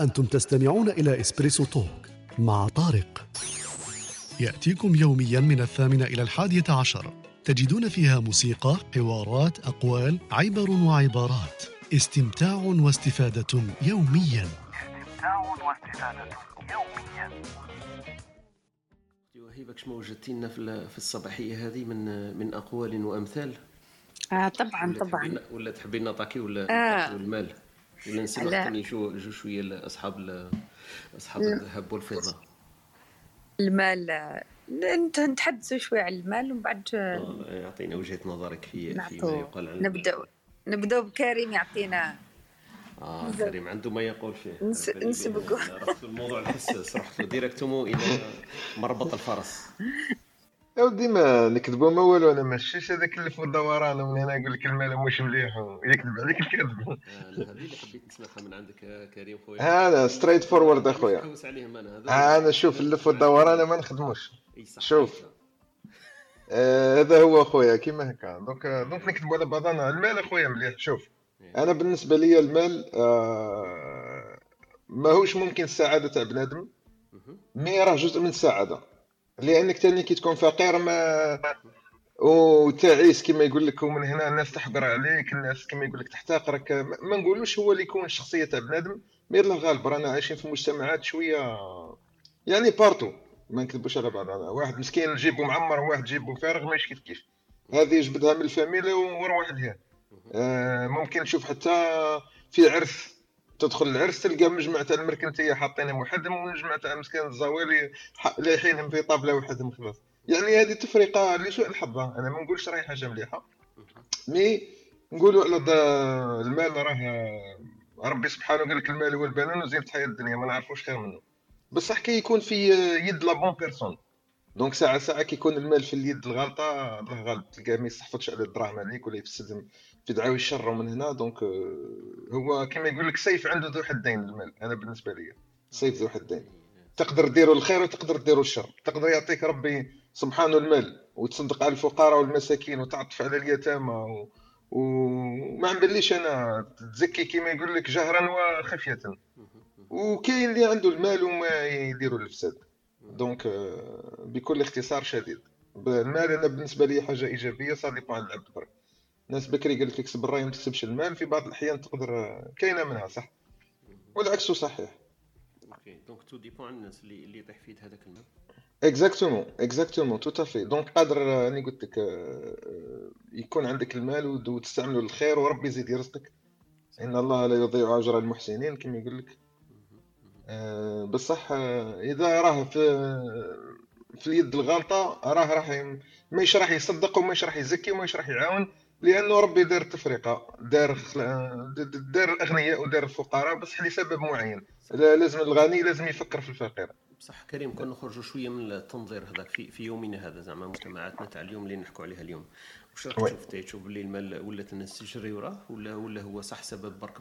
أنتم تستمعون إلى إسبريسو توك مع طارق. يأتيكم يوميا من الثامنة إلى الحادية عشر. تجدون فيها موسيقى، حوارات، أقوال، عبر وعبارات. استمتاع واستفادة يوميا. استمتاع واستفادة يوميا وهيبك وجدتي لنا في ال- في الصباحية هذه من من أقوال وأمثال؟ آه طبعا ولا طبعا. ولا تحبين نعطاكي ولا آه. نعطيو المال ولا نسمع لا. ثاني شو جو شوية ل- اصحاب ال- أصحاب الذهب والفضة. المال آه، نت- نتحدثوا شوي عن المال ومن بعد آه، يعطينا وجهة نظرك في فيما يقال عن نبدا نبداو بكريم يعطينا آه كريم عنده ما يقول فيه. نسبقوا. الموضوع الحساس. رحت ديريكتومو إلى مربط الفرس. يا ودي ما نكذبوا ما والو أنا ماشيش هذاك اللي في الدوران ومن هنا يقول لك المال مش مليح ويكذب عليك الكذب. آه، هذه اللي حبيت نسمعها من عندك يا كريم خويا. أنا straight forward أخويا. نحوس عليهم أنا هذا أنا شوف اللي في الدوران أنا ما نخدموش. شوف. آه، هذا هو أخويا كيما هكا. donc donc نكذبوا على بعضنا. المال أخويا مليح شوف. أنا بالنسبة لي المال آه ماهوش ممكن السعادة تاع بنادم. mais راه جزء من السعادة. لأنك تاني كي تكون فقير ما وتعيس كما يقول لك ومن هنا الناس تحقر عليك الناس كما يقول لك تحتقرك ما نقولوش هو اللي يكون الشخصيه تاع بنادم mais غالب رانا عايشين في مجتمعات شوية يعني partout. ما نكذبوش على بعضنا واحد مسكين جيبو معمر وواحد جيبو فارغ ماشي كيف كيف. هذه يجبدها من الفاميليا وروح لها آه، ممكن تشوف حتى في عرس تدخل العرس تلقى مجمع تاع المركنتية حاطينهم وحدهم ومجمع تاع مسكين الزوالي ح- لايحينهم في طابلة وحدهم خلاص يعني هذه تفرقه لسوء الحظ أنا ما نقولش راهي حاجة مليحة. mais نقولوا على المال راه ربي سبحانه قال لك المال والبنون زينة الحياة الدنيا ما نعرفوش خير منه. بصح كي يكون في يد la bonne personne. donc ساعة ساعة كي يكون المال في اليد الغلطة غالب تلقاه ما يصحفتش على الدراهم عليك ولا يفسد في دعاوي الشر ومن هنا. donc آه، هو كما يقول لك سيف عنده ذو حدين المال أنا بالنسبة لي سيف ذو حدين. تقدر ديروا الخير وتقدر ديروا الشر. تقدر يعطيك ربي سبحانه المال وتصدق على الفقراء والمساكين وتعطف على اليتامى و... وما نبليش أنا. تزكي كما يقول لك جهرا وخفية. وكاين اللي عنده المال وما يديروا الفساد. donc آه، بكل اختصار شديد. المال أنا بالنسبة لي حاجة إيجابية صار لي على العبد برك ناس بكري قالت لك اكسب الراي ما تكسبش المال في بعض الأحيان تقدر آه، كاينة منها صح؟ والعكس صحيح. OK. donc tout dépend على الناس اللي اللي يطيح في يد هذاك المال. exactement exactement tout à fait donc قادر آه، راني قلت لك آه، آه، يكون عندك المال وتستعمله للخير وربي يزيد يرزقك. إن الله لا يضيع أجر المحسنين كما يقول لك. آه، بصح آه، إذا راه في في اليد الغلطة راه راح ي- ماهيش راح يصدق وماهيش راح يزكي وماهيش راح يعاون لأنه ربي دار تفرقه دار د- دار الأغنياء ودار الفقراء بصح لسبب معين. لا- لازم الغني لازم يفكر في الفقير. بصح كريم كون نخرجوا شوية من التنظير هذاك في, في يومنا هذا زعما مجتمعاتنا تاع اليوم اللي نحكوا عليها اليوم. واش راك. تشوف تي تشوف باللي المال ولات الناس تجري وراه ولا ولا هو صح سبب برك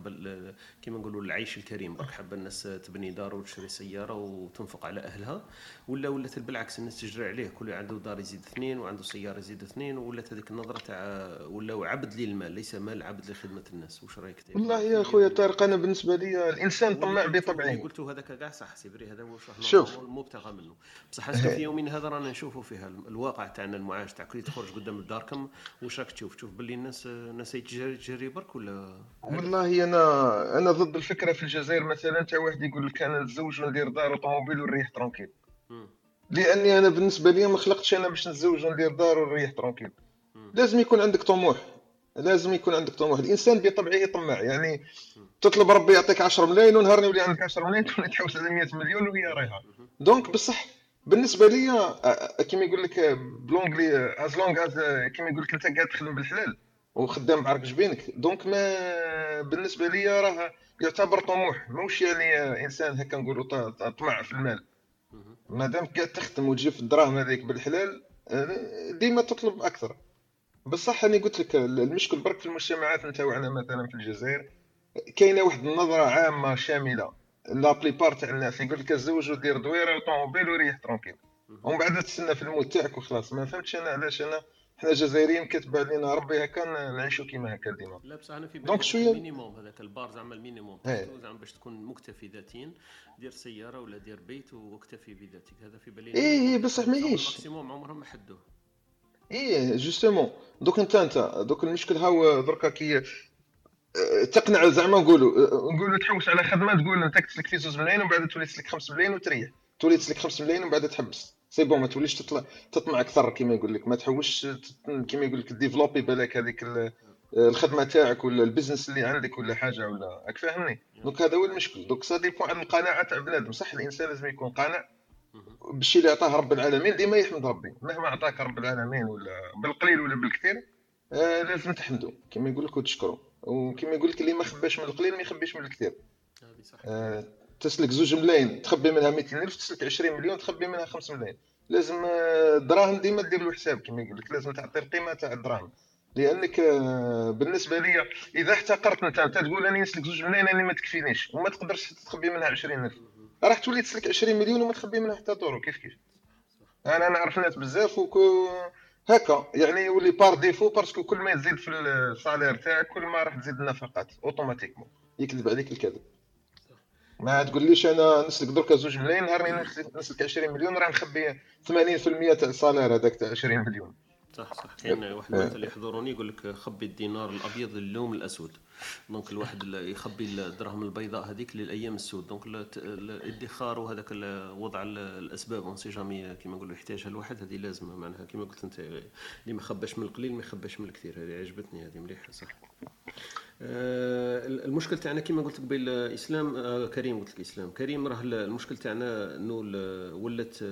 كيما نقولوا العيش الكريم برك حابة الناس تبني دار وتشري سيارة وتنفق على أهلها ولا ولات بالعكس الناس تجري عليه كل عنده دار يزيد اثنين وعنده سيارة يزيد اثنين ولات هذيك النظرة تاع ولا عبد للمال ليس مال عبد لخدمة الناس واش رأيك؟ والله يا خويا طارق أنا بالنسبة لي الإنسان طماع بطبعه قلته هذاك كاع صح c'est vrai هذا هو شوف. normal مبتغى منه بصح في يومنا هذا رانا نشوفوا فيها الواقع تاعنا المعاش تاع كل تخرج قدام داركم واش راك تشوف؟ تشوف باللي الناس الناس تجري تجري برك ولا؟ والله أنا أنا ضد الفكرة في الجزائر مثلا تاع واحد يقول لك أنا نتزوج وندير دار وطوموبيل ونريح tranquille. لأني أنا بالنسبة لي ما خلقتش أنا باش نتزوج وندير دار ونريح tranquille. لازم يكون عندك طموح. لازم يكون عندك طموح. الإنسان بطبعه طماع يعني تطلب ربي يعطيك 10 ملايين ونهار يولي عندك 10 ملايين تولي تحوس على 100 مليون وهي رايحة. donc بصح بالنسبة لي آه، آه، كيما يقول لك آه، بلونجلي as long as كيما يقول لك انت قاعد تخدم بالحلال وخدام بعرق جبينك donc mais بالنسبة لي راه يعتبر طموح. ماهوش يعني إنسان هكا نقولوا طمع في المال. مادام قاعد تخدم وتجيب في الدراهم هذيك بالحلال ديما تطلب أكثر. بصح أنا قلت لك المشكل برك في المجتمعات نتاعنا مثلا في الجزائر كاينة واحد النظرة عامة شاملة. la plupart تاع الناس. يقول لك تزوج ودير دويرة وطوموبيل وريح tranquille. ومن بعد تستنى في الموت تاعك وخلاص. ما فهمتش أنا علاش أنا حنا جزائريين كتب علينا ربي هكا نعيشوا كيما هكا ديما. لا بصح أنا في donc بالي شوية- ال minimum هذاك البار زعما ال minimum زعما باش تكون مكتفي ذاتيا دير سيارة ولا دير بيت واكتفي بذاتك. هذا في بالي. إيه، إيه، بصح ماهيش. maximum عمرهم ما حدوه. إيه justement دوك انت انت. دوك المشكل هاو دركا كي تقنع زعما نقولوا نقولوا تحوس على خدمة تقول أنت تسلك في زوج ملايين ومن بعد تولي تسلك 5 ملايين وتريح. تولي تسلك 5 ملايين ومن بعد تحبس. c'est bon ما توليش تطلع تطمع أكثر كيما يقول لك. ما تحوش كيما يقول لك développer بالك هذيك ال- الخدمة تاعك ولا ال business اللي عندك ولا حاجة ولا. راك فاهمني donc هذا هو المشكل. donc ça dépend على القناعة تاع بنادم. صح الإنسان لازم يكون قانع بالشيء اللي عطاه رب العالمين ديما يحمد ربي. مهما عطاك رب العالمين ولا بالقليل ولا بالكثير آه لازم تحمدوا كما يقول لك وتشكروا وكما يقول لك اللي ما خباش من القليل ما يخبيش من الكثير. صح آه تسلك زوج ملايين تخبي منها 200 ألف تسلك 20 مليون تخبي منها 5 ملايين. لازم آه، الدراهم ديما دير له حساب كما يقول لك لازم تعطي القيمة تاع الدراهم. لأنك آه، بالنسبة لي إذا احتقرت انت انت تقول أني نسلك زوج ملايين أني ما تكفينيش وما تقدرش تخبي منها 20 ألف. راح تولي تسلك 20 مليون وما تخبي منها حتى دورو كيف كيف؟ أنا نعرف ناس بزاف وكو هكا يعني يولي par défaut parce que كل ما تزيد في ال salaire تاعك كل ما راح تزيد النفقات automatiquement يكذب عليك الكذب. ما تقوليش أنا نسلك دركا زوج ملايين نهار نسلك- نسلك 20 مليون راه نخبي 80% تاع ال salaire هذاك تاع 20 مليون. صح صح. كاين واحد الناس اللي يحضروني يقول لك خبي الدينار الأبيض لليوم الأسود. donc الواحد يخبي الدراهم البيضاء هذيك للأيام السود. donc الادخار وهذاك وضع ال- الأسباب. on sait jamais كيما نقولوا يحتاجها الواحد. هذه لازمة معناها. كيما قلت أنت اللي ما خباش من القليل ما يخباش من الكثير. هذه عجبتني هذه مليحة صح. المشكل تاعنا كما قلت قبيل إسلام آه، كريم قلت لك إسلام كريم راه ال- المشكل تاعنا إنه ولات آه،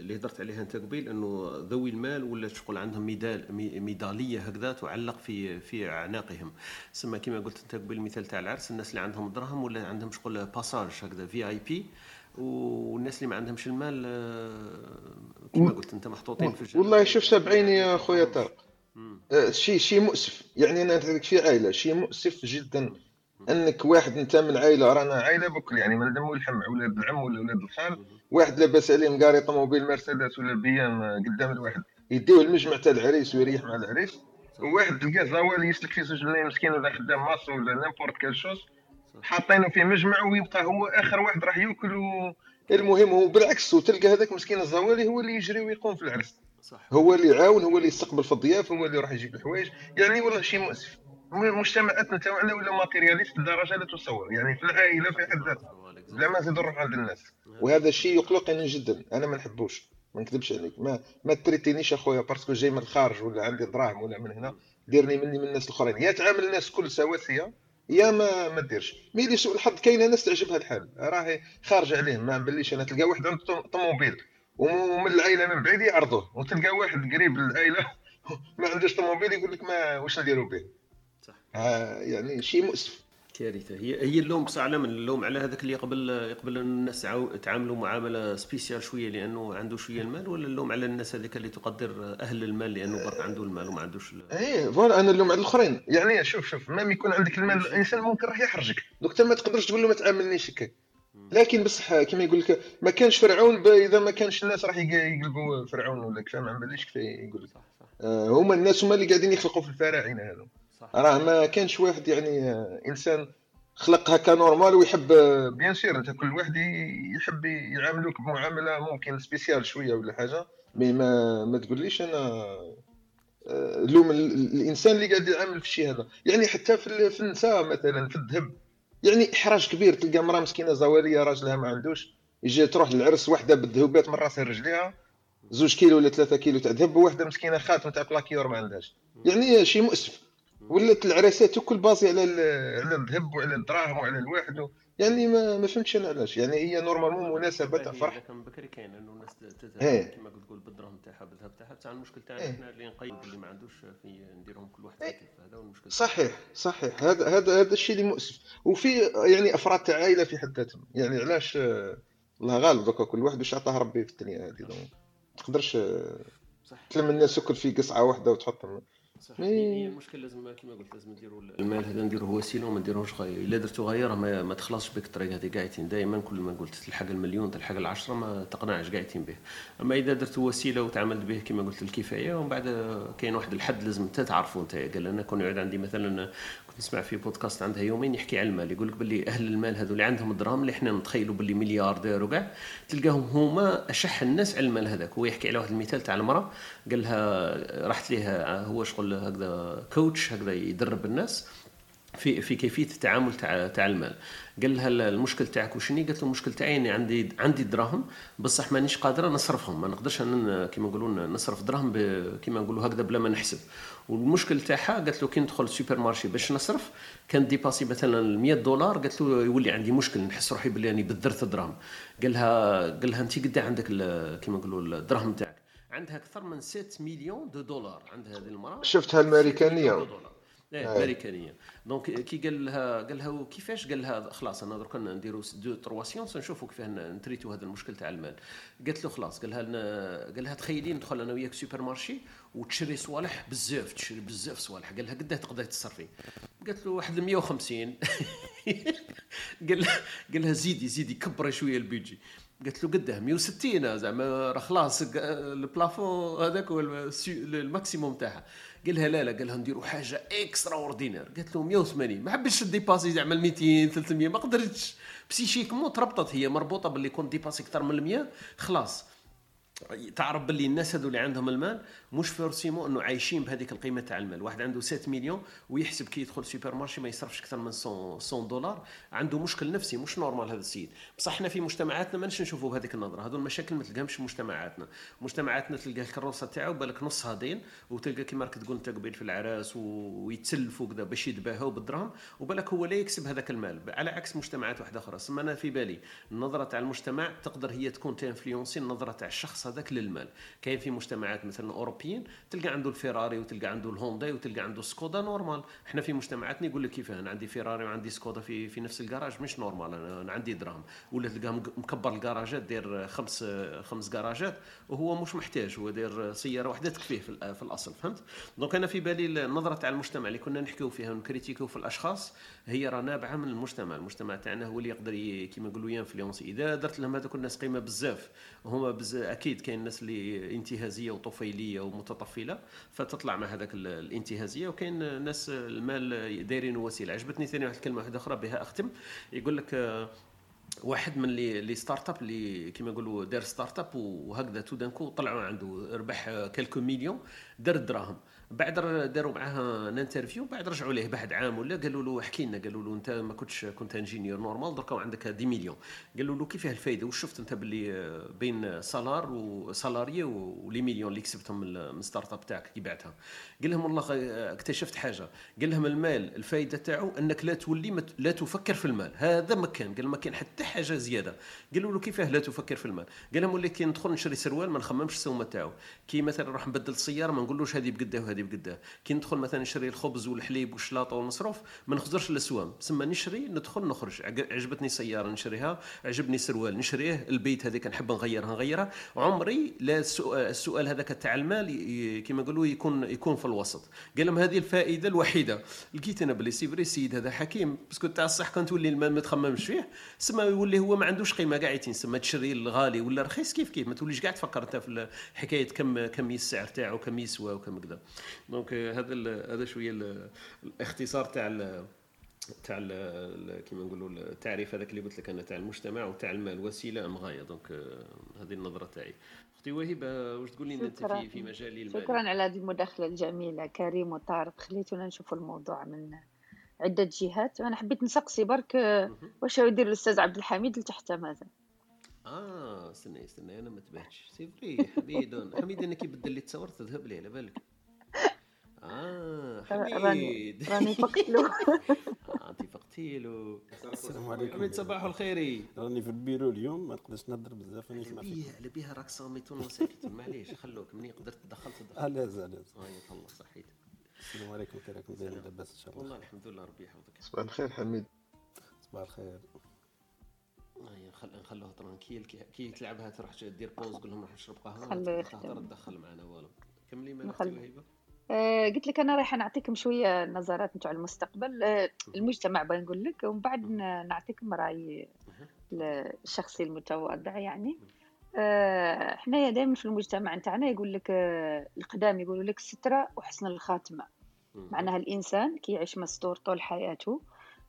اللي هضرت عليها أنت قبيل إنه ذوي المال ولات شغل عندهم médaille مي- ميدالية هكذا تعلق في في أعناقهم سما كما قلت أنت قبيل المثال تاع العرس الناس اللي عندهم دراهم ولا عندهم شغل passage هكذا في VIP والناس اللي ما عندهمش المال آه، كما قلت أنت محطوطين في الجنة. والله شوف بعيني يا خويا طارق آه، شيء شيء مؤسف. يعني أنا نتكلم في عائلة. شيء مؤسف جدا أنك واحد أنت من عائلة رانا عائلة بكل يعني من دم ولحم ولاد العم ولا ولاد الخال واحد لاباس عليه مقاري طوموبيل مرسيدس ولا BM قدام الواحد. يديوه المجمع تاع العريس ويريح مع العريس وواحد تلقاه زوال يسلك فيه زوج ملايين مسكين ولا خدام ماسو ولا n'importe quelle chose حاطينه في مجمع ويبقى هو آخر واحد راح يأكل و... المهم هو بالعكس وتلقى هذاك مسكين الزوالي هو اللي يجري ويقوم في العرس. صح. هو اللي يعاون هو اللي يستقبل في الضياف هو اللي يروح يجيب الحوايج. يعني والله شيء مؤسف. مجتمعاتنا تاعنا ولا matérialiste لدرجه لا تصور. يعني في العائلة في حد ذاتها بلا ما نزيد نروح عند الناس وهذا الشيء يقلقني جدا. أنا ما نحبوش. ما نكذبش عليك. ما ما traiter ينيش أخويا parce que جاي من الخارج ولا عندي دراهم ولا من هنا. ديرني مني من الناس الأخرين. يا تعامل الناس كل سواسية يا ما ما ديرش. mais سوء الحظ كاينة ناس تعجبها الحال. راهي خارج عليهم. ما نبليش أنا تلقى واحد عنده طو- طوموبيل. ومن العائله من بعيد يعرضوه. وتلقى واحد قريب للعائله ما عندوش طوموبيل يقول لك ما واش نديروا به؟ صح. آه يعني شيء مؤسف. كارثة. هي هي اللوم بصح على من اللوم على هذاك اللي يقبل يقبل أن الناس تعاملوا معاملة spécial شوية لأنه عنده شوية المال ولا اللوم على الناس هذيك اللي تقدر أهل المال لأنه برك عنده المال وما عندوش إيه voilà أنا اللوم على الآخرين. يعني شوف شوف مام يكون عندك المال الإنسان ممكن راح يحرجك. دوك ما تقدرش تقول له ما تعاملنيش هكا. لكن بصح كما يقول لك ما كانش فرعون إذا ما كانش الناس راح يق- يقلبوا فرعون ولا كفا ما باليش كيف يقول لك. آه، هما الناس هما اللي قاعدين يخلقوا في الفراعنة هذو. راه ما كانش واحد يعني آه، إنسان خلق هكا normal ويحب آه، bien sûr أنت كل واحد يحب يعاملوك بمعاملة ممكن spécial شوية ولا حاجة. mais ما ما تقوليش أنا آه، لوم ال- ال- الإنسان اللي قاعد يعامل في الشيء هذا. يعني حتى في في النساء مثلا في الذهب. يعني إحراج كبير تلقى مراه مسكينة زواليه راجلها ما عندوش يجي تروح للعرس وحدة بالذهوبات من راسها لرجليها زوج كيلو ولا ثلاثة كيلو تاع ذهب وواحده مسكينة خاتم تاع plaqué or ما عندهاش. يعني شيء مؤسف. ولات العراسات الكل basé على على الذهب وعلى الدراهم وعلى الواحد و... يعني ما ما فهمتش أنا علاش. يعني هي normalement مناسبة تاع فرح كان بكري كاين إنه الناس إيه. تذهب كما تقول بالدراهم تاعها بالذهب تاعها. بصح المشكل تاعنا إيه. إحنا اللي نقيد اللي ما عندوش في نديرهم كل واحد. كيف هذا هو المشكل صحيح صحيح. هذا هذا هذا الشيء اللي مؤسف. وفي يعني أفراد تاع عائلة في حد ذاتهم يعني علاش الله غالب دوكا كل واحد واش عطاه ربي في الدنيا هذه. ما تقدرش تلم الناس الكل في قصعة واحدة وتحطهم. صح هي المشكل لازم كما قلت لازم نديروا المال هذا نديروه وسيله وما نديروهش غايه إلا درتو غايه راه ما, ما تخلصش بك الطريق هذه قاعدين دائما كل ما قلت. تلحق المليون تلحق العشرة ما تقنعش قاعدين به. أما إذا درتو وسيله وتعاملت به كما قلت الكفايه ومن بعد كاين واحد الحد لازم انت تعرفه انت. قال أنا كون يعود عندي مثلا نسمع في بودكاست عندها يومين يحكي على المال يقول لك باللي أهل المال هذو اللي عندهم الدراهم اللي إحنا نتخيلوا باللي ملياردير وكاع تلقاهم هما أشح الناس على المال هذاك. هو يحكي على واحد المثال تاع المرأة قال لها رحت ليه هو شغل هكذا كوتش هكذا يدرب الناس. في في كيفية التعامل تاع تاع المال. قال لها المشكل تاعك وشني؟ قالت له المشكل تاعي إني عندي عندي دراهم بصح مانيش قادرة نصرفهم. ما نقدرش أنا كيما نقولوا نصرف دراهم كيما نقولوا هكذا بلا ما نحسب. والمشكل تاعها قالت له كي ندخل ال supermarché باش نصرف كان dépassé مثلا 100 دولار قالت له يولي عندي مشكل نحس روحي بلي راني بذرت الدراهم قال لها قال لها أنت قد عندك ال- كيما نقولوا الدراهم تاعك؟ عندها أكثر من 6 مليون دو دولار عندها هذه المرأة. شفتها الماريكانية. 6 donc كي قال لها قال لها كيفاش قال لها؟ خلاص أنا درك نديروا deux trois séances نشوفوا كيفاه ن traiter و هذا المشكل تاع المال. قالت له خلاص قال لها قال لها تخيلي ندخل أنا وياك supermarché وتشري صوالح بزاف تشري بزاف صوالح. قال لها قداه تقدري تصرفي. قالت له واحد 150 قال لها قال لها زيدي زيدي كبري شوية البيجي. قالت له قداه 160 زعما راه خلاص ال plafond هذاك هو ال maximum تاعها. قال لها لا لا قال لها نديروا حاجة extraordinaire قالت له 180 ما حبيتش dépasser زعما 200 300 ما قدرتش. psychiquement تربطت هي مربوطة باللي كون dépasser أكثر من 100 خلاص. تعرف باللي الناس هذو اللي عندهم المال مش forcément إنه عايشين بهذيك القيمة تاع المال. واحد عنده 7 مليون ويحسب كي يدخل supermarché ما يصرفش أكثر من 100 100 دولار عنده مشكل نفسي مش normal هذا السيد. بصح إحنا في مجتمعاتنا ماناش نشوفوا بهذيك النظرة. هذو المشاكل ما تلقاهمش في مجتمعاتنا. مجتمعاتنا تلقى الكروسة تاعو بالك نصها دين وتلقى كيما راك تقول انت قبيل في العراس ويتسلفوا كذا باش يتباهوا بالدراهم وبالك هو لا يكسب هذاك المال. على عكس مجتمعات واحدة أخرى. سما أنا في بالي النظرة تاع المجتمع تقدر هي تكون ت influencer النظرة تاع الشخص هذاك للمال. كاين في مجتمعات مثلا أوروبيين تلقى عنده الفيراري وتلقى عنده الهونداي وتلقى عنده سكودا normal. إحنا في مجتمعاتنا يقول لك كيف؟ أنا عندي فيراري وعندي سكودا في في نفس الكراج مش normal. أنا, عندي دراهم. ولا تلقاه مك- مكبر الكراجات داير خمس خمس كراجات وهو مش محتاج. هو داير سيارة واحدة تكفيه في, الأصل. فهمت؟ donc أنا في بالي النظره تاع المجتمع اللي كنا نحكيو فيها ون critiquer و في الأشخاص هي راه نابعة من المجتمع. المجتمع تاعنا هو اللي يقدر كيما نقولوا ي influencer إذا درت لهم هذوك الناس قيمة بزاف هما بز... أكيد كاين الناس اللي انتهازية وطفيلية ومتطفلة فتطلع مع هذاك ال- الانتهازية وكاين ناس المال دايرين وسيلة. عجبتني ثاني واحد الكلمة واحدة أخرى بها أختم. يقول لك آه، واحد من اللي les startups اللي كيما نقولوا دار startup وهكذا tout d'un coup طلعوا عنده ربح quelques مليون دار الدراهم. بعد داروا معاه une interview بعد رجعوا ليه بعد عام ولا؟ قالوا له احكي لنا قالوا له انت ما كنتش كنت ingénieur normal دركا عندك 10 مليون. قالوا له كيفاه الفايدة؟ وش شفت انت باللي بين salaire و salarié و les millions اللي كسبتهم من startup تاعك كي بعتها؟ قال لهم والله اكتشفت حاجة. قال لهم المال الفائده تاعو انك لا تولي لا تفكر في المال. هذا ما كان. قال ما كان حتى حاجة زيادة. قالوا له كيفاه لا تفكر في المال؟ قال لهم ولي كي ندخل نشري سروال ما نخممش السومة تاعو. كي مثلا نروح نبدل السيارة ما نقولوش هذه بقداه وهذه بقداه كي ندخل مثلا نشري الخبز والحليب والشلاطة والمصروف ما نخزرش الأسوام. سما نشري ندخل نخرج. عج- عجبتني سيارة نشريها عجبني سروال نشريه البيت هذيك نحب نغيرها نغيرها. عمري لا السؤال, هذاك تاع المال كيما نقولوا يكون يكون في الوسط. قال لهم هذه الفائدة الوحيدة. لقيت أنا بلي c'est vrai السيد هذا حكيم parce que تاع الصح كان تولي المال ما تخممش فيه. سما يولي هو ما عندوش قيمة كاع تسمى تشري الغالي ولا رخيص كيف كيف؟ ما توليش كاع تفكر أنت في حكاية كم كم السعر تاعو كم يسوى وكم كذا. donc آه، هذا هذا شوية ال- الاختصار تاع تاع كيما نقولوا التعريف هذاك اللي قلت لك أنا تاع المجتمع وتاع المال. وسيلة أم غاية؟ donc آه، هذه النظرة تاعي. أختي وهبه واش تقول لي أنت. في في مجال المال؟ شكرا على هذه المداخلة الجميلة كريم وطارق. خليتونا نشوفوا الموضوع من عدة جهات. أنا حبيت نسقسي برك واش يدير الأستاذ عبد الحميد لتحت ماذا؟ آه استنى استنى أنا ما تبعتش. سي فري حميد حميد أنا كي بدل لي تصور تذهب لي على بالك. آه راني حميد. راني فقت له آه، انت فقتي له السلام عليكم. حميد صباح الخير. راني في البيرو اليوم ما نقدرش نهضر بزاف راني نسمع فيك على بيها راك صامت وساكت معليش خلوك مني قدرت تدخل تدخل الاز الاز آه الله صحيت. السلام عليكم كي راكم دايرين لاباس إن شاء الله. والله الحمد لله ربي يحفظك. صباح الخير حميد. صباح الخير. آه، نخل نخلوه ترانكيل كي, تلعبها تروح دير بوز قول لهم راح نشرب قهوة يخدم. تدخل معنا والو. كملي ما نخلي. آه، قلت لك أنا رايحة نعطيكم شوية نظرات نتاع المستقبل. آه، المجتمع بغي نقول لك ومن بعد نعطيكم رايي الشخصي المتواضع يعني. آه، حنايا دائما في المجتمع نتاعنا يقول لك القدام يقولوا لك الستره وحسن الخاتمة. معناها الإنسان كي يعيش مستور طول حياته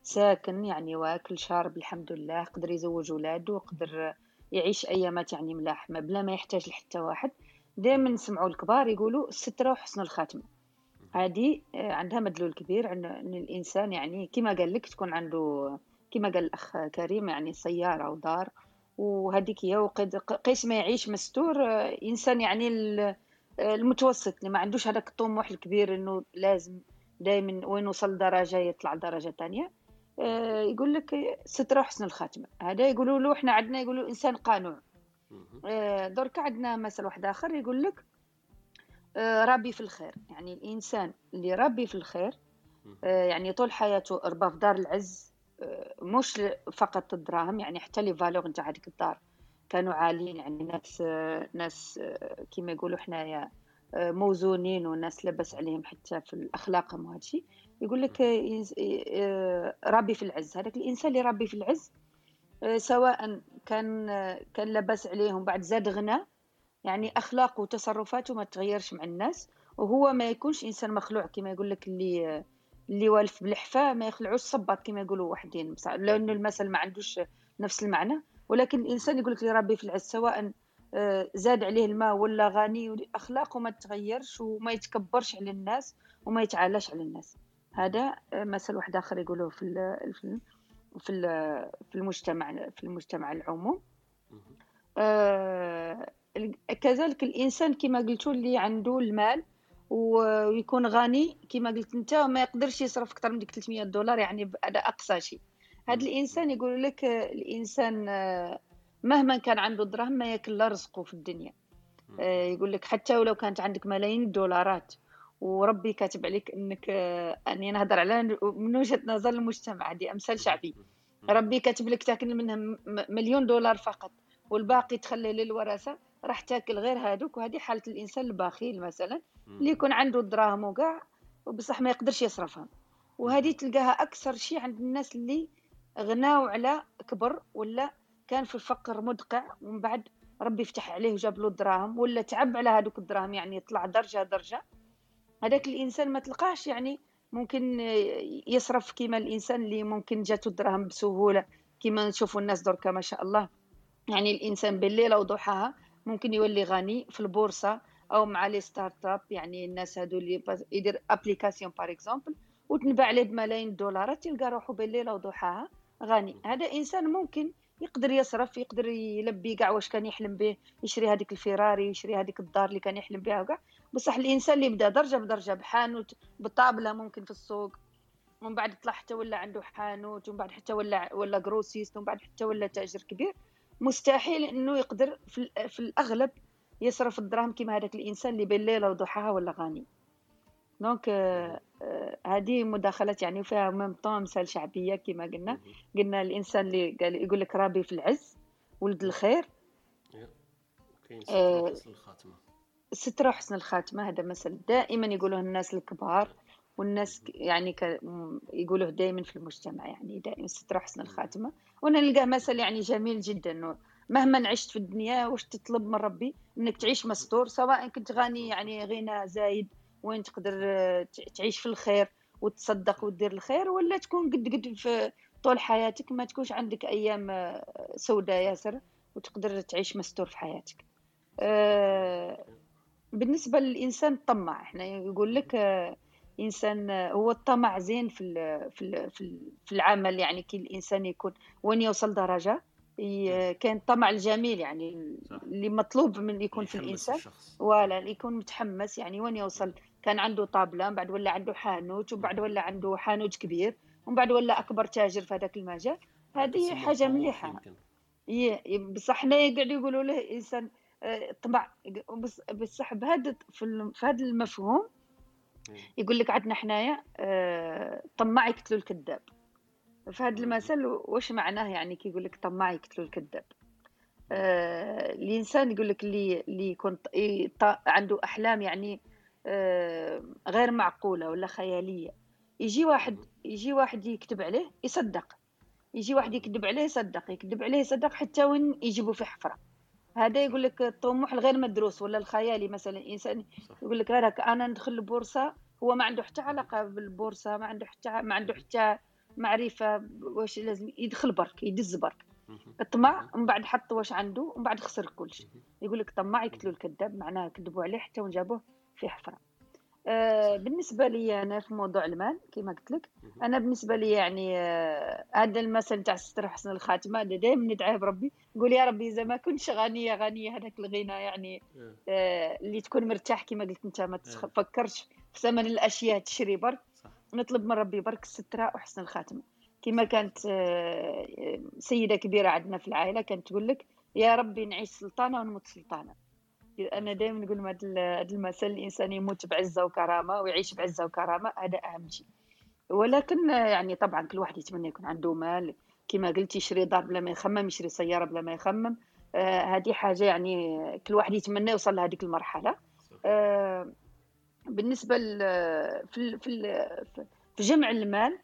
ساكن يعني واكل شارب الحمد لله قدر يزوج ولاده وقدر يعيش أيامات يعني ملاح ما بلا ما يحتاج لحتى واحد. دائما نسمعوا الكبار يقولوا السترة وحسن الخاتمة. هذه آه، عندها مدلول كبير إن الإنسان يعني كما قال لك تكون عنده كما قال الأخ كريم يعني سيارة ودار وهذيك هي وقد قيس ما يعيش مستور آه، إنسان يعني آه، المتوسط اللي ما عندوش هذاك الطموح الكبير إنه لازم دائما وين وصل درجة يطلع درجة ثانية يقول لك سترة حسن الخاتمة. هذا يقولوا له إحنا عندنا يقولوا إنسان قانون. آه، دركا عندنا مثل واحد آخر يقول لك آه، ربي في الخير. يعني الإنسان اللي ربي في الخير آه، يعني طول حياته ربى في دار العز مش فقط الدراهم يعني حتى لي فالور نتاع هذيك الدار كانوا عاليين يعني ناس ناس كيما يقولوا حنايا موزونين وناس لبس عليهم حتى في الاخلاقهم وهذا الشيء يقول لك ربي في العز. هذاك الإنسان اللي ربي في العز سواء كان كان لبس عليهم بعد زاد غنى. يعني أخلاقه وتصرفاته ما تغيرش مع الناس وهو ما يكونش إنسان مخلوع كما يقول لك اللي اللي والف بالحفاه ما يخلعوش صباط كما يقولوا وحدين. لأنه المثل ما عندوش نفس المعنى. ولكن الإنسان يقول لك ربي في العز سواء آه، زاد عليه الماء ولا غني أخلاقه ما تغيرش وما يتكبرش على الناس وما يتعالاش على الناس. هذا آه، مثل واحد آخر يقولوه في ال- في في ال- في المجتمع في المجتمع العموم. آه، كذلك الإنسان كما قلتوا اللي عنده المال ويكون غني كما قلت أنت وما يقدرش يصرف أكثر من ديك 300 دولار يعني هذا أقصى شيء هذا الإنسان يقول لك آه، الإنسان آه، مهما كان عنده دراهم ما ياكل لا رزقه في الدنيا. يقول لك حتى ولو كانت عندك ملايين الدولارات وربي كاتب عليك إنك آه، أني نهضر على من وجهة نظر المجتمع. هذه أمثال شعبي. ربي كاتب لك تاكل منها م- مليون دولار فقط والباقي تخلي للورثة. راح تاكل غير هذوك وهذه حالة الإنسان البخيل مثلا اللي يكون عنده الدراهم وكاع وبصح ما يقدرش يصرفهم وهذه تلقاها أكثر شيء عند الناس اللي غناو على كبر ولا كان في الفقر مدقع ومن بعد ربي فتح عليه وجاب له الدراهم ولا تعب على هذوك الدراهم يعني يطلع درجة درجة. هذاك الإنسان ما تلقاش يعني ممكن يصرف كيما الإنسان اللي ممكن جاته الدراهم بسهولة كيما نشوفوا الناس دركا ما شاء الله. يعني الإنسان بالليل أو ضحاها ممكن يولي غني في البورصة أو مع les start-up يعني الناس هادو اللي يدير application par exemple وتنباع عليه بملايين الدولارات يلقى روحه بالليل أو ضحاها غني. هذا إنسان ممكن يقدر يصرف يقدر يلبي كاع واش كان يحلم به يشري هذيك الفيراري يشري هذيك الدار اللي كان يحلم بها وكاع. بصح الإنسان اللي بدا درجة بدرجة بحانوت بطابلة ممكن في السوق ومن بعد طلع حتى ولا عنده حانوت ومن بعد حتى ولا ولا grossiste ومن بعد حتى ولا تاجر كبير. مستحيل إنه يقدر في, في الأغلب يصرف الدراهم كيما هذاك الإنسان اللي بين ليله وضحاها ولا غني donc آه، آه، هذه مداخلات يعني فيها même temps مثال شعبية كما قلنا. قلنا الإنسان اللي قال يقول لك رابي في العز ولد الخير. كاين الخاتمه سترة وحسن الخاتمة هذا مثل. دائما يقولوه الناس الكبار والناس يعني يقولوه دائما في المجتمع يعني دائما سترة وحسن الخاتمة. وأنا نلقاه مثل يعني جميل جدا مهما عشت في الدنيا واش تطلب من ربي؟ إنك تعيش مستور سواء كنت غني يعني غنى زايد وين تقدر آه، تعيش في الخير وتصدق وتدير الخير ولا تكون قد قد في طول حياتك ما تكونش عندك أيام آه، سوداء ياسر وتقدر تعيش مستور في حياتك. آه، بالنسبة للإنسان الطماع إحنا يقول لك آه، إنسان آه، هو الطمع زين في ال في ال في, ال في العمل يعني كي الإنسان يكون وين يوصل درجة؟ ي- كان الطمع الجميل يعني. اللي مطلوب من يكون في الشخص. ولا يكون متحمس يعني وين يوصل؟ كان عنده طابلة من بعد ولا عنده حانوت ومن بعد ولا عنده حانوت كبير ومن بعد ولا أكبر تاجر في هذاك المجال. هذه يمكن. ي- بصح حنا يقعدوا يقولوا له إنسان بص- بصح بهذا في هذا المفهوم. يقول لك عندنا حنايا آه، طماع يقتلوا الكذاب. في هذا المثل واش معناه يعني كي يقول لك طماع يقتلوا الكذاب؟ آه، الإنسان يقول لك اللي اللي يكون عنده أحلام يعني آه، غير معقولة ولا خيالية. يجي واحد يجي واحد يكتب عليه يصدق. يجي واحد يكذب عليه يصدق. يكذب عليه يصدق حتى وين يجيبوا في حفرة. هذا يقول لك الطموح الغير مدروس ولا الخيالي مثلا إنسان. يقول لك هذاك أنا ندخل البورصه هو ما عنده حتى علاقة بالبورصة ما عنده حتى ما عنده حتى معرفة واش لازم يدخل برك يدز برك. الطمع ومن بعد حط واش عنده ومن بعد خسر كلشي. يقول لك طماع يقتلوا الكذاب معناها كذبوا عليه حتى وين جابوه في حفرة. آه بالنسبة لي أنا في موضوع المال كما قلت لك أنا بالنسبة لي يعني آه هذا المثل تاع ستر حسن الخاتمة هذا دائما ندعيه بربي نقول يا ربي إذا ما كنتش غنيه غنيه هذاك الغنى يعني آه اللي تكون مرتاح كما قلت أنت ما تفكرش في ثمن الأشياء تشري برك. نطلب من ربي برك السترة وحسن الخاتمة. كما كانت آه، سيدة كبيرة عندنا في العائلة كانت تقول لك يا ربي نعيش سلطانة ونموت سلطانة. أنا دائما نقول هذا هذا المثل الإنسان يموت بعزة وكرامة ويعيش بعزة وكرامة هذا أهم شيء. ولكن يعني طبعا كل واحد يتمنى يكون عنده مال. كما قلت يشري دار بلا ما يخمم يشري سيارة بلا ما يخمم. آه، هذه حاجة يعني كل واحد يتمنى يوصل لهذيك المرحلة. آه، بالنسبة في في في جمع المال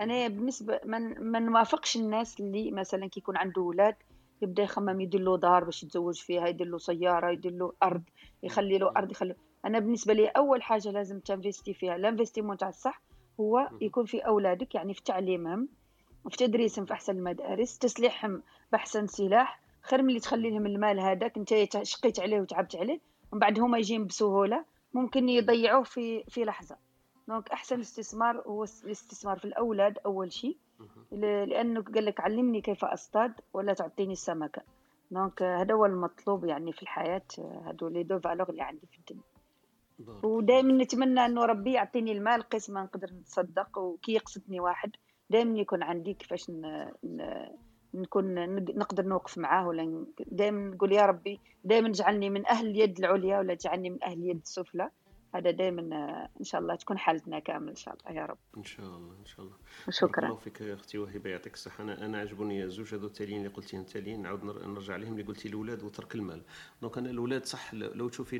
أنا بالنسبة ما نوافقش الناس اللي مثلا كي يكون عنده أولاد يبدأ يخمم يدير له دار باش يتزوج فيها يدير له سيارة يدير له أرض يخلي له أرض يخلي أنا بالنسبة لي أول حاجة لازم تنفيستي فيها الانفستيمون تاع الصح هو يكون في أولادك يعني في تعليمهم في تدريسهم في أحسن المدارس تسليحهم بأحسن سلاح خير من اللي تخلي لهم المال هذاك أنت شقيت عليه وتعبت عليه ومن بعد هما يجين بسهولة ممكن يضيعوه في في لحظة. donc أحسن استثمار هو الاستثمار في الأولاد أول شيء. لأنه قال لك علمني كيف أصطاد ولا تعطيني السمكة. donc هذا هو المطلوب يعني في الحياة هذو les deux valeurs اللي عندي في الدنيا. ودائما نتمنى أنه ربي يعطيني المال قسم ما نقدر نتصدق وكي يقصدني واحد. دائما يكون عندي كيفاش ن... ن... نكون نق- نقدر نوقف معاه ولا دائما نقول يا ربي دائما اجعلني من أهل اليد العليا ولا تجعلني من أهل اليد السفلى. هذا دائما إن شاء الله تكون حالتنا كامل إن شاء الله. يا رب. إن شاء الله إن شاء الله. بارك شكرا الله فيك أختي وهبة يعطيك الصحة. أنا أنا عجبوني زوج هذو التاليين اللي قلتيهم التاليين نعاود نر- نرجع عليهم اللي قلتي الأولاد وترك المال. دونك أنا الأولاد صح لو تشوفي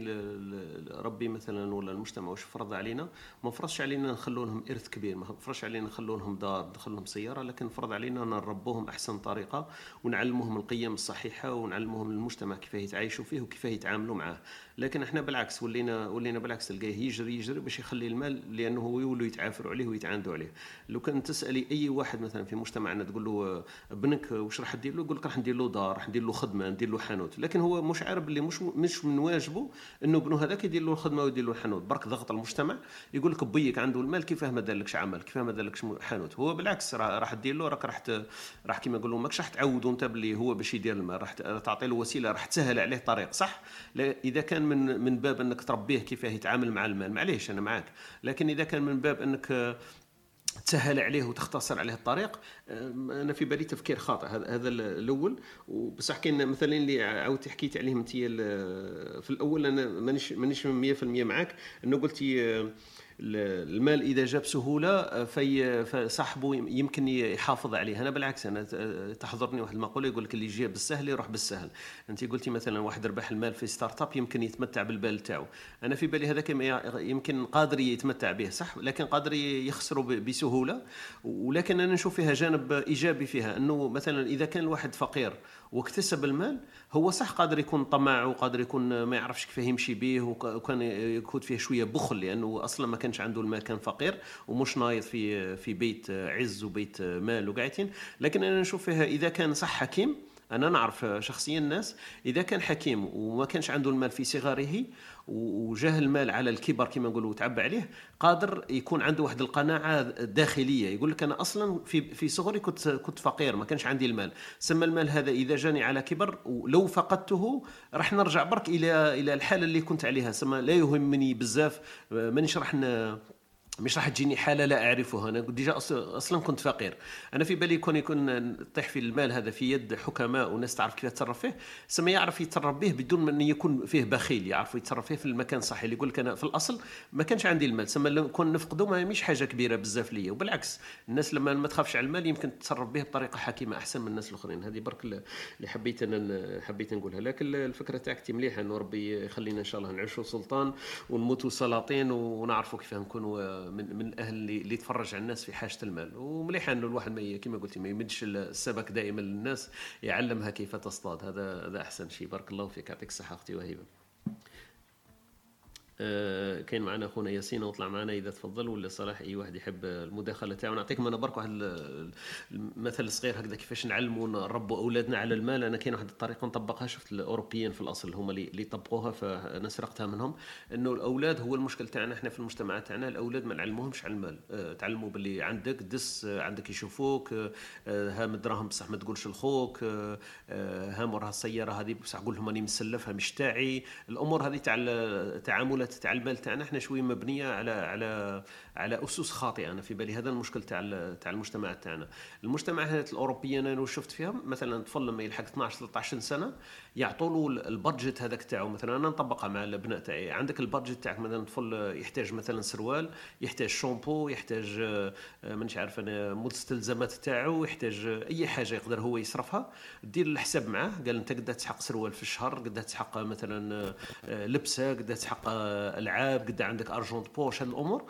ربي مثلا ولا المجتمع واش فرض علينا ما فرضش علينا نخلو لهم إرث كبير ما فرضش علينا نخلو لهم دار نخلو لهم سيارة لكن فرض علينا نربوهم أحسن طريقة ونعلموهم القيم الصحيحة ونعلموهم المجتمع كيف يتعايشوا فيه وكيف يتعاملوا معاه. لكن إحنا بالعكس ولينا ولينا بالعكس تلقاه يجري يجري باش يخلي المال لأنه هو يولوا يتعافروا عليه ويتعاندوا عليه. لو كان تسألي أي واحد مثلا في مجتمعنا تقول له ابنك واش راح دير له؟ يقول لك راح ندير له دار راح ندير له خدمة ندير له حانوت. لكن هو مش عارف اللي مش مش من واجبه إنه ابنه هذاك يدير له الخدمة ويدير له الحانوت. برك ضغط المجتمع يقول لك بيك عنده المال كيفاه ما دارلكش عمل؟ كيفاه ما دارلكش حانوت؟ هو بالعكس راح دير له راك راح راح كيما نقولوا ماكش راح تعودوا أنت باللي هو باش يدير المال. راح تعطي له وسيلة راح تسهل عليه الطريق صح؟ إذا كان من من باب انك تربيه كيفاه يتعامل مع المال. معليش أنا معاك لكن إذا كان من باب أنك آه، تسهل عليه وتختصر عليه الطريق أم، أنا في بالي تفكير خاطئ. هذا الأول. وبصح كاين مثلا اللي عاودتي حكيتي عليهم أنت في الأول أنا مانيش مانيش 100% معك انه قلتي المال إذا جاء بسهوله أه، في فصاحبه يمكن يحافظ عليه أنا بالعكس أنا ت- تحضرني واحد المقوله يقول لك اللي يجي بالسهل يروح بالسهل. أنت قلتي مثلا واحد ربح المال في start-up يمكن يتمتع بالبال تاعو. أنا في بالي هذا كما ي- يمكن قادر يتمتع به صح؟ لكن قادر يخسره بسهولة. ولكن أنا نشوف فيها جانب إيجابي فيها أنه مثلا إذا كان الواحد فقير واكتسب المال هو صح قادر يكون طماع وقادر يكون ما يعرفش كيف يمشي به وك- وكان يكون فيه شوية بخل لأنه أصلا ما كانش عنده المال كان فقير ومش نايض في في بيت عز وبيت مال وقاعدين لكن أنا نشوف فيها إذا كان صح حكيم أنا نعرف شخصيا ناس إذا كان حكيم وما كانش عنده المال في صغره وجاه المال على الكبر كما نقولوا وتعبى عليه قادر يكون عنده واحد القناعة داخلية. يقول لك أنا أصلا في في صغري كنت كنت فقير ما كانش عندي المال. سمى المال هذا إذا جاني على كبر ولو فقدته راح نرجع برك إلى إلى الحالة اللي كنت عليها. سما لا يهمني بزاف مانيش راح مش راح تجيني حالة لا أعرفها. أنا déjà أصلا كنت فقير. أنا في بالي كون يكون طيح في المال هذا في يد حكماء وناس تعرف كيف تتصرف فيه. سما يعرف يتصرف به بدون ما يكون فيه بخيل يعرف يتصرف فيه في المكان الصحيح اللي يقول لك أنا في الأصل ما كانش عندي المال. سما كون نفقده ما مش حاجة كبيرة بزاف ليا. وبالعكس الناس لما ما تخافش على المال يمكن تتصرف به بطريقة حكيمة أحسن من الناس الأخرين. هذه برك اللي حبيت أنا حبيت نقولها. لكن الفكرة تاعك مليحة. إنه ربي يخلينا إن شاء الله نعيشوا سلطان ونموتوا سلاطين ونعرفوا كيف نكونوا من من الاهل اللي اللي يتفرج على الناس في حاجة المال. ومليح أنه الواحد ما كما قلتي ما يمدش السمك دائما للناس يعلمها كيف تصطاد. هذا هذا أحسن شيء. بارك الله فيك. يعطيك الصحة أختي وهيبة. آه، كاين معنا أخونا ياسين وطلع معنا إذا تفضل ولا صلاح أي واحد يحب المداخلة تاعو. نعطيكم أنا برك واحد ال- المثل الصغير هكذا كيفاش نعلموا نربوا أولادنا على المال. أنا كاين واحد الطريقة نطبقها شفت الأوروبيين في الأصل هما اللي طبقوها فأنا سرقتها منهم. إنه الأولاد هو المشكل تاعنا إحنا في المجتمع تاعنا الأولاد ما نعلموهمش على المال. آه، تعلموا باللي عندك دس آه، عندك يشوفوك آه، آه، ها من دراهم بصح ما تقولش لخوك آه، آه، ها مورها السيارة هذه بصح قول لهم راني مسلفها مش تاعي الأمور هذه تاع التعاملات تاع المال تاعنا إحنا شوية مبنية على على على أسس خاطئة. أنا في بالي هذا المشكل تاع تاع المجتمع تاعنا. المجتمعات الاوروبيه أنا شفت فيها مثلا طفل لما يلحق 12 13 سنة. يعطوا له ال budget هذاك تاعو. مثلا أنا نطبقها مع الابناء تاعي. عندك ال budget تاعك مثلا طفل يحتاج مثلا سروال يحتاج شامبو يحتاج آه، آه، مانيش عارف أنا مستلزمات تاعو يحتاج آه، أي حاجة يقدر هو يصرفها. دير الحساب معاه. قال أنت قد تسحق سروال في الشهر قد تسحق مثلا لبسة قد تسحق ألعاب قد عندك argent de poche هذه الأمور.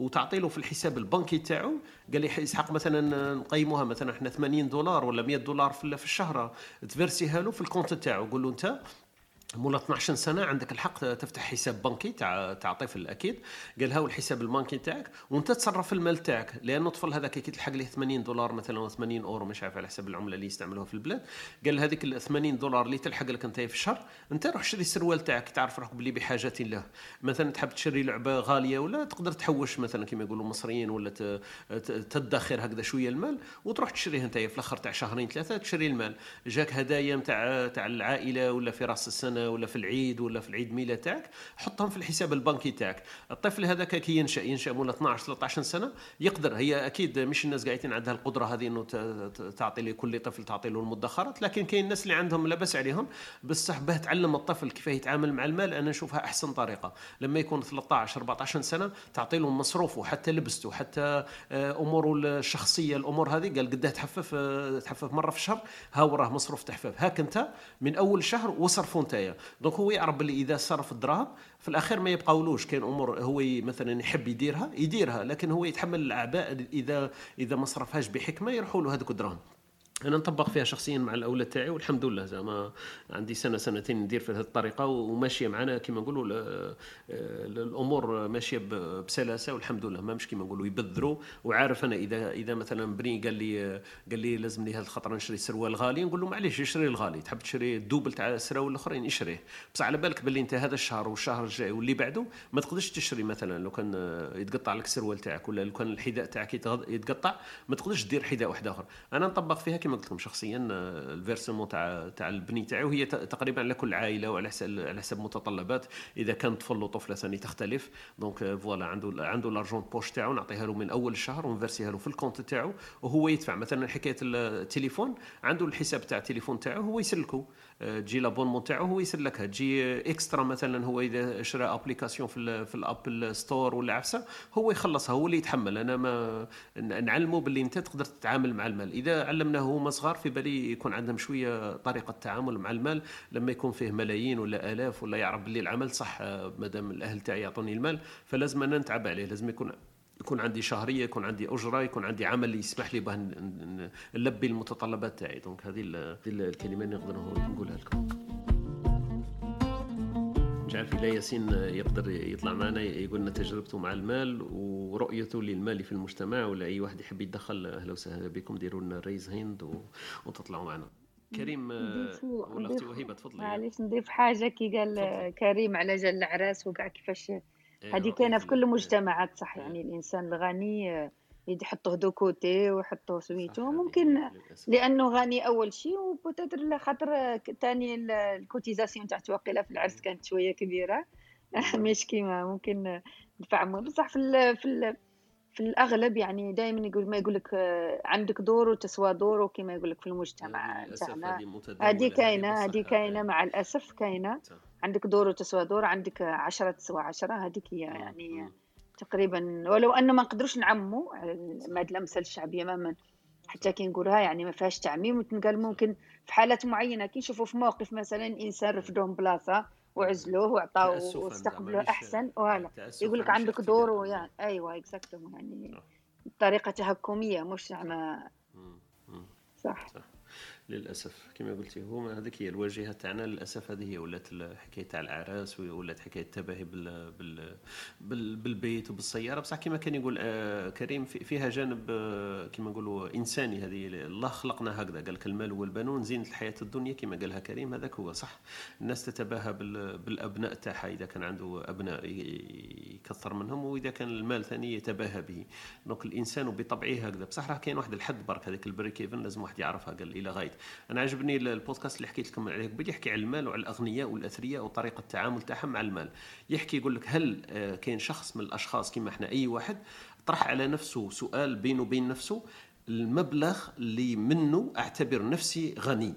وتعطي له في الحساب البنكي تاعو. قال لي يسحق مثلا نقيموها مثلا إحنا 80 دولار ولا 100 دولار في الشهر. تفرسيها له في ال compte تاعو. قول له أنت مولا 12 سنة عندك الحق تفتح حساب بنكي تاع تاع طفل أكيد قال هاو الحساب البنكي تاعك وانت تصرف المال تاعك لأنه الطفل هذاك كي تلحق ليه 80 دولار مثلا ولا 80 أورو مش عارف على حسب العملة اللي يستعملوها في البلاد. قال هذيك ال 80 دولار اللي تلحق لك أنت في الشهر أنت روح شري السروال تاعك تعرف روحك بلي بحاجه له. مثلا تحب تشري لعبة غالية ولا تقدر تحوش مثلا كما يقولوا المصريين ولا تدخر هكذا شوية المال وتروح تشريه أنت في الأخر تاع شهرين ثلاثة تشري المال. جاك هدايا تاع تاع العائلة ولا في راس السنة ولا في العيد ولا في العيد ميلاد تاعك حطهم في الحساب البنكي تاعك. الطفل هذاك كي ينشأ ينشأ مولا 12 13 سنة يقدر. هي أكيد مش الناس قاعدين عندها القدرة هذه إنه تعطي لكل طفل تعطي له المدخرات لكن كاين الناس اللي عندهم لا باس عليهم. بصح باه تعلم الطفل كيف يتعامل مع المال أنا نشوفها أحسن طريقة. لما يكون 13 14 سنة تعطي له مصروفه حتى لبسته حتى آه، أموره الشخصية الأمور هذه. قال قداه تحفف آه، تحفف مرة في الشهر ها وراه مصروف تحفيف هاك أنت من أول شهر وصرفوا نتايا donc هو يعرف باللي إذا صرف الدراهم في الأخير ما يبقاولوش. كاين أمور هو مثلا يحب يديرها يديرها لكن هو يتحمل الأعباء اذا إذا ما صرفهاش بحكمة يروحوا له هذوك الدراهم. أنا نطبق فيها شخصيا مع الاولاد تاعي والحمد لله زعما عندي سنة سنتين ندير في هذه الطريقة وماشية معنا كما نقولوا ال- ال- الأمور ماشية بسلاسة والحمد لله ما مش كما نقولوا يبذروا. وعارف أنا اذا إذا مثلا بني قال لي قال لي لازم لي هذه الخطرة نشري سروال غالي نقول له معليش اشري الغالي تحب تشري الدوبل تاع السراول الأخرين اشريه. بصح على بالك باللي أنت هذا الشهر والشهر الجاي واللي بعده ما تقدرش تشري مثلا لو كان يتقطع لك السروال تاعك ولا لو كان الحذاء تاعك يتقطع ما تقدرش دير حذاء واحد آخر. أنا نطبق فيها كما قلت لكم شخصيا آه، الفيرسمون تاع تاع البني تاعي وهي ت- تقريبا على كل عائلة وعلى حسب على حسب متطلبات. إذا كان طفل وطفلة ثاني تختلف. donc آه، voilà عنده عنده l'argent de poche تاعو نعطيها له من أول الشهر و نـ verser يها له في الـ compte تاعو وهو يدفع. مثلا حكاية التليفون عنده الحساب تاع التليفون تاعو هو يسلكه. آه، تجي l'abonnement تاعو هو يسلكها تجي extra مثلا هو إذا شرى application في في الـ App Store ولا عفسة هو يخلصها هو اللي يتحمل. أنا ما نعلمه باللي أنت تقدر تتعامل مع المال. إذا علمناه هما صغار في بالي يكون عندهم شوية طريقة تعامل مع المال. لما يكون فيه ملايين ولا آلاف ولا يعرف باللي العمل صح آه، مادام الأهل تاعي يعطوني المال فلازم أنا نتعب عليه. لازم يكون يكون عندي شهرية يكون عندي أجرة يكون عندي عمل يسمح لي ن- نلبي المتطلبات تاعي. donc هذه ال- هذه الكلمة اللي نقدر نقولها لكم. مش عارف الا ياسين يقدر يطلع معنا يقول لنا تجربته مع المال ورؤيته للمال في المجتمع ولا اي واحد يحب يتدخل أهلا وسهلا بكم. ديروا لنا raise hand و... وتطلعوا معنا. كريم ولا أختي وهبه تفضلي. معليش نضيف حاجة كي قال. كريم على جال العراس وكاع كيفاش هذه كاينة في كل ال- المجتمعات صح إيه. يعني الإنسان الغني آه، يحطوه de côté ويحطوه سميتو ممكن. لأنه غني أول شيء و peut-être خاطر ثاني الـ cotisation تاعته واقيلا في العرس كانت شوية كبيرة مش كيما ممكن ندفع مو بصح في ال في ال في الأغلب يعني دائما يقول ما يقول لك آه، عندك دور وتسوى دوره كما يقول لك في المجتمع للأسف تاعنا هذه كاينة هذه كاينة مع الأسف كاينة صح. عندك دور وتسوى دور عندك عشرة تسوى عشرة هذيك هي مم. يعني مم. تقريبا ولو أنه ما نقدروش نعموا هذه الأمثال الشعبية ما حتى كي نقولها يعني ما فيهاش تعميم وتنقال ممكن في حالات معينة كي نشوفوا في موقف مثلا إنسان رفدوه من بلاصة وعزلوه وعطاوه واستقبلوه أحسن تأسفاً يقول لك عندك. دور ويعني أيوه exactement يعني صح. بطريقه تهكمية مش زعما. مم. صح للأسف كما قلتي هو هذيك هي الواجهة تاعنا. للأسف هذه هي ولات الحكاية تاع العراس ولات حكاية التباهي بال بال بال بالبيت وبالسيارة. بصح كما كان يقول آه كريم في- فيها جانب آه كما نقولوا إنساني هذه الله خلقنا هكذا. قال لك المال والبنون زينة الحياة الدنيا كما قالها كريم هذاك هو. صح؟ الناس تتباهى بال بالأبناء تاعها. إذا كان عنده أبناء يكثر منهم وإذا كان المال ثاني يتباهى به. donc الإنسان بطبعه هكذا. بصح راه كاين واحد الحد برك هذاك الـ break-even لازم واحد يعرفها. قال إلى غاية. أنا عجبني ال- البودكاست اللي حكيت لكم عليه قبل يحكي على المال وعلى الأغنياء والأثرياء وطريقة التعامل تاعهم مع المال. يحكي يقول لك هل آه، كاين شخص من الأشخاص كما إحنا أي واحد طرح على نفسه سؤال بينه وبين نفسه المبلغ اللي منه أعتبر نفسي غني.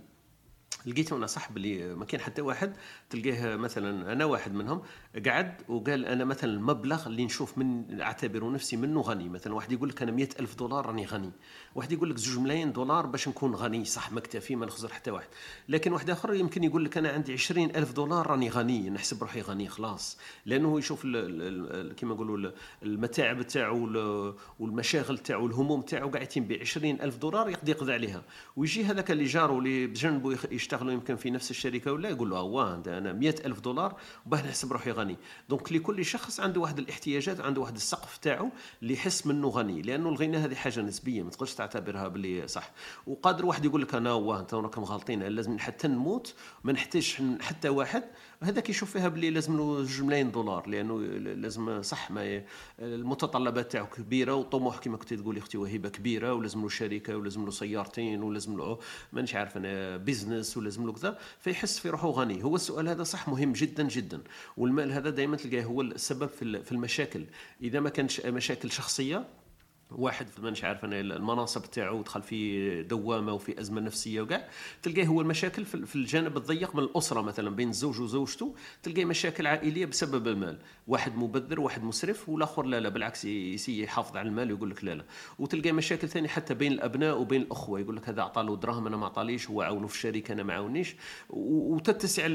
لقيت أنا صح بلي ما كان حتى واحد تلقاه مثلا أنا واحد منهم قعد وقال أنا مثلا المبلغ اللي نشوف من اعتبر نفسي منه غني. مثلا واحد يقول لك أنا مئة ألف دولار راني غني. واحد يقول لك زوج ملايين دولار باش نكون غني. صح مكتفي ما نخسر حتى واحد. لكن واحد آخر يمكن يقول لك أنا عندي عشرين ألف دولار راني غني. نحسب روحي غني خلاص. لأنه يشوف كما نقولوا ال- المتاعب تاعو وال- والمشاغل تاعو والهموم تاعو قاعدين ب 20 ألف دولار يقدر يقضي عليها. ويجي هذاك اللي جارو اللي بجنبه يشتغلوا يمكن في نفس الشركة ولا يقول له أنا 100 ألف دولار وباه نحسب روحي غني. دونك لكل شخص عنده واحد الاحتياجات عنده واحد السقف تاعو اللي يحس منه غني لأنه الغنى هذه حاجة نسبية ما تقدرش تعتبرها باللي صح. وقادر واحد يقول لك أنا واه انت راكم غالطين لازم حتى نموت ما نحتاجش حتى واحد. هذاك يشوف فيها باللي لازم له جوج ملايين دولار لأنه لازم صح ما المتطلبات تاعو كبيرة وطموح كما كنت تقولي أختي وهبه كبيرة ولازم له شركة ولازم له سيارتين ولازم له مانيش عارف أنا بيزنس ولازم له كذا فيحس في روحه غني. هو السؤال هذا صح مهم جدا جدا. والمال هذا دائما تلقاه هو السبب في ال- في المشاكل. إذا ما كانش مشاكل شخصية واحد مانيش عارف أنا المناصب تاعو دخل في دوامة وفي أزمة نفسية وكاع تلقاه هو المشاكل في الجانب الضيق من الأسرة مثلا بين الزوج وزوجته تلقاه مشاكل عائلية بسبب المال. واحد مبذر واحد مسرف والآخر لا لا بالعكس يسي يحافظ على المال ويقول لك لا لا. وتلقى مشاكل ثانية حتى بين الأبناء وبين الأخوة يقول لك هذا اعطى له دراهم أنا ما عطاليش هو عاونه في الشركة أنا ما عاونيش. وتتسع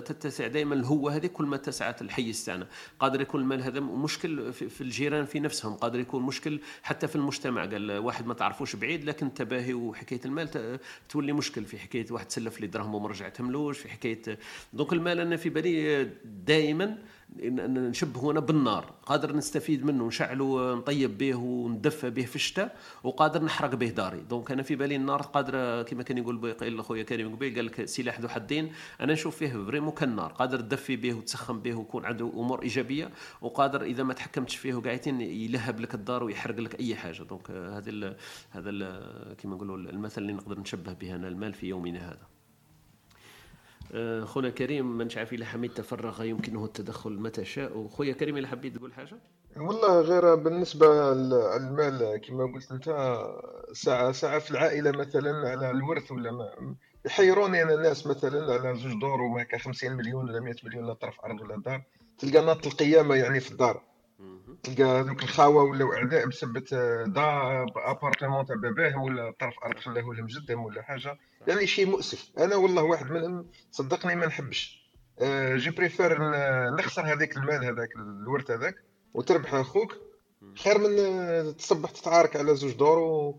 تتسع دائما الهوه هذه كل ما اتسعت الحيز تاعنا. قادر يكون المال هذا مشكل في الجيران في نفسهم قادر يكون مشكل حتى في المجتمع قال واحد ما تعرفوش بعيد لكن التباهي وحكاية المال تولي مشكل. في حكاية واحد سلف لي دراهم وما رجعتهملوش في حكاية دونك المال أنا في بالي دائما نشبهه أنا بالنار. قادر نستفيد منه نشعله نطيب به وندفى به في الشتاء وقادر نحرق به داري. donc أنا في بالي النار قادرة كما كان يقول قايل خويا كريم قبيل قال لك سلاح ذو حدين. أنا نشوف فيه vraiment كالنار قادر تدفي به وتسخن به ويكون عنده أمور إيجابية وقادر إذا ما تحكمتش فيه وقاعدين يلهب لك الدار ويحرق لك أي حاجة. donc هذا هذا كما نقولوا المثل اللي نقدر نشبه به أنا المال في يومنا هذا. خونا كريم من عارف اذا حميد تفرغ يمكنه التدخل متى شاء. وخويا كريم اذا حبيت تقول حاجة؟ والله غير بالنسبة للمال كما قلت أنت ساعة ساعة في العائلة مثلا على الورث ولا ما يحيروني أنا الناس مثلا على زوج دور وما كان 50 مليون ولا 100 مليون لا طرف أرض ولا دار. تلقى ناط القيامة يعني في الدار. تلقى هذوك الخاوة ولاو أعداء بسبة دار ابارتمون تاع باباهم ولا طرف أرض خلاه لهم جدهم ولا حاجة. يعني شيء مؤسف. أنا والله واحد منهم صدقني ما نحبش. آه، je préfère ن- نخسر هذاك المال هذاك الورث هذاك وتربح أخوك. خير من تصبح تتعارك على زوج دور و...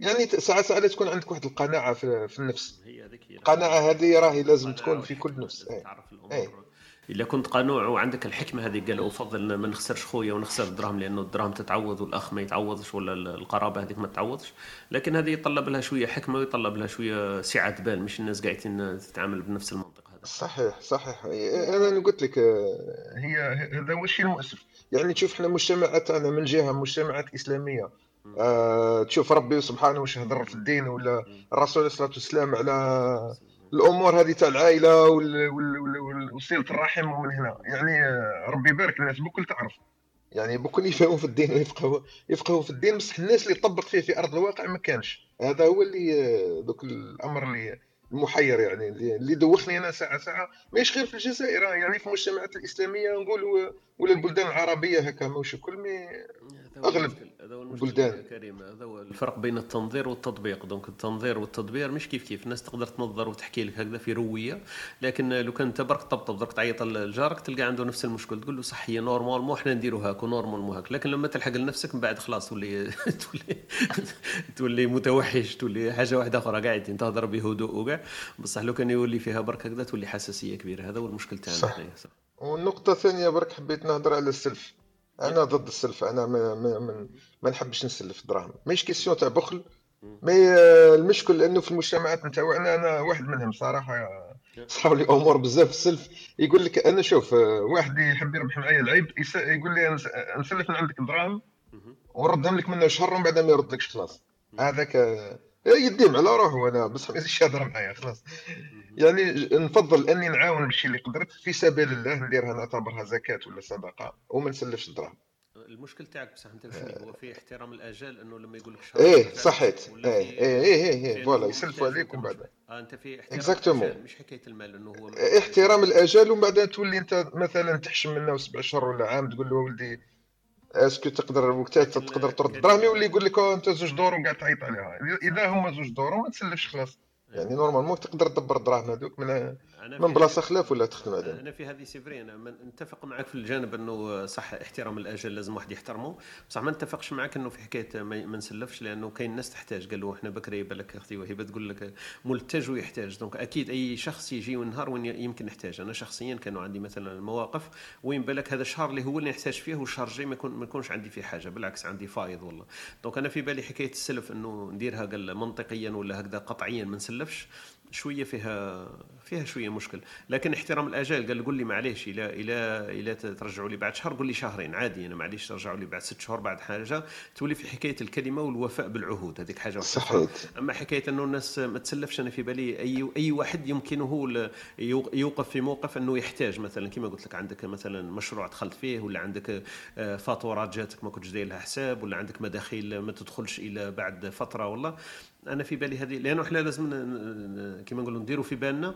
يعني ت- ساعات ساعات تكون عندك واحد القناعة في, في النفس. هي هذيك هي. القناعة هذه راهي لازم تكون في كل نفس. إيه. تعرف الأمور. اذا كنت قنوع وعندك الحكمة هذه قال افضل ما نخسرش خويا ونخسر الدراهم لأنه الدراهم تتعوض والأخ ما يتعوضش ولا القرابة هذيك ما تتعوضش لكن هذه يطلب لها شوية حكمة ويطلب لها شوية سعة بال مش الناس قاعدين تتعامل بنفس المنطق هذا. صحيح صحيح. أنا قلت لك آه، هي هذا هو الشيء المؤسف. يعني تشوف إحنا مجتمعات تاعنا من جهة مجتمعات إسلامية. آه تشوف ربي سبحانه واش هضر في الدين ولا الرسول عليه الصلاه والسلام على الأمور هذه تاع العائلة وصلة الرحم ومن هنا. يعني ربي يبارك الناس بكل تعرف. يعني بكون يفهموا في الدين ويفقهوا يفقهوا في الدين بصح الناس اللي طبق فيه في أرض الواقع ما كانش. هذا هو اللي دوك الأمر اللي المحير يعني اللي دوخني أنا ساعة ساعة. ماهيش غير في الجزائر يعني في المجتمعات الإسلامية نقول ولا البلدان العربية هكا ماهوش الكل mais المشكل البلدان. كريم هذا هو الفرق بين التنظير والتطبيق. donc التنظير والتطبيق مش كيف كيف الناس تقدر تنظر وتحكي لك هكذا في روية لكن لو كان انت برك طبطب درك تعيط لجارك تلقى عنده نفس المشكل. تقول له صح هي normalement إحنا نديروا هاك و normalement هاك. لكن لما تلحق لنفسك من بعد خلاص تولي تولي تولي متوحش تولي حاجة واحدة أخرى قاعد تهضر بهدوء وكاع بصح لو كان يولي فيها برك هكذا تولي حساسية كبيرة. هذا هو المشكل تاعنا. صح. حنايا، صح. والنقطة الثانية برك حبيت نهضر على السلف. أنا ضد السلف أنا ما, ما, ما, ما نحبش نسلف دراهم. ماهيش question تاع بخل mais المشكل أنه في المجتمعات نتاعنا أنا واحد منهم صراحة. صاروا لي أمور بزاف السلف. يقول لك أنا شوف واحد يحب يربح معايا العيب يقول لي نس- نسلف من عندك دراهم ونردهم لك منه شهر ومن بعد ما يردلكش خلاص. هذاك آه، يديم على روحه أنا بصح ما يزيدش يهضر معايا خلاص. يعني نفضل أني نعاون بالشيء اللي قدرت في سبيل الله نديرها نعتبرها زكاة ولا صدقة وما نسلفش الدراهم. المشكل تاعك بصح أنت شنو هو في احترام الاجال أنه لما يقول لك شهر إيه صحيت. ولا إيه إيه إيه إيه, إيه. فوالا يسلفوا عليك ومن بعد. آه أنت في احترام. الأجال، مش حكاية المال أنه هو احترام الأجل ومن بعد تولي أنت مثلا تحشم منه سبع شهور ولا عام تقول له ولدي est-ce que تقدر وقتها تقدر ترد الدراهم يولي يقول لك "أوه، أنت زوج دور وقاعد تعيط عليها. اذا هما زوج دور ما تسلفش خلاص. يعني normalement تقدر تدبر الدراهم هذوك من أنا من بلاصة خلاف ولا تخدم عليهم أنا في هذه c'est vrai أنا نتفق معك في الجانب أنه صح احترام الاجل لازم واحد يحترمه. بصح ما نتفقش معك أنه في حكاية ما نسلفش لأنه كاين ناس تحتاج. قالوا إحنا بكري بالك أختي وهبة تقول لك ملتج ويحتاج. donc أكيد أي شخص يجي ونهار وين يمكن يحتاج. أنا شخصيا كانوا عندي مثلا مواقف وين بالك هذا الشهر اللي هو اللي نحتاج فيه والشهر الجاي ما يكونش عندي فيه حاجة. بالعكس عندي فايض والله. donc أنا في بالي حكاية السلف أنه نديرها قال منطقيا ولا هكذا قطعيا ما نسلفش. شوية فيها فيها شوية مشكل. لكن احترام الآجال قال قول لي معليش إلى إلى إلى ترجعوا لي بعد شهر قول لي شهرين. عادي أنا معليش ترجعوا لي بعد ست شهور بعد حاجة. تولي في حكاية الكلمة والوفاء بالعهود هذيك حاجة. صحيت أما حكاية إنه الناس ما تسلفش أنا في بالي أي أي واحد يمكنه يوقف في موقف إنه يحتاج. مثلا كما قلت لك عندك مثلا مشروع دخلت فيه ولا عندك آه، فاتورات جاتك ما كنتش داير لها حساب ولا عندك مداخيل ما تدخلش إلى بعد فترة والله. أنا في بالي هذه لأنه إحنا لازم كما نقولوا نديروا في بالنا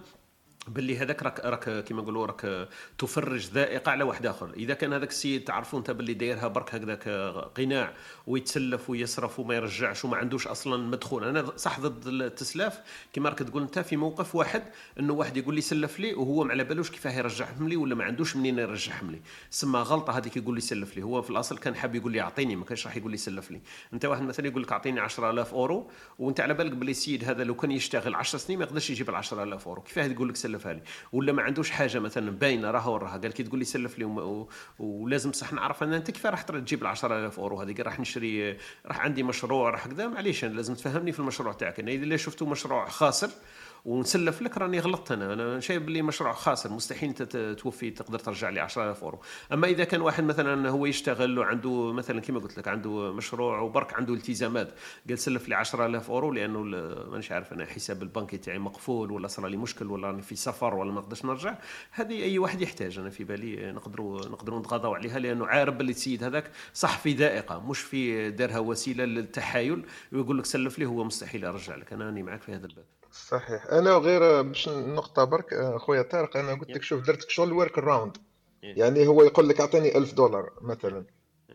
باللي هذاك راك راك كيما نقولوا راك تفرج ذائقة على واحد آخر. إذا كان هذاك السيد تعرفوا أنت باللي دايرها برك هكذاك قناع ويتسلف ويصرف وما يرجعش وما عندوش أصلا مدخول. أنا صح ضد التسلاف كيما راك تقول أنت في موقف واحد إنه واحد يقول لي سلف لي وهو ما على بالوش كيفاه يرجعهم لي ولا ما عندوش منين يرجعهم لي. سما غلطة هذيك يقول لي سلف لي. هو في الأصل كان حاب يقول لي أعطيني ما كانش راح يقول لي سلف لي. أنت واحد مثلا يقول لك أعطيني 10000 أورو وأنت على بالك باللي السيد هذا لو كان يشتغل 10 سنين ما يقدرش يجيب ال 10000 أورو. كيفاه يقول لك سلفها لي. ولا ما عندوش حاجة مثلا باينة راها وراها قال كي تقول لي سلف لي. ولازم صح نعرف ان أنت كيف راح تجيب ال 10000 أورو هذيك؟ راح نشري راح عندي مشروع راح كذا؟ معليش لازم تفهمني في المشروع تاعك. أنا إذا شفتوا مشروع خاسر ونسلف لك راني غلطت أنا أنا شايف باللي مشروع خاسر مستحيل انت توفي تقدر ترجع لي 10000 أورو. أما إذا كان واحد مثلا هو يشتغل وعنده مثلا كما قلت لك عنده مشروع وبرك عنده التزامات قال سلف لي 10000 أورو لأنه مانيش عارف أنا حساب البنكي تاعي مقفول ولا صار لي مشكل ولا راني في سفر ولا ما نقدرش نرجع. هذه أي واحد يحتاج أنا في بالي نقدروا نقدروا نتغاضوا عليها لأنه عارف باللي السيد هذاك صح في ضائقة مش في دارها وسيلة للتحايل. ويقول لك سلف لي هو مستحيل يرجع لك. أنا راني معك في هذا الباب. صحيح. أنا غير باش نقطة برك خويا طارق أنا قلت لك شوف درت شغل workaround إيه. يعني هو يقول لك أعطيني 1000 دولار مثلا.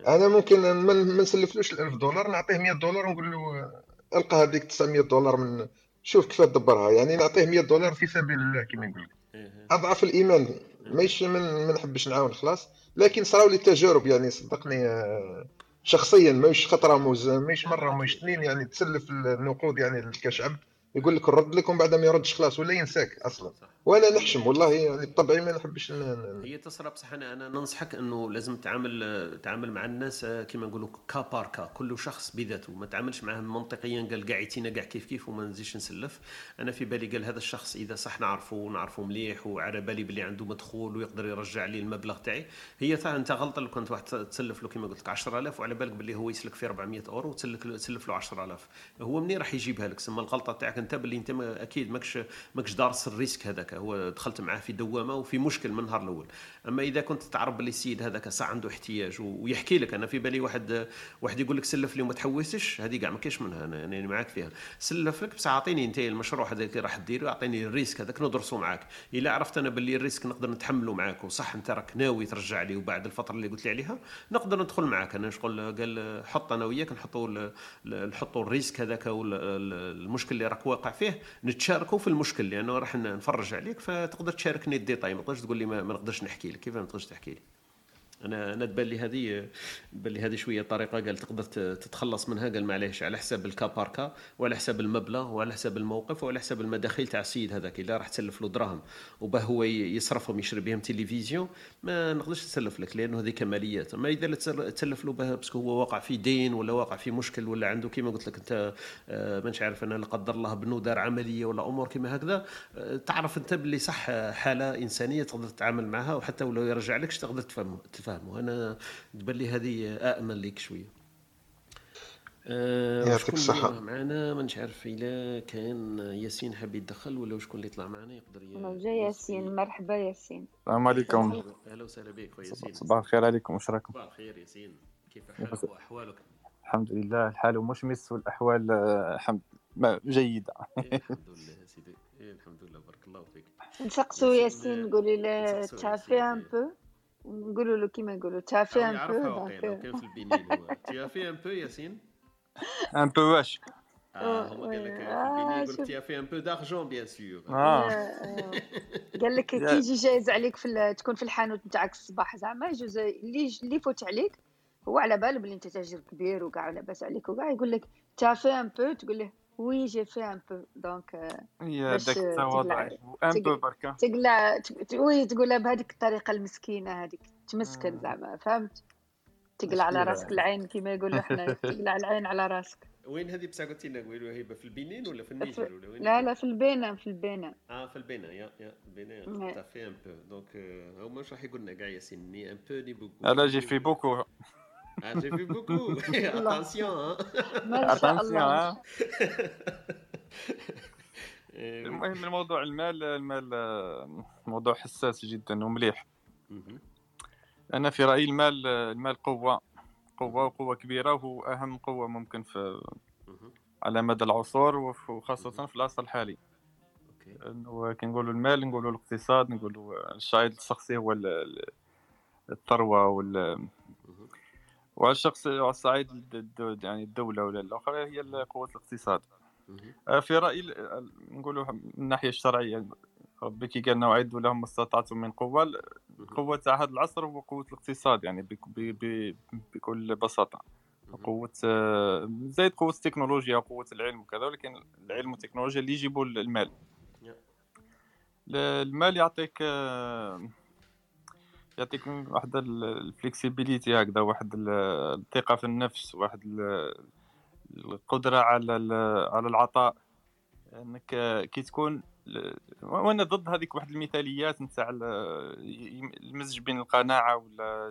أنا ممكن ما نسلفلوش ال 1000 دولار نعطيه 100 دولار ونقول له ألقى هذيك 900 دولار من شوف كيف تدبرها يعني نعطيه 100 دولار في سبيل الله كما يقول لك. أضعف الإيمان. ماهيش من ما نحبش نعاون خلاص. لكن صراو لي تجارب يعني صدقني آه، شخصيا ماهيش خطرة ماهيش مرة ماهيش اثنين يعني تسلف النقود يعني كشعب يقول لك نرد لك ومن بعد ما يردش خلاص ولا ينساك أصلا. صح. وأنا نحشم والله يعني بطبعي ما نحبش هي تصرى بصح أنا أنا ننصحك أنه لازم تعامل تعامل مع الناس آه، كما نقولوا كا بار كا كل شخص بذاته ما تعاملش معهم منطقيا قال كاع يتينا كاع كيف كيف وما نزيدش نسلف. أنا في بالي قال هذا الشخص إذا صح نعرفه ونعرفه مليح وعلى بالي بلي عنده مدخول ويقدر يرجع لي المبلغ تاعي. هي تاع أنت غلطة لو كنت واحد تسلف له كما قلت لك 10000 وعلى بالك بلي هو يسلك في 400 أورو وتسلك له تسلف له 10000 هو منين راح يجيبها لك؟ سما الغلطة تاعك انت باللي انت ما أكيد ماكش ماكش دارس ال risque هذاك. هو دخلت معاه في دوامة وفي مشكل من النهار الأول. أما إذا كنت تعرف باللي السيد هذاك صح عنده احتياج ويحكي لك أنا في بالي واحد واحد يقول لك سلف لي وما تحوسش هذه كاع ما كاينش منها أنا أنا معاك فيها. سلف لك بس أعطيني أنت المشروع هذاك راح ديره أعطيني ال risque هذاك ندرسه معاك. إلا عرفت أنا باللي ال risque نقدر نتحمله معاك وصح أنت راك ناوي ترجع لي وبعد الفترة اللي قلت لي عليها نقدر ندخل معاك. أنا شغل قال حط أنا وياك نحطوا نحطوا ال risque هذاك والمشكل اللي راك واقع فيه نتشاركوا في المشكل لأنه راح نفرج عليك فتقدر تشاركني الديتاي. ما تقدرش تقول لي ما ما نقدرش نحكي لك. كيف ما تقدرش تحكي لي؟ أنا أنا تبان لي هذه تبان لي هذه شوية طريقة. قال تقدر تتخلص منها؟ قال معليش على حساب ال cas par cas وعلى حساب المبلغ وعلى حساب الموقف وعلى حساب المداخيل تاع السيد هذاك. إلا راح تسلف له دراهم وباه هو يصرفهم يشري بهم تلفزيون. ما نقدرش نسلف لك لأنه هذه كماليات. أما إذا تسلف له بها parce que هو واقع في دين ولا واقع في مشكل ولا عنده كيما قلت لك أنت آه، مانيش عارف أنا لا قدر الله بنو دار عملية ولا أمور كيما هكذا آه، تعرف أنت باللي صح حالة إنسانية تقدر تتعامل معها وحتى ولو يرجع لكش تقدر تفهمه تفهمه أنا تبان لي هذه آمن ليك شوية. آه، يعطيك الصحة. معنا؟ مانيش عارف إلا كان ياسين حاب يتدخل ولا وشكون اللي يطلع معنا؟ يقدر ي- موجة ياسين. مرحبا ياسين. السلام عليكم. أهلا وسهلا. بك خويا ياسين. صباح الخير عليكم. واش راكم؟ صباح الخير ياسين. كيف يا حالك واحوالك الحمد لله. الحال مشمس والأحوال آه، حمد ما جيدة. إيه، الحمد لله سيدي. إيه، الحمد لله. بارك الله فيك. نسقسو ياسين، نقولي له t'as fait un. peu نقولوا له كيما يقولوا t'as fait un peu وقيلا donc وكان في البنين هو. tu fais un peu ياسين un peu واش؟ آه هو قال لك في آه، البنين fait un peu d'argent bien sûr آه، قال لك كي يجي جايز عليك في تكون في الحانوت نتاعك الصباح زعما يجوز اللي اللي يفوت عليك هو على باله بلي أنت تاجر كبير وكاع لاباس عليك وكاع يقول لك t'as fait un peu تقول له وي جي في ان بو دونك آه، يا داك التواضع تقلع- ان بو بركة. تقلع وي تقولها بهذيك الطريقة المسكينة هذيك. تمسكن مم. زعما فهمت؟ تقلع على. راسك العين كما يقولوا إحنا تقلع العين على راسك. وين هذه بصح قلت لنا وين هي؟ في البنين ولا في النيجر ولا وين لا؟ لا في البينه في البينه آه في البناء يا يا البناء Ouais. تا في ان بو دونك آه، هو واش راح يقول لنا كاع ياسين ني ان بو ني بوكو الا جي في بوكو fait beaucoup attention ما شاء attention الله ها المهم الموضوع المال المال موضوع حساس جدا ومليح. أنا في رأيي المال المال قوة. قوة وقوة كبيرة وهو أهم قوة ممكن في على مدى العصور وخاصة في العصر الحالي. OK. إنه كنقولوا المال نقولوا الاقتصاد نقولوا الشاهد الشخصي هو ال- ال- الثروة وال وعلى الشخص على الصعيد يعني الدولة ولا الأخرى هي قوة الاقتصاد. آه، في رايي نقولوا من الناحية الشرعية ربي كي قال وأعدوا لهم ما استطعتم من قوة القوه تاع هذا العصر هو قوة الاقتصاد يعني بك- ب- ب- بكل بساطة. قوة آه، زائد قوة التكنولوجيا وقوة العلم وكذا ولكن العلم والتكنولوجيا اللي يجيبوا المال. المال يعطيك يعطيك واحد الفلكسيبيليتي هكذا واحد ال- الثقة في النفس واحد ال- القدرة على على العطاء. إنك كي تكون وأنا ضد هذيك واحد المثاليات نتاع المزج بين القناعة ولا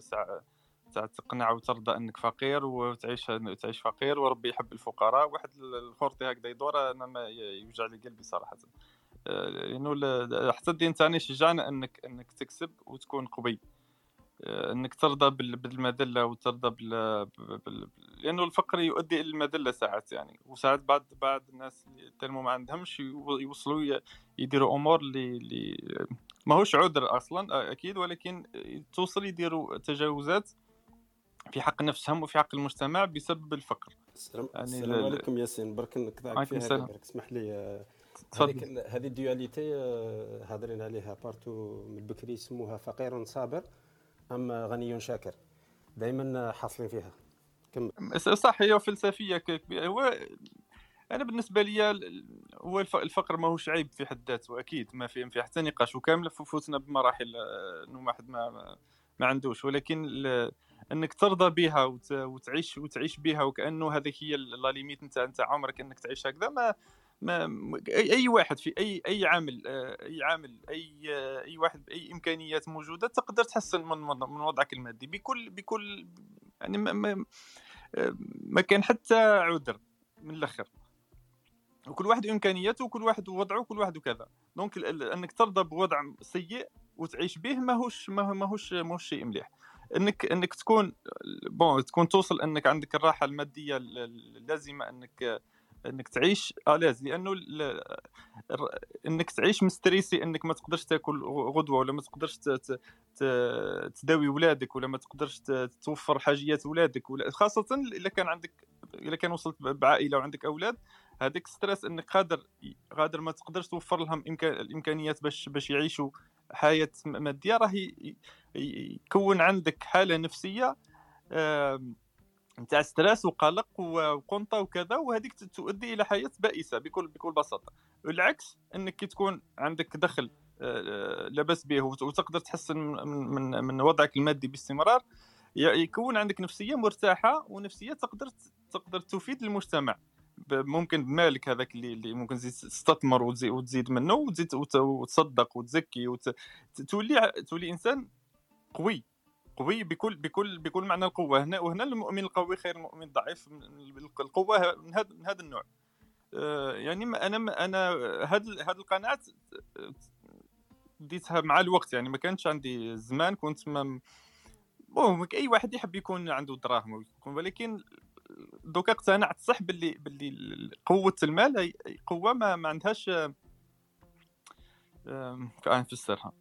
تاع تقنع وترضى إنك فقير وتعيش تعيش فقير وربي يحب الفقراء. واحد الخرطي هكذا يدور أنا ما يوجع لي قلبي صراحة. لأنه حتى الدين تاعنا يشجعنا إنك إنك تكسب وتكون قوي. إنك ترضى بال- بالمذلة وترضى بال... بال... لأنه الفقر يؤدي إلى المذلة ساعات يعني وساعات بعض بعض الناس اللي تنمو ما عندهمش يو- يوصلوا يديروا أمور اللي اللي ماهوش عذر أصلا آه، أكيد ولكن توصل يديروا تجاوزات في حق نفسهم وفي حق المجتمع بسبب الفقر. السلام, يعني السلام ال- عليكم ياسين برك نقطعك فيها السلام. برك اسمح لي آه، هذه ال dualité آه، هادرين عليها partout من بكري يسموها فقير صابر. أم غني شاكر؟ دائما حاصلين فيها. كمل صح هي فلسفية. هو أنا بالنسبة لي هو الف- الفقر ماهوش عيب في حد ذاته أكيد ما في في حتى نقاش وكامله فوتنا بمراحل آه، إنه واحد ما ما- عندوش. ولكن إنك ترضى بها وت- وتعيش وتعيش بها وكأنه هذيك هي la limite نتاع عمرك إنك تعيش هكذا ما ما أي أي واحد في أي أي عامل آه، أي عامل أي أي واحد بأي إمكانيات موجودة تقدر تحسن من من من وضعك المادي. بكل بكل يعني ما, ما, آه، ما كان حتى عذر من الأخر. وكل واحد إمكانياته وكل واحد وضعه وكل واحد وكذا. donc أنك ترضى بوضع سيء وتعيش به ماهوش ماهوش ماهوش شيء مليح. أنك أنك تكون bon تكون توصل أنك عندك الراحة المادية اللازمة أنك انك تعيش الاز لأنه انك تعيش م stressé انك ما تقدرش تاكل غدوة ولا ما تقدرش تداوي ولادك ولا ما تقدرش توفر حاجيات ولادك ولا خاصة اذا كان عندك اذا كان وصلت بعائلة وعندك أولاد هذاك stress إنك قادر قادر ما تقدرش توفر لهم الإمكانيات باش باش يعيشوا حياة مادية راه يكون عندك حالة نفسية نتاع stress وقلق وقنطة وكذا وهذيك تؤدي إلى حياة بائسة بكل بكل بساطة. بالعكس إنك كي تكون عندك دخل آه، لاباس به وتقدر تحسن من من وضعك المادي باستمرار يكون عندك نفسية مرتاحة ونفسية تقدر تقدر تفيد المجتمع. ممكن بمالك هذاك اللي, اللي ممكن تستثمر وتزيد, وتزيد منه وتزيد وتصدق وتزكي وتولي تولي إنسان قوي. قوي بكل بكل بكل معنى القوة. هنا وهنا المؤمن القوي خير المؤمن الضعيف القوة من هذا من هذا النوع. آه، يعني أنا أنا هذه هذه القناعات بديتها مع الوقت. يعني ما كانش عندي زمان كنت ما أي واحد يحب يكون عنده دراهم ولكن دوكا اقتنعت صح باللي باللي قوة المال قوة ما, ما عندهاش كيف نفسرها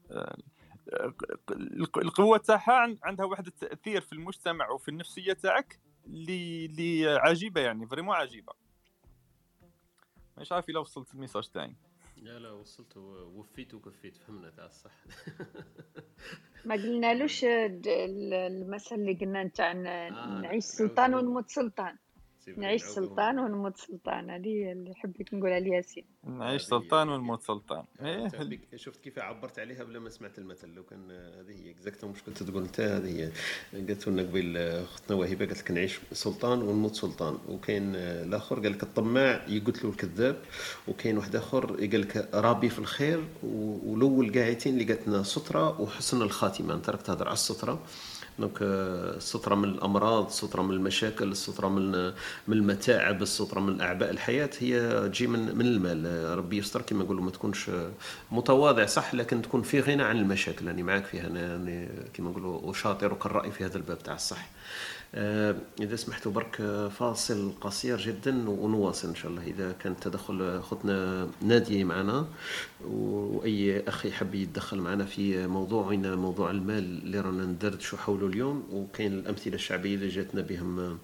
القوة تاعها عندها واحد التاثير في المجتمع وفي النفسية تاعك اللي اللي عجيبه يعني vraiment عجيبة. مش عارف إلا وصلت ال message تاعي. لا لا وصلت وفيت وكفيت فهمنا تاع الصح. ما قلنالوش المثل اللي قلنا نتاع آه، نعيش سلطان ونموت سلطان. نعيش سلطان ونموت سلطان. هذه اللي حبيت نقولها لياسين. نعيش سلطان ونموت سلطان. إيه. شفت كيف عبرت عليها بلا ما سمعت المثل. لو كان هذه هي اكزاكتوم مش كنت تقول أنت هذه هي. قالت لنا قبيل أختنا وهبه قالت لك نعيش سلطان ونموت سلطان. وكاين الآخر قال لك الطماع يقتل له الكذاب. وكاين واحد آخر قال لك رابي في الخير. والأول قاعدين اللي قالت لنا سترة وحسن الخاتمة. أنت راك تهضر على السترة. دونك السترة من الأمراض السترة من المشاكل السترة من من المتاعب السترة من أعباء الحياة هي تجي من من المال. ربي يستر كما نقولوا ما تكونش متواضع صح لكن تكون في غنى عن المشاكل. يعني معك فيها أنا يعني كما نقولوا أشاطرك الرأي في هذا الباب تاع الصح. آه، إذا سمحتوا برك آه، فاصل قصير جدا ونواصل إن شاء الله. إذا كان تدخل أختنا نادية معنا وأي أخ يحب يتدخل معنا في موضوعنا موضوع المال اللي رانا ندردشوا حوله اليوم وكاين الأمثلة الشعبية اللي جاتنا بهم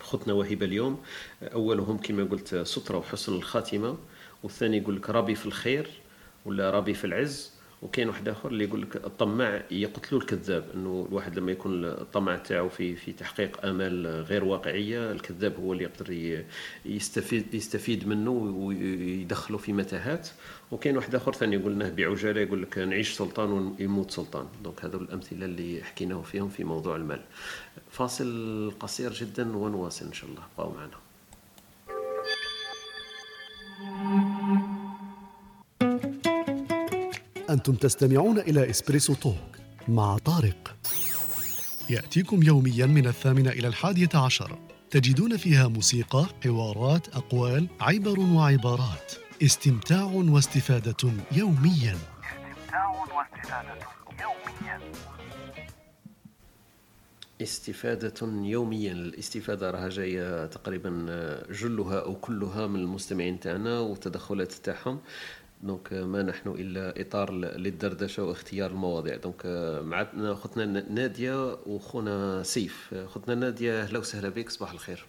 خطنا وهبة اليوم. أولهم كما قلت سترة وحسن الخاتمة والثاني يقول لك ربي في الخير ولا ربي في العز. وكاين واحد آخر اللي يقول لك الطماع يقتلوا الكذاب إنه الواحد لما يكون الطمع تاعو في في تحقيق آمال غير واقعية الكذاب هو اللي يقدر يستفيد يستفيد منه ويدخله في متاهات. وكاين واحد آخر ثاني قلناه بعجاله يقول لك نعيش سلطان ويموت سلطان. donc هذو الأمثلة اللي حكيناه فيهم في موضوع المال. فاصل قصير جدا ونواصل إن شاء الله. بقاو معنا. أنتم تستمعون إلى Espresso Talk مع طارق. يأتيكم يوميا من الثامنة إلى الحادية عشر. تجدون فيها موسيقى، حوارات، أقوال، عبر وعبارات. استمتاع واستفادة يوميا. استمتاع واستفادة يوميا استفادة يوميا. الاستفادة راها جاية تقريبا جلها أو كلها من المستمعين تاعنا والتدخلات تاعهم. donc ما نحن إلا إطار للدردشة واختيار المواضيع. donc معنا اختنا نادية وخونا سيف. اختنا نادية أهلا وسهلا بك صباح الخير.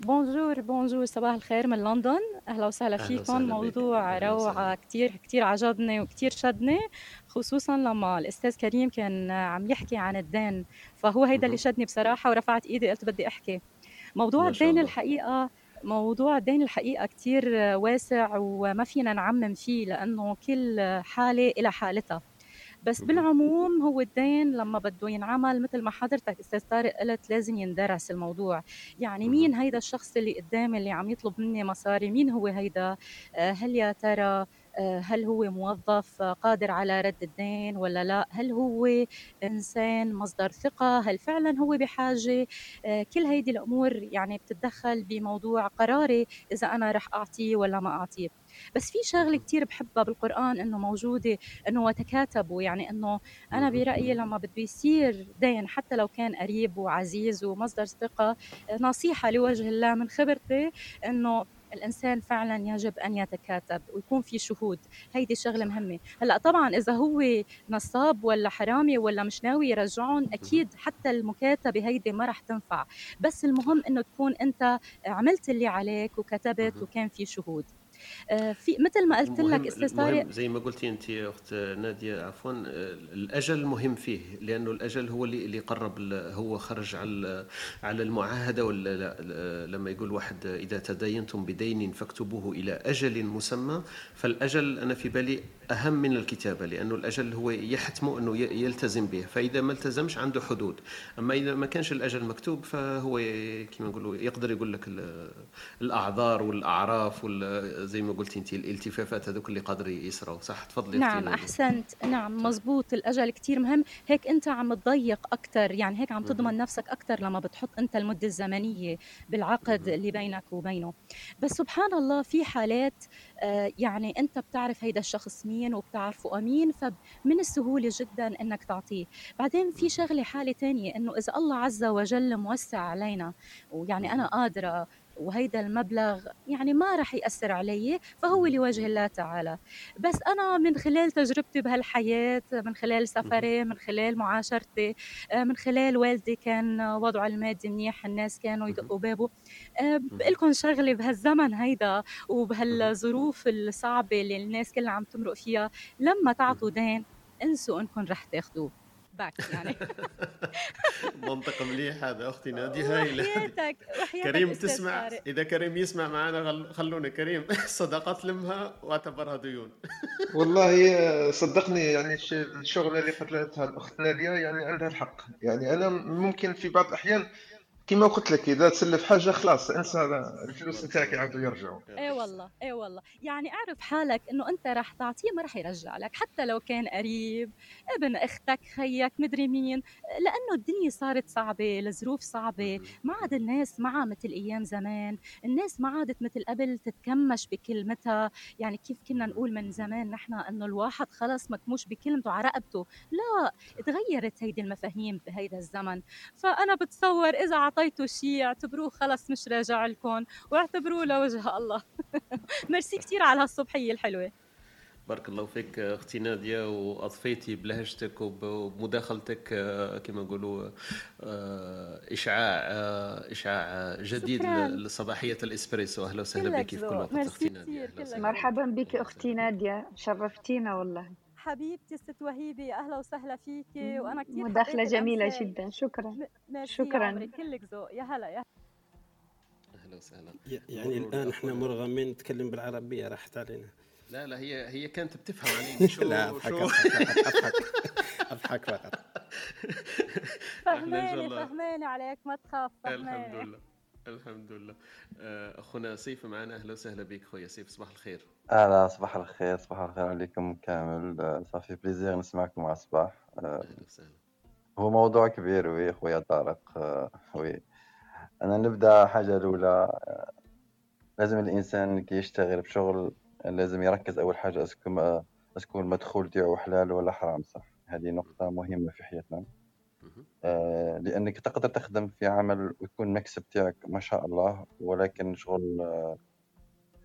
بونجور بونجور صباح الخير من لندن. أهلا وسهلا فيكم. موضوع روعة كثير كثير عجبني وكثير شدني خصوصا لما الأستاذ كريم كان عم يحكي عن الدين. فهو هيدا اللي شدني بصراحة ورفعت إيدي قلت بدي أحكي. موضوع الدين الحقيقة موضوع الدين الحقيقة كتير واسع وما فينا نعمم فيه لأنه كل حالة إلى حالتها. بس بالعموم هو الدين لما بده ينعمل مثل ما حضرتك أستاذ طارق قلت لازم يندرس الموضوع. يعني مين هيدا الشخص اللي قدامي اللي عم يطلب مني مصاري؟ مين هو هيدا؟ آه، هل يا ترى آه، هل هو موظف قادر على رد الدين ولا لا؟ هل هو إنسان مصدر ثقة؟ هل فعلا هو بحاجة؟ آه، كل هيدي الأمور يعني بتتدخل بموضوع قراري إذا أنا رح أعطيه ولا ما أعطيه. بس في شغلة كتير بحبها بالقرآن إنه موجودة إنه وتكاتبوا يعني إنه أنا برأيي لما بده يصير دين حتى لو كان قريب وعزيز ومصدر ثقة نصيحة لوجه الله من خبرتي إنه الإنسان فعلا يجب أن يتكاتب ويكون في شهود. هيدي شغلة مهمة. هلأ طبعا إذا هو نصاب ولا حرامي ولا مش ناوي يرجعهم أكيد حتى المكاتبة هيدي ما رح تنفع. بس المهم إنه تكون أنت عملت اللي عليك وكتبت وكان في شهود. في مثل ما قلت لك أستاذ زي ما قلتي أنت أخت نادية عفوا آه، الأجل مهم فيه لأنه الأجل هو اللي اللي قرب هو خرج على على المعاهدة ولا لا لما يقول واحد إذا تداينتم بدين فاكتبوه إلى أجل مسمى. فالأجل أنا في بالي أهم من الكتابة لأنه الأجل هو يحتم أنه يلتزم به فإذا ما التزمش عنده حدود. أما إذا ما كانش الأجل مكتوب فهو كما نقولوا يقدر يقول لك الأعذار والأعراف زي ما قلتي أنت الالتفافات هذوك اللي قادر يسروا صح تفضلي نعم أحسنت. نعم مزبوط الأجل كثير مهم. هيك أنت عم تضيق أكثر يعني هيك عم تضمن نفسك أكثر لما بتحط أنت المدة الزمنية بالعقد اللي بينك وبينه. بس سبحان الله في حالات يعني أنت بتعرف هيدا الشخص مين وبتعرفه أمين فمن السهولة جدا إنك تعطيه. بعدين في شغلة حالة تانية إنه إذا الله عز وجل موسع علينا ويعني أنا قادرة وهيدا المبلغ يعني ما رح يأثر علي فهو لوجه الله تعالى. بس أنا من خلال تجربتي بهالحياة من خلال سفري من خلال معاشرتي آه، من خلال والدي كان وضعه المادي منيح الناس كانوا يدقوا بابه. آه، بقلكم شغلة بهالزمن هيدا وبهالظروف الصعبة اللي الناس كلها عم تمرق فيها لما تعطوا دين انسوا انكم رح تاخذوه باك يعني. منطق مليح هذا أختي نادي هايله وحياتك وحياتك كريم تسمع. إذا كريم يسمع معنا خلونا كريم. صداقات لمها واعتبرها ديون. والله صدقني يعني الشغله اللي قتلتها الأخت نادية يعني عندها الحق. يعني أنا ممكن في بعض الأحيان كما قلت لك إذا تسلف حاجة خلاص انسى الفلوس نتاعك يعاودوا يرجعوا إي والله إي والله. يعني أعرف حالك إنه أنت راح تعطيه ما راح يرجع لك. حتى لو كان قريب ابن أختك خيك مدري مين. لأنه الدنيا صارت صعبة الظروف صعبة. ما عاد الناس معها مثل أيام زمان. الناس ما عادت مثل قبل تتكمش بكلمتها. يعني كيف كنا نقول من زمان نحن إنه الواحد خلص مكموش بكلمته على رقبته لا تغيرت هيدي المفاهيم بهيدا الزمن. فأنا بتصور إذا اعطيته شيء اعتبروه خلص مش راجع لكم واعتبروه لوجه الله. ميرسي كثير على هالصبحية الحلوة. بارك الله فيك أختي نادية وأضفيتي بلهجتك وبمداخلتك آه، كما نقولوا آه، إشعاع آه، إشعاع جديد لصباحية الإسبريسو. أهلا وسهلا بك في كل وقت أختي نادية. مرحبا بك أختي نادية شرفتينا والله. حبيبتي ست وهيبه أهلا وسهلا فيكي وأنا كثير مداخلة جميلة جدا شكرا. شكرا. كلك ذوق. يا هلا يا أهلا وسهلا. يعني الآن إحنا مرغمين نتكلم بالعربية راحت علينا لا لا هي هي كانت بتفهم علي شو لا أضحك أضحك أضحك. فقط. فهماني فهماني عليك ما تخاف فهماني. الحمد لله. الحمد لله. آه، أخونا سيف معنا. أهلا وسهلا بك خويا سيف صباح الخير. أهلا صباح الخير صباح الخير عليكم كامل. آه، صافي بليزير نسمعكم على الصباح. آه، أهلا وسهلا. هو موضوع كبير oui خويا طارق. oui. أنا نبدأ حاجة الأولى لازم الإنسان كي يشتغل بشغل لازم يركز أول حاجة est-ce que est-ce que المدخول تاعو حلال ولا حرام صح؟ هذه نقطة مهمة في حياتنا. آه، لأنك تقدر تخدم في عمل ويكون المكسب تاعك ما شاء الله ولكن شغل آه،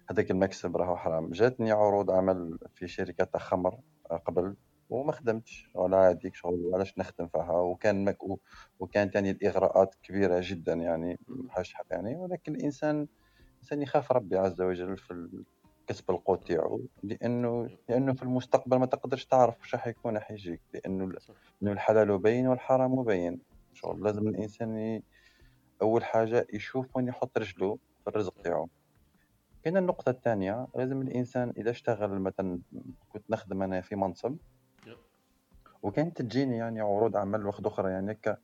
هذاك المكسب راهو حرام. جاتني عروض عمل في شركات خمر آه، قبل وما خدمتش. ولا عاديك شغل علاش نخدم فيها؟ وكان مك وكانت يعني الإغراءات كبيرة جدا يعني حاجة يعني. ولكن الإنسان الإنسان يخاف ربي عز وجل في كسب القوت تاعو لأنه لأنه في المستقبل ما تقدرش تعرف واش راح يكون راح يجيك لأنه الحلال بين والحرام بين شغل لازم الإنسان ي... أول حاجة يشوف وين يحط رجله في الرزق تاعو. كاينة النقطة الثانية لازم الإنسان إذا اشتغل مثلا كنت نخدم أنا في منصب. وكانت تجيني يعني عروض عمل واحد أخرى يعني ك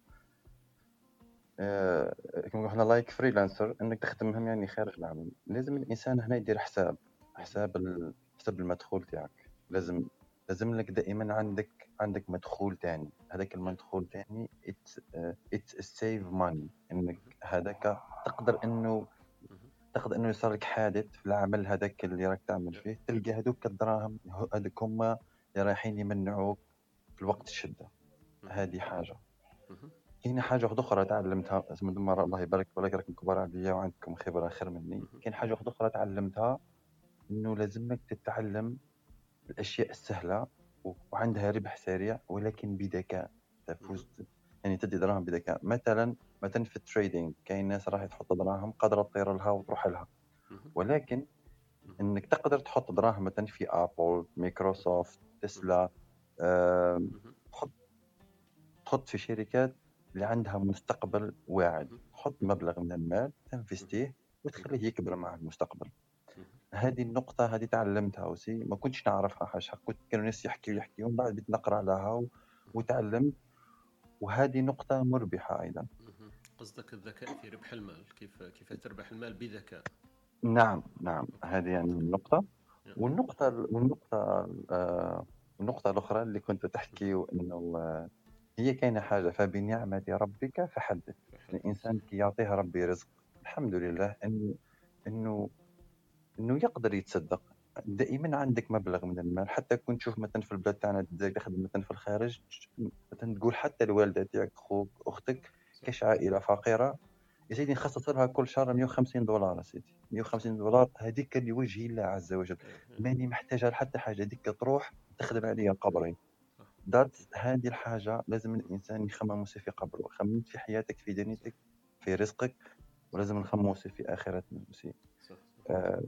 آه، كما إحنا like freelancer إنك تخدمهم يعني خارج العمل. لازم الإنسان هنا يدير حساب. حساب حسب المدخول تاعك. لازم لازم لك دائما عندك عندك مدخول تاني. هذاك المدخول تاني it's save money إنك هذاك تقدر إنه تقدر إنه يصير لك حادث في العمل هذاك اللي راك تعمل فيه. تلقى هذوك الدراهم هذوك هما اللي رايحين يمنعوك في الوقت الشدة. هذه حاجة. كاين حاجة واحدة أخرى تعلمتها من مرة الله يبارك ولكن راكم كبار عليا وعندكم خبرة خير مني. كاين حاجة واحدة أخرى تعلمتها. إنه لازمك تتعلم الأشياء السهلة وعندها ربح سريع ولكن بذكاء تفوز. يعني تدي دراهم بذكاء مثلا مثلا في ال trading كاين ناس راح تحط دراهم قادرة تطير لها وتروح لها. ولكن إنك تقدر تحط دراهم مثلا في Apple Microsoft Tesla تحط تحط في شركات اللي عندها مستقبل واعد. تحط مبلغ من المال ت investi ه وتخليه يكبر مع المستقبل. هذه النقطة هذه تعلمتها aussi ما كنتش نعرفها حاجة كنت كانوا الناس يحكيوا يحكيوا ومن بعد بديت نقرا لها وتعلمت وهذه نقطة مربحة أيضا. قصدك الذكاء في ربح المال كيف كيف تربح المال بذكاء. نعم نعم هذه يعني النقطة. والنقطة والنقطة آه، النقطة الأخرى اللي كنت تحكي آه، هي كاينة حاجة فبنعمة ربك فحدث. الإنسان كي يعطيه ربي رزق الحمد لله إنه إنه إنه يقدر يتصدق. دائما عندك مبلغ من المال حتى كنت تشوف مثلا في البلاد تاعنا تخدم مثلا في الخارج مثلا تقول حتى الوالدة تاعك خوك أختك كاش عائلة فقيرة يا سيدي نخصص لها كل شهر 150 دولار سيدي. 150 دولار هذيك لوجه الله عز وجل. ماني محتاجها لحتى حاجة هذيك تروح تخدم عليا قبري دارت هذه الحاجة لازم الإنسان يخمم في قبره. خممت في حياتك في دنيتك في رزقك ولازم نخمم في آخرتنا. آه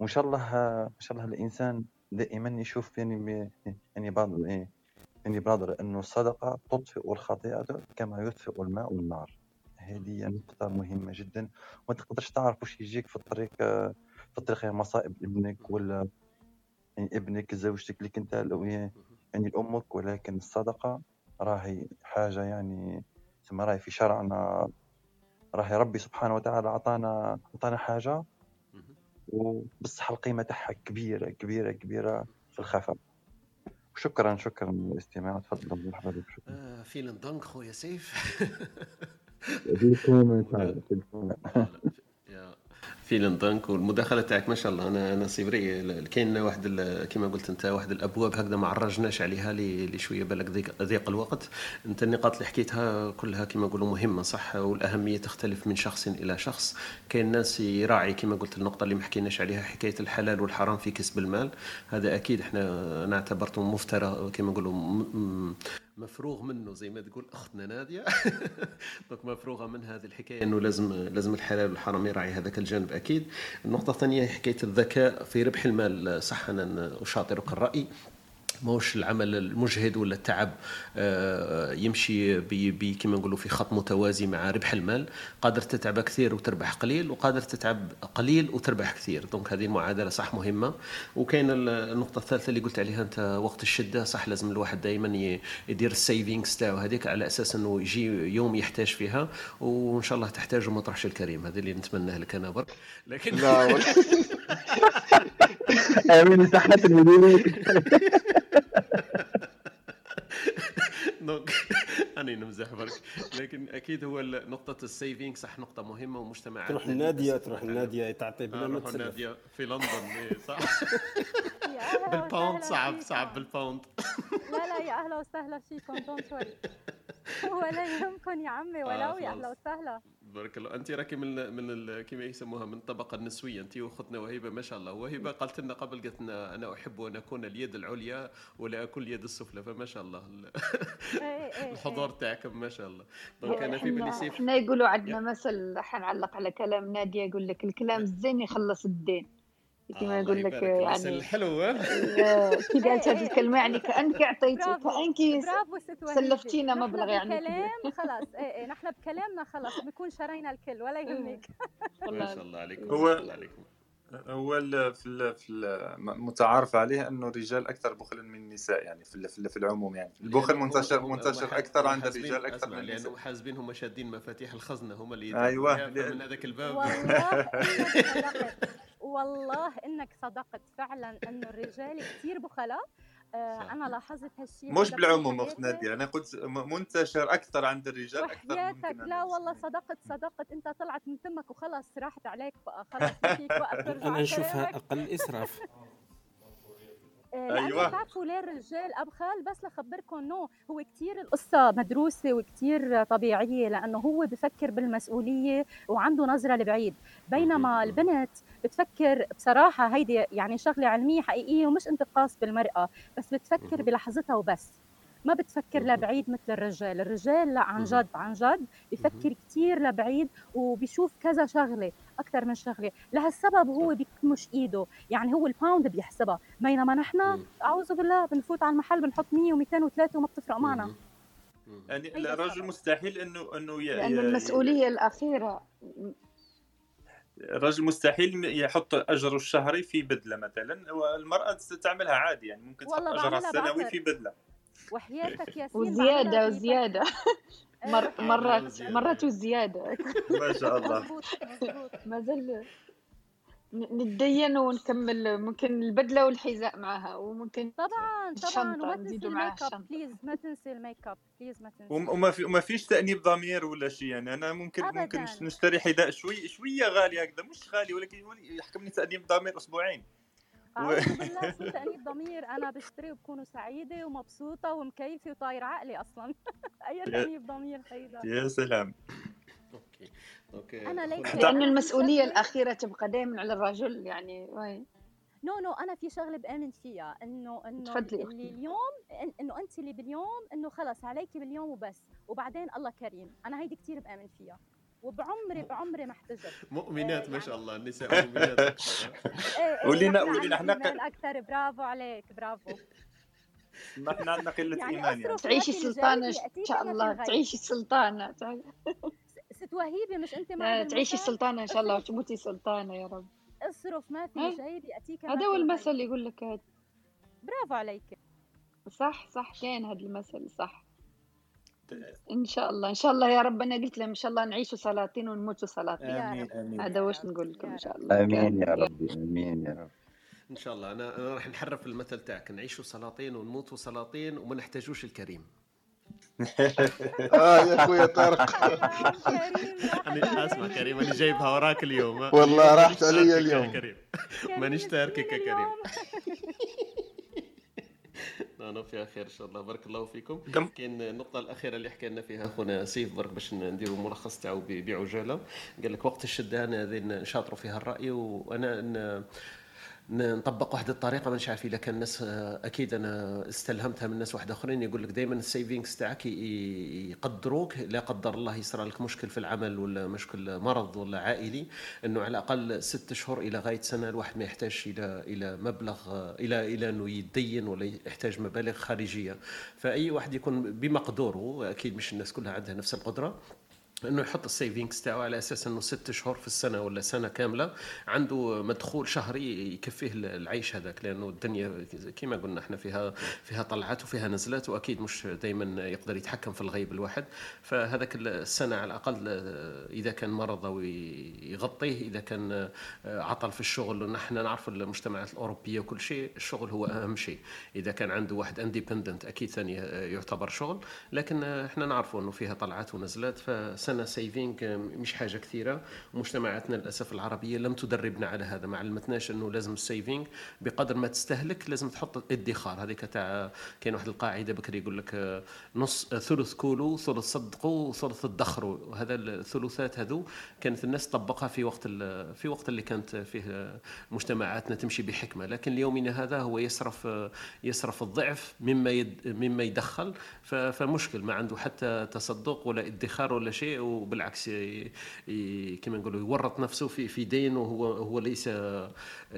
وإن شاء الله إن شاء الله الإنسان دائما يشوف يعني يعني بعض يعني بنظر انه الصدقة تطفئ الخطيئة كما يطفئ الماء النار هذه نقطة مهمة جدا. وما تقدرش تعرف واش يجيك في الطريق في الطريق مصائب ابنك ولا يعني ابنك زوجتك اللي كنت يعني لأمك. ولكن الصدقة راهي حاجة يعني ثم راهي في شرعنا. راهي ربي سبحانه وتعالى عطانا عطانا حاجة وبصح القيمة تاعها كبيرة كبيرة كبيرة في الخفاء. شكرا شكرا للاستماع تفضل مرحبا بك. شكرا. آه vielen Dank خويا سيف. vielen Dank والمداخلة تاعك ما شاء الله. أنا أنا c'est vrai كاين واحد كما قلت أنت واحد الأبواب هكذا ما عرجناش عليها لي شوية بالك ضيق, الوقت. أنت النقاط اللي حكيتها كلها كما نقولوا مهمة صح؟ والأهمية تختلف من شخص إلى شخص. كاين ناس يراعي كما قلت النقطة اللي ما حكيناش عليها حكاية الحلال والحرام في كسب المال. هذا أكيد إحنا نعتبرته مفترى كما نقولوا مفروغ منه زي ما تقول أختنا نادية. دونك مفروغة من هذه الحكاية إنه لازم لازم الحلال والحرام يراعي هذاك الجانب أكيد. النقطة الثانية حكاية الذكاء في ربح المال. صح أنا أشاطرك الرأي. ماهوش العمل المجهد ولا التعب آه، يمشي كما نقولوا في خط متوازي مع ربح المال. قادر تتعب كثير وتربح قليل وقادر تتعب قليل وتربح كثير. donc هذه المعادلة صح مهمة. وكاين النقطة الثالثة اللي قلت عليها أنت وقت الشدة صح لازم الواحد دائما يدير ال savings تاعو هذيك على أساس إنه يجي يوم يحتاج فيها. وإن شاء الله تحتاج وما تروحش الكريم. هذا اللي نتمناه لك أنا برك. لكن لا آمين صحة المدينة. donc أنا نمزح برك لكن أكيد هو نقطة ال saving صح نقطة مهمة ومجتمع. تروح الناديه تروح الناديه تعطي بلا ما تروح الناديه في لندن إيه، صح. بال pound صعب صعب بال pound لا لا يا أهلا وسهلا فيكم don't worry ولا يهمكم يا عمي ولو آه، يا أهلا وسهلا. بارك الله. أنت راكي من من كما يسموها من الطبقه النسوية. أنت وأختنا وهبه ما شاء الله. وهبه قالت لنا قبل قالت لنا أنا أحب أن أكون اليد العليا ولا اكون اليد السفلى. فما شاء الله. إيه، إيه، الحضور تاعكم ما شاء الله. donc أنا في بني سيف إحنا يقولوا عندنا مثل حنعلق على كلام ناديه يقول لك الكلام الزين يخلص الدين. كما يقول لك يعني الحلو كي قالت هذه الكلمة يعني كأنك أعطيتي كانك سلفتينا مبلغ يعني. بكلام خلاص إيه إيه نحن بكلامنا خلاص بنكون شرينا الكل ولا يهمك. ما شاء الله عليكم هو عليكم. هو في في المتعارف عليه أنه الرجال أكثر بخلا من النساء يعني في في العموم يعني. البخل منتشر منتشر أكثر عند الرجال أكثر من النساء لأنه حاسبين هم شادين مفاتيح الخزنة هم اللي أيوه من هذاك الباب. والله إنك صدقت فعلا إنه الرجال كثير بخلاء. آه، أنا لاحظت هالشيء مش بالعموم اخت ناديه أنا قلت منتشر أكثر عند الرجال أكثر وحياتك لا والله صدقت صدقت. أنت طلعت من تمك وخلص راحت عليك بقى خلص فيك وقت ترجع أنا نشوفها أقل إسراف. أيوه. بتعرفوا ليه الرجال ابخل بس لخبركم no هو كثير القصة مدروسة وكثير طبيعية لأنه هو بفكر بالمسؤولية وعنده نظرة لبعيد. بينما البنت بتفكر بصراحة هيدي يعني شغلة علمية حقيقية ومش انتقاص بالمرأة بس بتفكر بلحظتها وبس. ما بتفكر لبعيد مثل الرجال الرجال لا عن جد عن جد بفكر كثير لبعيد وبيشوف كذا شغلة أكثر من شغلة. لهالسبب هو بيكمش إيده يعني هو الباوند بيحسبها. بينما نحن أعوذ بالله بنفوت على المحل بنحط 100 و200 و3 وما بتفرق معنا. يعني الرجل مستحيل إنه إنه لأنه المسؤولية الأخيرة. الرجل مستحيل يحط أجره الشهري في بدلة مثلا والمرأة تعملها عادي يعني ممكن تحط أجرها السنوي في بدلة. وحياتك يا وزيادة وزيادة. مر مرات مرات وزيادة. ما شاء الله. ما زال نتدين ونكمل ممكن البدلة والحذاء معها وممكن طبعا طبعا. وما تنسي الميك أب بليز ما تنسي الميك أب بليز ما تنسي. وما في وما فيش تأنيب ضمير ولا شيء. يعني أنا ممكن أبداً. ممكن نشتري حذاء شوي شوية غالي هكذا. مش غالي ولكن يحكمني تأنيب ضمير أسبوعين. أعوذ بالله شو تأنيب ضمير أنا بشتري وبكون سعيدة ومبسوطة ومكيفة وطاير عقلي أصلا. أي تأنيب ضمير هيدا يا سلام. Okay. Okay. أنا ليس لأنه المسؤولية الأخيرة تبقى دائما على الرجل يعني oui. no no أنا في شغلة بأمن فيها إنه إنه اللي اليوم إنه أنت اللي باليوم إنه خلص عليكي باليوم وبس وبعدين الله كريم. أنا هيدي كثير بأمن فيها. وبعمري بعمري ما احتجب مؤمنات ما شاء الله النساء مؤمنات. قولي لنا قولي لنا إحنا أكثر. برافو عليك برافو. ما إحنا عندنا قلة إيمان يعني. تعيشي سلطانة إن شاء الله تعيشي سلطانة ست وهيبة مش أنت ما تعيشي سلطانة إن شاء الله وتموتي سلطانة يا رب. اصرف ما في جيبي اتيك هذا هو المثل اللي يقول لك هذا برافو عليك. صح صح كان هذا المثل صح. إن شاء الله إن شاء الله يا رب أنا قلت لهم إن شاء الله نعيشوا سلاطين ونموتوا سلاطين. آمين آمين. هذا واش نقول لكم إن شاء الله. آمين يا ربي آمين يا رب إن شاء الله أنا أنا راح نحرف المثل تاعك. نعيشوا سلاطين ونموتوا سلاطين وما نحتاجوش الكريم. آه يا أخويا طارق. أنا أسمع كريم أنا جايبها وراك اليوم. والله راحت علي اليوم. كريم مانيش تاركك يا كريم أنا فيها خير إن شاء الله. بارك الله فيكم. كاين النقطة الأخيرة اللي حكينا فيها أخونا سيف برك باش نديروا ملخص تاعو بعجالة. قال لك وقت الشدة هذه نشاطروا فيها الرأي وأنا نطبق واحد الطريقة مانيش عارف اذا كان الناس أكيد أنا استلهمتها من ناس واحد آخرين يقول لك دائما السيفينغز تاعك يقدروك لا قدر الله يصير لك مشكل في العمل ولا مشكل مرض ولا عائلي إنه على الأقل ست اشهر إلى غاية سنة الواحد ما يحتاج إلى إلى مبلغ إلى إلى إنه يتدين ولا يحتاج مبالغ خارجية. فأي واحد يكون بمقدوره أكيد مش الناس كلها عندها نفس القدرة. إنه يحط ال savings تاعو على أساس إنه ست شهور في السنة ولا سنة كاملة. عنده مدخول شهري يكفيه العيش هذاك لأنه الدنيا كما قلنا إحنا فيها فيها طلعات وفيها نزلات وأكيد مش دائما يقدر يتحكم في الغيب الواحد. فهذاك السنة على الأقل إذا كان مرض أو يغطيه إذا كان عطل في الشغل نحن نعرف المجتمعات الأوروبية وكل شيء الشغل هو أهم شيء. إذا كان عنده واحد indépendant أكيد ثاني يعتبر شغل. لكن إحنا نعرفوا إنه فيها طلعات ونزلات ف سنة saving مش حاجة كثيرة. مجتمعاتنا للأسف العربية لم تدربنا على هذا. ما علمتناش أنه لازم ال saving بقدر ما تستهلك لازم تحط ادخار. هذيك تاع كاين واحد القاعدة بكري يقول لك نص ثلث كولوا ثلث صدقوا وثلث ادخروا وهذا الثلثات هذو كانت الناس تطبقها في وقت في وقت اللي كانت فيه مجتمعاتنا تمشي بحكمة. لكن ليومنا هذا هو يصرف يصرف الضعف مما يد مما يدخل. فمشكل. ما عنده حتى تصدق ولا ادخار ولا شيء. وبالعكس كما نقولوا يورط نفسه في في دين وهو هو ليس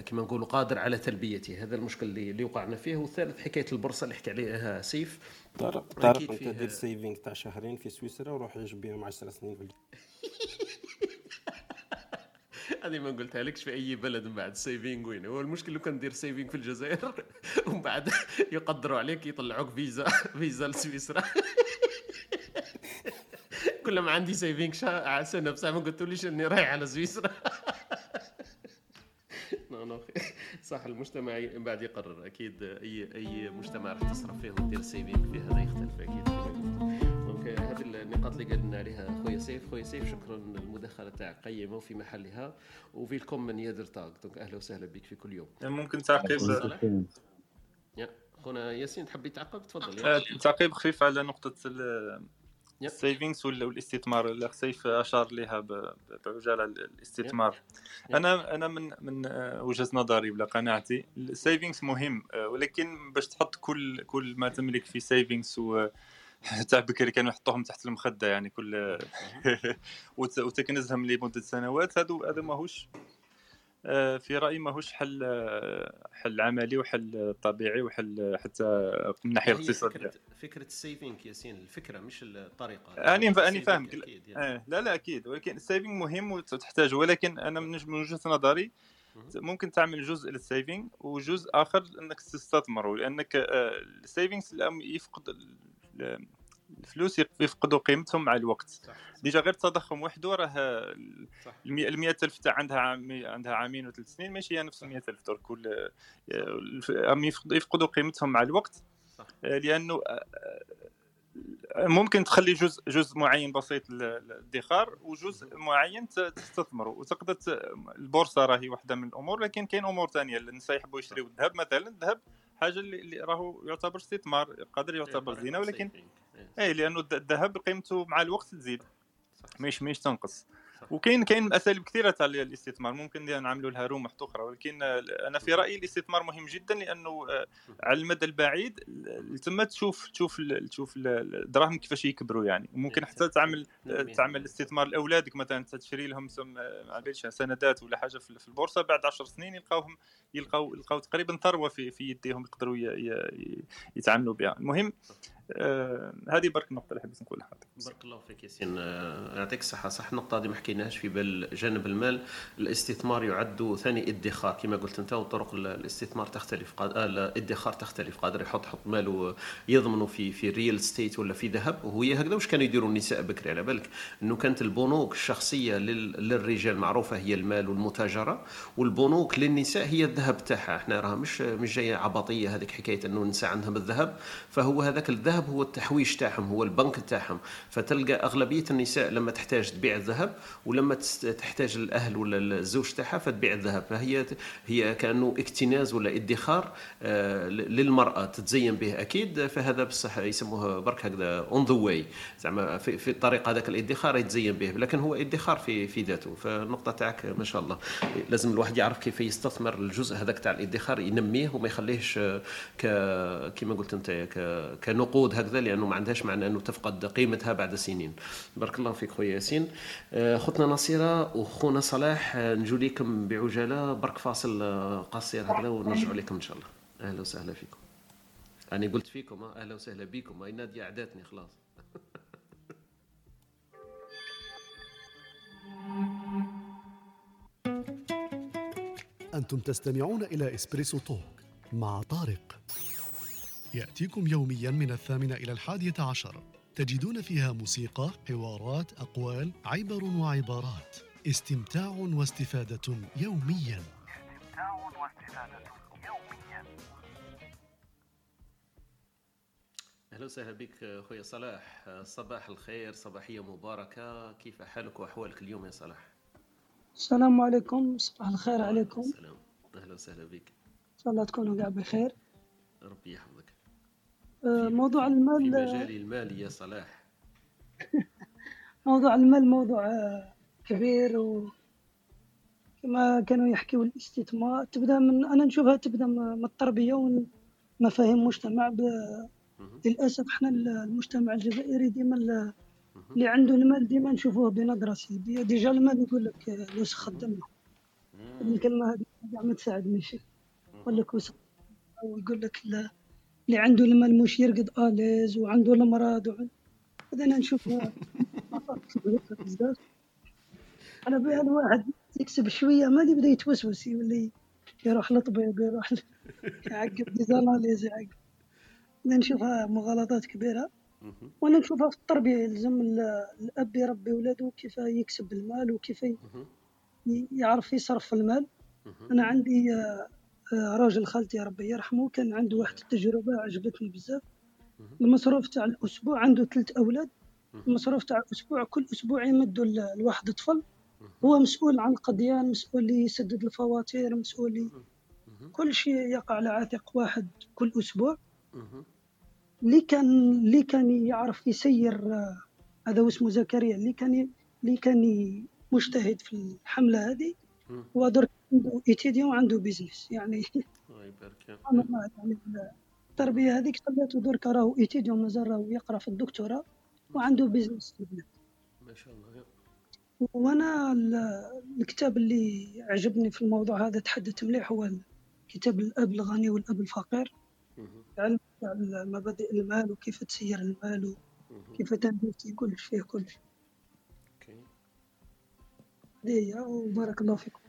كما نقولوا قادر على تلبيته. هذا المشكل اللي, وقعنا فيه. والثالث حكاية البورصة اللي حكى عليها سيف. تعرف تعرف أنت دير saving تاع شهرين في سويسرا وروح عيش بهم 10 سنين في هذه ما قلتها لكش في أي بلد من بعد. saving وين؟ هو المشكل لو كان دير saving في الجزائر ومن بعد يقدروا عليك يطلعوك فيزا فيزا لسويسرا. كل ما عندي سيفينغ سنه بساعه ما قلتوليش إني رايح على سويسرا. صح المجتمع من بعد يقرر. أكيد اي أي مجتمع راح تصرف فيه ودير سيفينغ فيه هذا يختلف أكيد. دونك هذه النقاط اللي قلنا عليها خويا سيف. خويا سيف شكرا المداخله تاعك قيمة وفي محلها. وفيلكم من يدر تاغ دونك أهلا وسهلا بك في كل يوم. ممكن تعقيب. يا خونا ياسين تحبي تعقب؟ تفضل تعقيب خفيف على نقطة ال savings ولا الاستثمار الاخ سيف أشار لها بعجالة الاستثمار. أنا أنا من من آه، وجهة نظري ولا قناعتي ال savings مهم آه، ولكن باش تحط كل كل ما تملك في savings و تاع بكري كانوا يحطوهم تحت المخدة يعني كل وتكنزهم لمدة سنوات هذا هذا ماهوش. في رأيي ماهوش حل آه، حل عملي وحل طبيعي وحل حتى من الناحيه الاقتصاديه فكرة فكرة ال saving ياسين الفكرة مش الطريقة. اني اني فاهم. يعني. آه لا لا أكيد. ولكن ال saving مهم وتحتاجه ولكن أنا من وجهة نظري ممكن تعمل جزء لل saving وجزء آخر انك تستثمره. لأنك آه، ال saving يفقد الفلوس يفقدوا قيمتهم مع الوقت. ديجا غير التضخم وحده راه ال ألف تاع عندها عام عندها عامين وثلاث سنين ماشي هي نفس ال ألف. درك كل يفقدوا قيمتهم مع الوقت. صح. لأنه ممكن تخلي جزء جزء معين بسيط للادخار وجزء معين تستثمره. وتقدر البورصة راهي واحدة من الأمور لكن كاين أمور ثانية. الناس يحبوا يشريوا الذهب مثلا الذهب حاجة اللي راهو يعتبر استثمار قادر يعتبر زينة ولكن اي لأنه الذهب قيمته مع الوقت تزيد. مش مش تنقص. وكاين كاين أساليب كثيرة تاع الاستثمار. ممكن نعملوا لها روم أخرى. ولكن أنا في رأيي الاستثمار مهم جدا لأنه آه، على المدى البعيد تما تشوف تشوف تشوف الدراهم كيفاش يكبروا يعني. وممكن حتى تعمل تعمل استثمار لأولادك مثلا. تشري لهم معليش سندات ولا حاجة في البورصة. بعد 10 سنين يلقاوهم يلقاو يلقاو تقريبا ثروة في في يديهم يقدروا يتعاملوا بها. المهم آه هذه برك النقطة اللي حبيت نقولها. بارك الله فيك ياسين. آه يعطيك الصحة. صح النقطة هذه ما حكيناهاش في بال جانب المال. الاستثمار يعد ثاني ادخار. كما قلت أنت وطرق الاستثمار تختلف آه الادخار تختلف. قادر يحط حط ماله يضمنه في في ريال ستيت ولا في ذهب. وهي هكذا. واش كانوا يديروا النساء بكري؟ على بالك. إنه كانت البنوك الشخصية للرجال معروفة هي المال والمتاجرة والبنوك للنساء هي الذهب تاعها. إحنا راه مش مش جاية عبطيه هذيك حكاية إنه النساء عندهم الذهب فهو هذاك الذهب الذهب هو التحويش تاعهم هو البنك تاعهم. فتلقى أغلبية النساء لما تحتاج تبيع الذهب ولما تحتاج الأهل ولا الزوج تاعها فتبيع الذهب. فهي هي كأنه اكتناز ولا ادخار آه، للمرأة تتزين به أكيد. فهذا بصح يسموه برك هكذا on the way زعما في, في الطريق هذاك الادخار يتزين به لكن هو ادخار في في ذاته. فالنقطه تاعك ما شاء الله. لازم الواحد يعرف كيف يستثمر الجزء هذاك تاع الادخار ينميه وما يخليهش ك كما قلت أنت كنقود. هكذا لأنه ما عندهاش معنى أنه تفقد قيمتها بعد سنين. بارك الله فيك خويا ياسين. آه، خوتنا نصيرة وخونا صلاح آه، نجو لكم بعجالة. برك فاصل آه، قصير هكذا ونرجعوا لكم إن شاء الله. أهلا وسهلا فيكم. أنا قلت فيكم أهلا وسهلا بكم هاي ناديه عداتني خلاص. أنتم تستمعون إلى إسبريسو توك مع طارق. يأتيكم يوميا من الثامنة إلى الحادية عشر. تجدون فيها موسيقى، حوارات، أقوال، عبر وعبارات. استمتاع واستفادة يوميا. استمتاع واستفادة يوميا أهلا وسهلا بك خويا صلاح. صباح الخير صباحية مباركة. كيف حالك وأحوالك اليوم يا صلاح؟ السلام عليكم. صباح الخير عليكم. السلام. أهلا وسهلا بك. إن شاء الله تكونوا قاع بخير. ربي يحفظك. موضوع المال في مجال المال يا صلاح. موضوع المال موضوع آه، كبير و كما كانوا يحكيوا الاستثمار. تبدا من أنا نشوفها تبدا من التربية ومفاهيم المجتمع. ب... للأسف إحنا المجتمع الجزائري ديما اللي عنده المال ديما نشوفوه بنظرة سلبية. ديجا المال يقول لك آه، وسخ خدمنا الكلمة هذه كاع ما تساعدنيش. يقول لك ويقول لك لا. اللي عنده المال مش يرقد آليز وعنده المرض وعند... هذا أنا نشوف بزاف أنا بها الواحد يكسب شوية مال يبدا يتوسوس يولي يروح للطبيب يروح يعقب ديزاناليز يعقب. أنا نشوفها مغالطات كبيرة. وأنا نشوفها في التربية يلزم الأب يربي ولاده كيف يكسب المال وكيف يعرف يصرف المال. أنا عندي آه، راجل خالتي ربي يرحمه كان عنده واحد التجربة عجبتني بزاف. المصروف تاع الأسبوع عنده ثلاث أولاد. المصروف تاع الأسبوع كل أسبوع يمدوا لواحد طفل هو مسؤول عن القضيان مسؤول يسدد الفواتير مسؤول كل شيء يقع على عاتق واحد كل أسبوع. اللي كان اللي كان يعرف يسير آه، هذا هو اسمه زكريا اللي كان اللي كان مجتهد في الحملة هذه. هو درك عنده étudiant وعنده business يعني الله يبارك يعني التربية هذيك خلته درك راهو étudiant مازال راهو يقرا في الدكتوراه وعنده business في البلاد. ما شاء الله. وأنا ال- الكتاب اللي عجبني في الموضوع هذا تحدث مليح هو كتاب الأب الغني والأب الفقير. علم تاع مبادئ المال وكيف تسير المال وكيف t'investi كلش فيه كلش. Okay. هذه وبارك الله فيكم.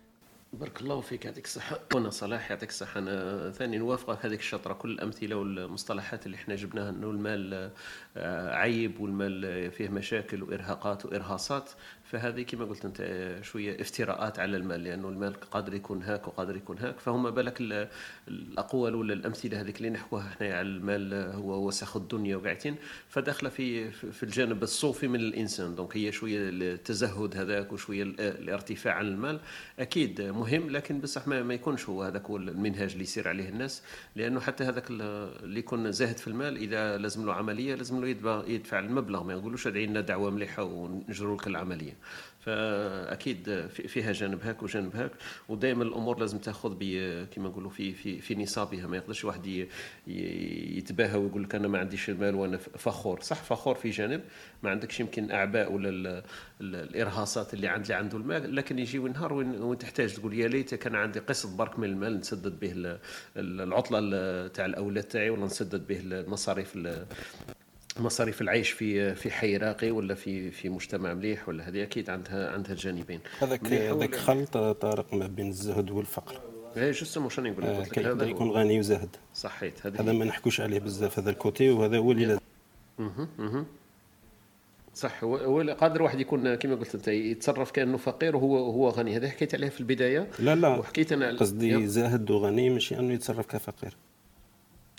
بارك الله فيك يعطيك الصحة. وأنا صلاح يعطيك الصحة. أنا ثاني نوافقك هذيك الشطرة. كل الأمثلة والمصطلحات اللي إحنا جبناها إنه المال آه، عيب والمال فيه مشاكل وإرهاقات وإرهاصات. فهذه كما قلت أنت آه، شوية افتراءات على المال لأنه المال قادر يكون هاك وقادر يكون هاك. فهم بالك ال- الأقوال ولا الأمثلة هذيك اللي نحكوها إحنا على المال هو وسخ الدنيا وقاعدين. فداخلة في في الجانب الصوفي من الإنسان. دونك هي شوية التزهد هذاك وشوية ال- الارتفاع عن المال. أكيد مهم لكن بصح ما, ما يكونش هو هذاك هو المنهاج اللي يسير عليه الناس. لأنه حتى هذاك ال- اللي يكون زاهد في المال إذا لازم له عملية لازم له يدفع المبلغ. ما يقولوش ادعي لنا دعوة مليحة ونجروا لك العملية. فأكيد في- فيها جانب هاك وجانب هاك ودائما الأمور لازم تاخذ كما نقولوا في في في نصابها. ما يقدرش واحد يتباهى ويقول لك أنا ما عنديش المال وأنا فخور. صح فخور في جانب ما عندكش يمكن أعباء ولا ال- ال- الإرهاصات اللي عند اللي عنده المال لكن يجي نهار وين تحتاج تقول يا ليت كان عندي قسط برك من المال نسدد به ال- ال- العطلة ال- تاع الأولاد تاعي ولا نسدد به المصاريف ال- مصاريف العيش في في حي راقي ولا في في مجتمع مليح ولا هذه أكيد عندها عندها الجانبين هذاك هذاك خلط طارق ما بين الزهد والفقر. إيه justement شنو نقول لك؟ آه، لك هذا يكون هو. غني وزاهد. صحيت هذا هذا ما نحكوش عليه بزاف هذا ال côté وهذا هو اللي لازم. مهم، مهم. صح هو قادر واحد يكون كما قلت أنت يتصرف كأنه فقير وهو هو غني. هذا حكيت عليه في البداية لا لا. وحكيت أنا قصدي زاهد وغني ماشي أنه يتصرف كفقير.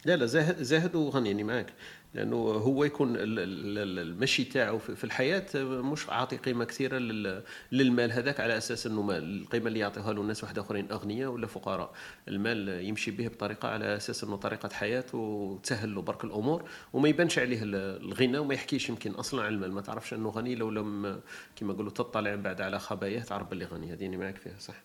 لا لا زاهد زاهد وغني يعني معك لأنه هو يكون ال- ال- ال- المشي تاعو في الحياة مش عاطي قيمة كثيرة لل- للمال هذاك على أساس إنه مال القيمة اللي يعطيها له الناس واحد أخرين أغنياء ولا فقراء. المال يمشي به بطريقة على أساس إنه طريقة حياة وتسهل له برك الأمور وما يبانش عليه ال- الغنى وما يحكيش يمكن أصلا على المال. ما تعرفش إنه غني لو لم كما يقولوا تطلع بعد على خباياة تعرف باللي غني. هذه أنا معك فيها صح.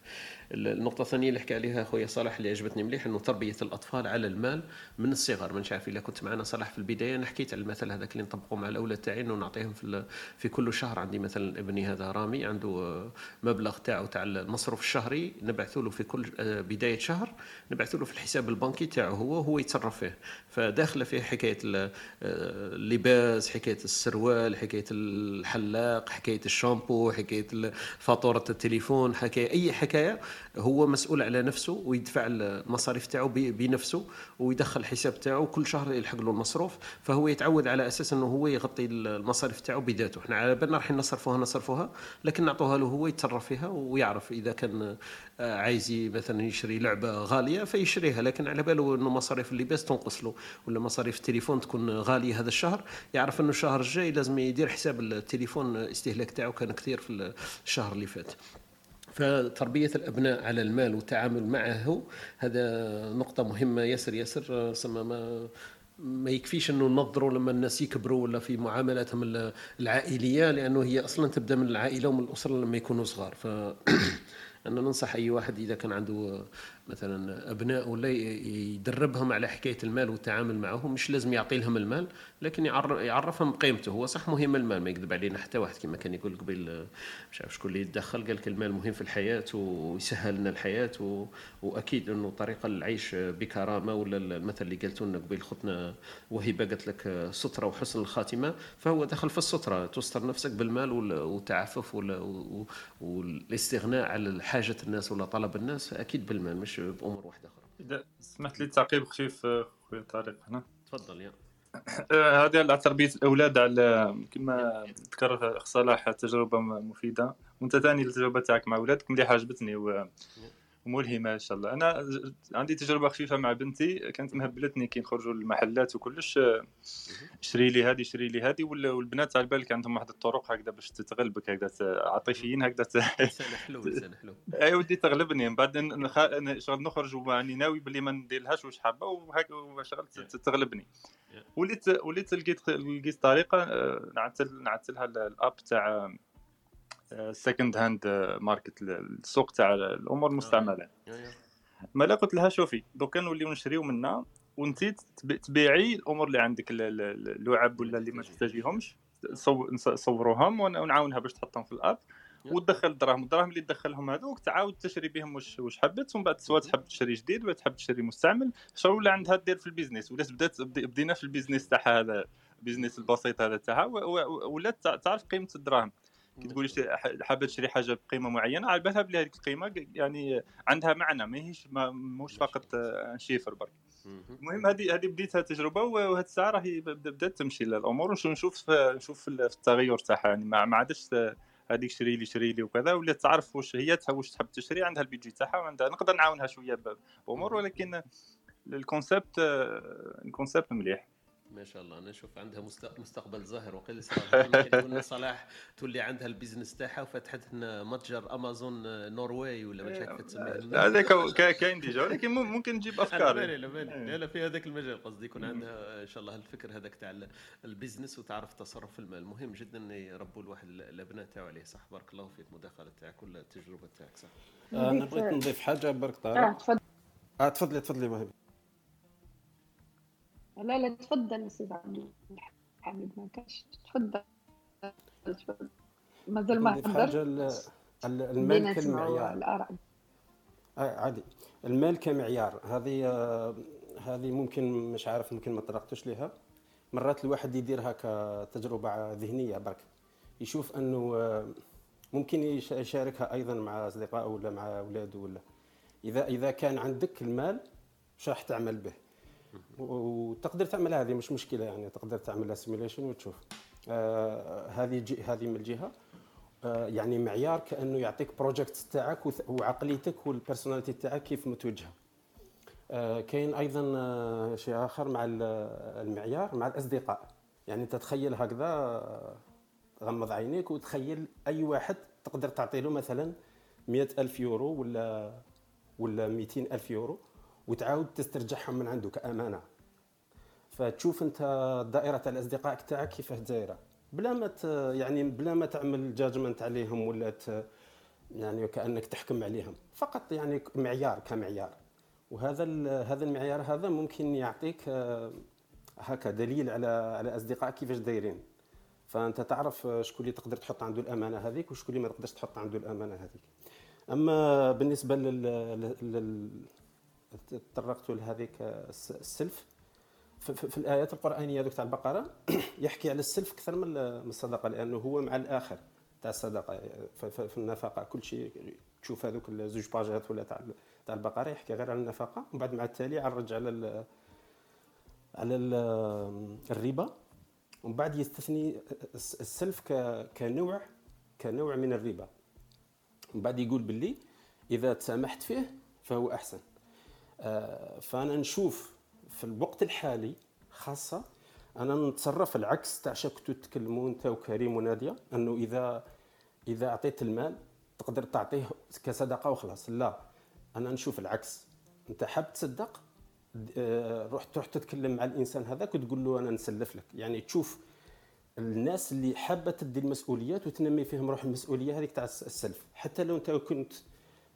النقطة الثانية اللي حكى عليها خويا صالح اللي عجبتني مليح إنه تربية الأطفال على المال من الصغر. ما عارف إلا كنت معنا صالح في البداية أنا حكيت على المثل هذاك اللي نطبقه مع الأولاد تاعي إنه نعطيهم في في كل شهر. عندي مثلا ابني هذا رامي عنده آه، مبلغ تاعو تاع المصروف الشهري نبعث له في كل آه، بداية شهر نبعث له في الحساب البنكي تاعو هو هو يتصرف فيه. فداخلة فيه حكاية ال- آه، اللباس حكاية السروال حكاية الحلاق حكاية الشامبو حكاية ال- فاتورة التليفون حكاية أي حكاية. هو مسؤول على نفسه ويدفع المصاريف تاعو بنفسه ويدخل الحساب تاعو كل شهر يلحق له المصروف. فهو يتعود على أساس إنه هو يغطي المصاريف تاعو بذاته. إحنا على بالنا راح نصرفوها نصرفوها لكن نعطوها له هو يتصرف فيها ويعرف إذا كان آه، عايز مثلا يشري لعبة غالية فيشريها. لكن على باله إنه مصاريف اللباس تنقص له ولا مصاريف التليفون تكون غالية هذا الشهر. يعرف إنه الشهر الجاي لازم يدير حساب التليفون استهلاك تاعو كان كثير في الشهر اللي فات. فتربية الأبناء على المال والتعامل معه هذا نقطة مهمة. ياسر ياسر سما ما ما يكفيش إنه ننظروا لما الناس يكبروا ولا في معاملاتهم ال- العائلية لأنه هي أصلا تبدأ من العائلة ومن الأسرة لما يكونوا صغار. ف أنا ننصح أي واحد إذا كان عنده مثلا أبناء ولا يدربهم على حكاية المال والتعامل معهم مش لازم يعطي لهم المال. لكن يعر- يعرفهم قيمته. هو صح مهم المال ما يكذب علينا حتى واحد كما كان يقول قبل مش عارف شكون اللي يتدخل قال لك المال مهم في الحياة ويسهل لنا الحياة و... وأكيد إنه طريقة العيش بكرامة ولا المثل اللي قلتوا لنا قبل خطنا وهبه قالت لك سترة وحسن الخاتمة فهو دخل في السترة. تستر نفسك بالمال وال- والتعفف والاستغناء على حاجة الناس ولا طلب الناس أكيد بالمال مش بأمور واحدة أخرى. إذا سمحت لي تعقيب خفيف خويا طارق هنا. تفضل يا. آه، هذه على تربيه الاولاد على كما ذكر صلاح تجربة مفيدة وأنت ثاني التجربة تاعك مع اولادك مليحه عجبتني. وملهمه إن شاء الله. أنا عندي تجربة خفيفة مع بنتي. كانت مهبلتني كي نخرجوا للمحلات وكلش. شري لي هذه شري لي هذه. والبنات على بالك عندهم واحد الطرق هكذا باش تتغلبك هكذا عاطفيين هكذا إنسان حلو إنسان حلو. أي ودي تغلبني. من بعد نخ... شغل نخرج واني ناوي باللي ما نديرلهاش واش حابة وهكا شغل تغلبني وليت وليت لقيت لقيت طريقة آه، نعتل نعتلها الأب تاع second hand market السوق تاع الأمور المستعمله ما قلت لها شوفي دوكا نوليو نشريو منا وانت تبيعي الأمور اللي عندك اللعب ولا اللي ما تحتاجيهمش صوروهم ونعاونها باش تحطهم في ال app وتدخل الدراهم. الدراهم اللي تدخلهم هذوك تعاود تشري بهم واش واش حبت ومن بعد سواء تحب تشري جديد ولا تحب تشري مستعمل. شغل ولا عندها دير في ال business؟ ولات بدات بدينا في ال business تاعها هذا ال business البسيط هذا تاعها ولات تعرف قيمة الدراهم. كي تقول حابه تشري حاجة بقيمة معينة على بالها بلي هذيك القيمة يعني عندها معنى ماهيش مش فقط chiffre برك. المهم هذه هذه بديتها تجربة وهذه الساعة راهي بدات تمشي الأمور ونشوف نشوف في التغير تاعها. يعني ما عادش هذيك شري لي شري لي وكذا ولا تعرف واش هي واش تحب تشري عندها البيجي تاعها وعندها نقدر نعاونها شوية بأمور ولكن ال concept ال concept مليح. ما شاء الله. أنا نشوف عندها مستقبل زاهر وقيل صلاح تولي عندها ال business تاعها وفتحت لنا متجر Amazon Norway ولا مش هيك تسميه. هذاك كاين déjà ولكن ممكن نجيب أفكار. لا لا لا لا في هذاك المجال قصدي. يكون عندها إن شاء الله الفكر هذاك تاع ال business وتعرف تصرف في المال. مهم جدا يربوا الواحد الأبناء تاعو عليه. صح. بارك الله فيك المداخله تاعك كل التجربة تاعك. صح. أنا بغيت نضيف حاجة برك طارق. آه تفضل. آه تفضلي تفضلي مهم لا لا تفضل أستاذ عبد الحميد ما كاش تفضل تفضل. مازال ما حضر المال كالمعيار الآراء. آه عادي. المال كمعيار هذه آه هذه ممكن مش عارف ممكن ما طرقتش لها مرات الواحد يديرها كتجربة ذهنية برك. يشوف أنه آه ممكن يشاركها أيضا مع أصدقائه ولا مع أولاده ولا. إذا إذا كان عندك المال شو راح تعمل به؟ وتقدر تعمل هذه مش مشكلة يعني تقدر تعمل simulation وتشوف. آه هذه هذه من الجهة. آه يعني معيار كأنه يعطيك project تاعك وعقليتك وال personality تاعك كيف متوجهة. آه كاين أيضا آه شيء آخر مع المعيار مع الأصدقاء. يعني تتخيل هكذا آه، غمض عينيك وتخيل أي واحد تقدر تعطي له مثلا مئة ألف يورو ولا ولا 200 ألف يورو. وتعاود تسترجعهم من عنده كأمانة. فتشوف أنت دائرة الأصدقاء تاعك كيفاه دايرة. بلا ما يعني بلا ما تعمل جاجمنت عليهم ولا يعني كأنك تحكم عليهم. فقط يعني معيار كمعيار. وهذا هذا المعيار هذا ممكن يعطيك آه، هكا دليل على على اصدقائك كيفاش دايرين. فأنت تعرف شكون اللي تقدر تحط عنده الأمانة هذيك وشكون اللي ما تقدرش تحط عنده الأمانة هذيك. أما بالنسبة لل تطرقت لهذيك السلف. في الآيات القرآنية تاع البقرة يحكي على السلف أكثر من الصدقة لأنه هو مع الآخر تاع الصدقة. في النفقة. كل شيء تشوف هذوك الزوج باجات ولا تاع تاع البقرة يحكي غير على النفقة. ومن بعد مع التالي عرج على ال على ال الربا. ومن بعد يستثني السلف كنوع كنوع من الربا. ومن بعد يقول باللي إذا تسامحت فيه فهو أحسن. فأنا نشوف في الوقت الحالي خاصة أنا نتصرف العكس تاع كنتوا تتكلموا أنت وكريم ونادية أنه إذا إذا أعطيت المال تقدر تعطيه كصدقة وخلاص. لا أنا نشوف العكس. أنت حاب تصدق آه، روح تروح تتكلم مع الإنسان هذاك وتقول له أنا نسلف لك. يعني تشوف الناس اللي حابة تدي المسؤوليات وتنمي فيهم روح المسؤولية هذيك تاع السلف. حتى لو أنت كنت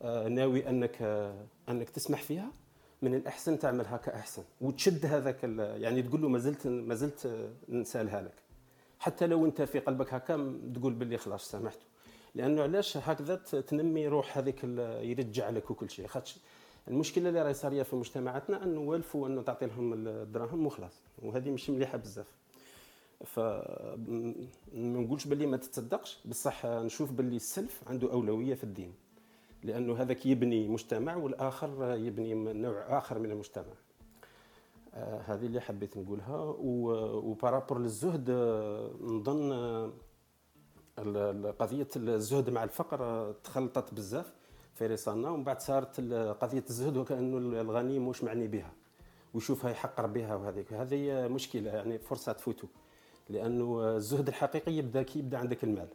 آه، ناوي أنك أنك تسمح فيها من الإحسن تعمل هكا احسن وتشد هذاك يعني تقول له ما زلت ما زلت نسألها لك. حتى لو أنت في قلبك هكا تقول باللي خلاص سامحته. لأنه علاش هكذا تنمي روح هذيك يرجع لك وكل شيء. خاطش المشكلة اللي راهي صارية في مجتمعاتنا انه والفوا انه تعطي لهم الدراهم وخلاص. وهذه مش مليحة بزاف. ف ما نقولش باللي ما تتصدقش. بصح نشوف باللي السلف عنده أولوية في الدين. لأنه هذاك يبني مجتمع والآخر يبني نوع آخر من المجتمع. آه هذه اللي حبيت نقولها. وبارابور للزهد آه، نظن آه، قضية الزهد مع الفقر آه، تخلطت بزاف في رسالنا ومن بعد صارت قضية الزهد وكأنه الغني مش معني بها ويشوفها يحقر بها وهذيك. هذه مشكلة يعني فرصة تفوتوا لأنه الزهد الحقيقي يبدأ كي يبدأ عندك المال.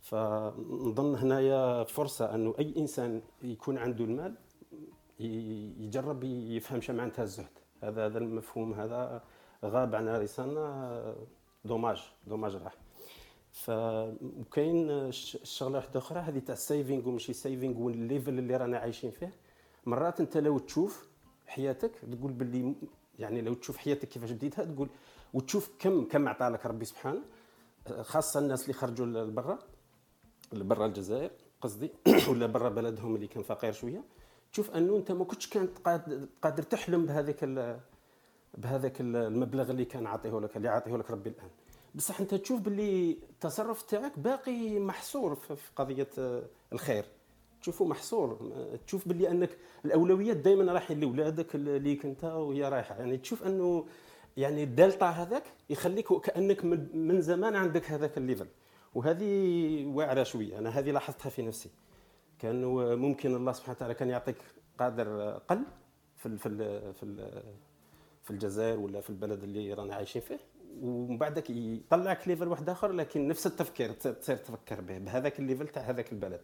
فنظن هنايا فرصة انه أي إنسان يكون عنده المال يجرب يفهم شو معناتها الزهد. هذا هذا المفهوم هذا غاب عن رسالنا dommage dommage راح. فكاين الشغله واحدة أخرى هذه تاع ال saving وماشي saving وال level اللي رانا عايشين فيه. مرات أنت لو تشوف حياتك تقول باللي يعني لو تشوف حياتك كيفاش بديتها تقول وتشوف كم كم عطى لك ربي سبحانه خاصة الناس اللي خرجوا لبرا. لبرا الجزائر قصدي ولا برا بلدهم اللي كان فقير شوية. تشوف أنه أنت ما كنتش كانت قادر تحلم بهذاك بهذاك المبلغ اللي كان عاطيه لك اللي عاطيه لك ربي الآن. بصح أنت تشوف باللي التصرف تاعك باقي محصور في قضية الخير. تشوفه محصور. تشوف باللي أنك الأولويات دائما رايحين لاولادك ليك انت وهي رايحة. يعني تشوف أنه يعني الدلتا هذاك يخليك كأنك من زمان عندك هذاك ال level. وهذه واعرة شوية. أنا هذه لاحظتها في نفسي. كأنه ممكن الله سبحانه وتعالى كان يعطيك قادر قل في في في في الجزائر ولا في البلد اللي رانا عايشين فيه ومن بعدك يطلعك level واحد آخر لكن نفس التفكير تصير تفكر به بهذاك ال level تاع هذاك البلد.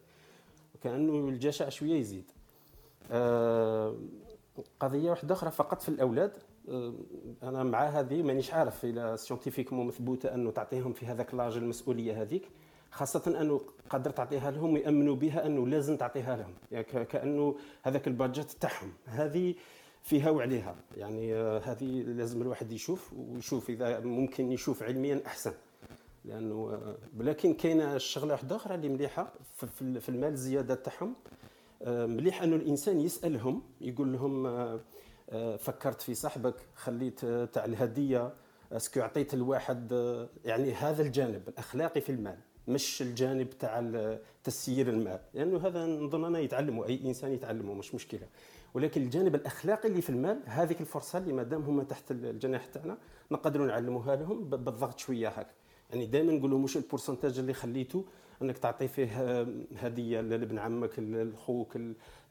وكأنه الجشع شوية يزيد. آه قضية واحدة أخرى فقط في الأولاد. أنا مع هذه مانيش عارف إلى scientifiquement مثبوته أنه تعطيهم في هذاك l'âge المسؤولية هذيك خاصة أنه قدر تعطيها لهم ويأمنوا بها أنه لازم تعطيها لهم يعني كأنه هذاك ال budget تاعهم هذه فيها وعليها يعني آه، هذه لازم الواحد يشوف ويشوف إذا ممكن يشوف علميا أحسن لأنه آه، لكن كاينة الشغله واحدة أخرى اللي مليحة في المال الزياده تاعهم آه، مليح أنه الإنسان يسألهم يقول لهم فكرت في صاحبك خليت تاع الهديه est-ce que عطيت الواحد يعني هذا الجانب الأخلاقي في المال مش الجانب تاع تسيير المال. لأنه يعني هذا نظن أنا يتعلمه أي إنسان يتعلمه مش مشكلة. ولكن الجانب الأخلاقي اللي في المال هذيك الفرصة اللي مادام هما تحت الجناح تاعنا نقدروا نعلموها لهم بالضغط شوية هكا. يعني دائما نقول لهم واش ال pourcentage اللي خليته أنك تعطي فيه هدية لابن عمك لاخوك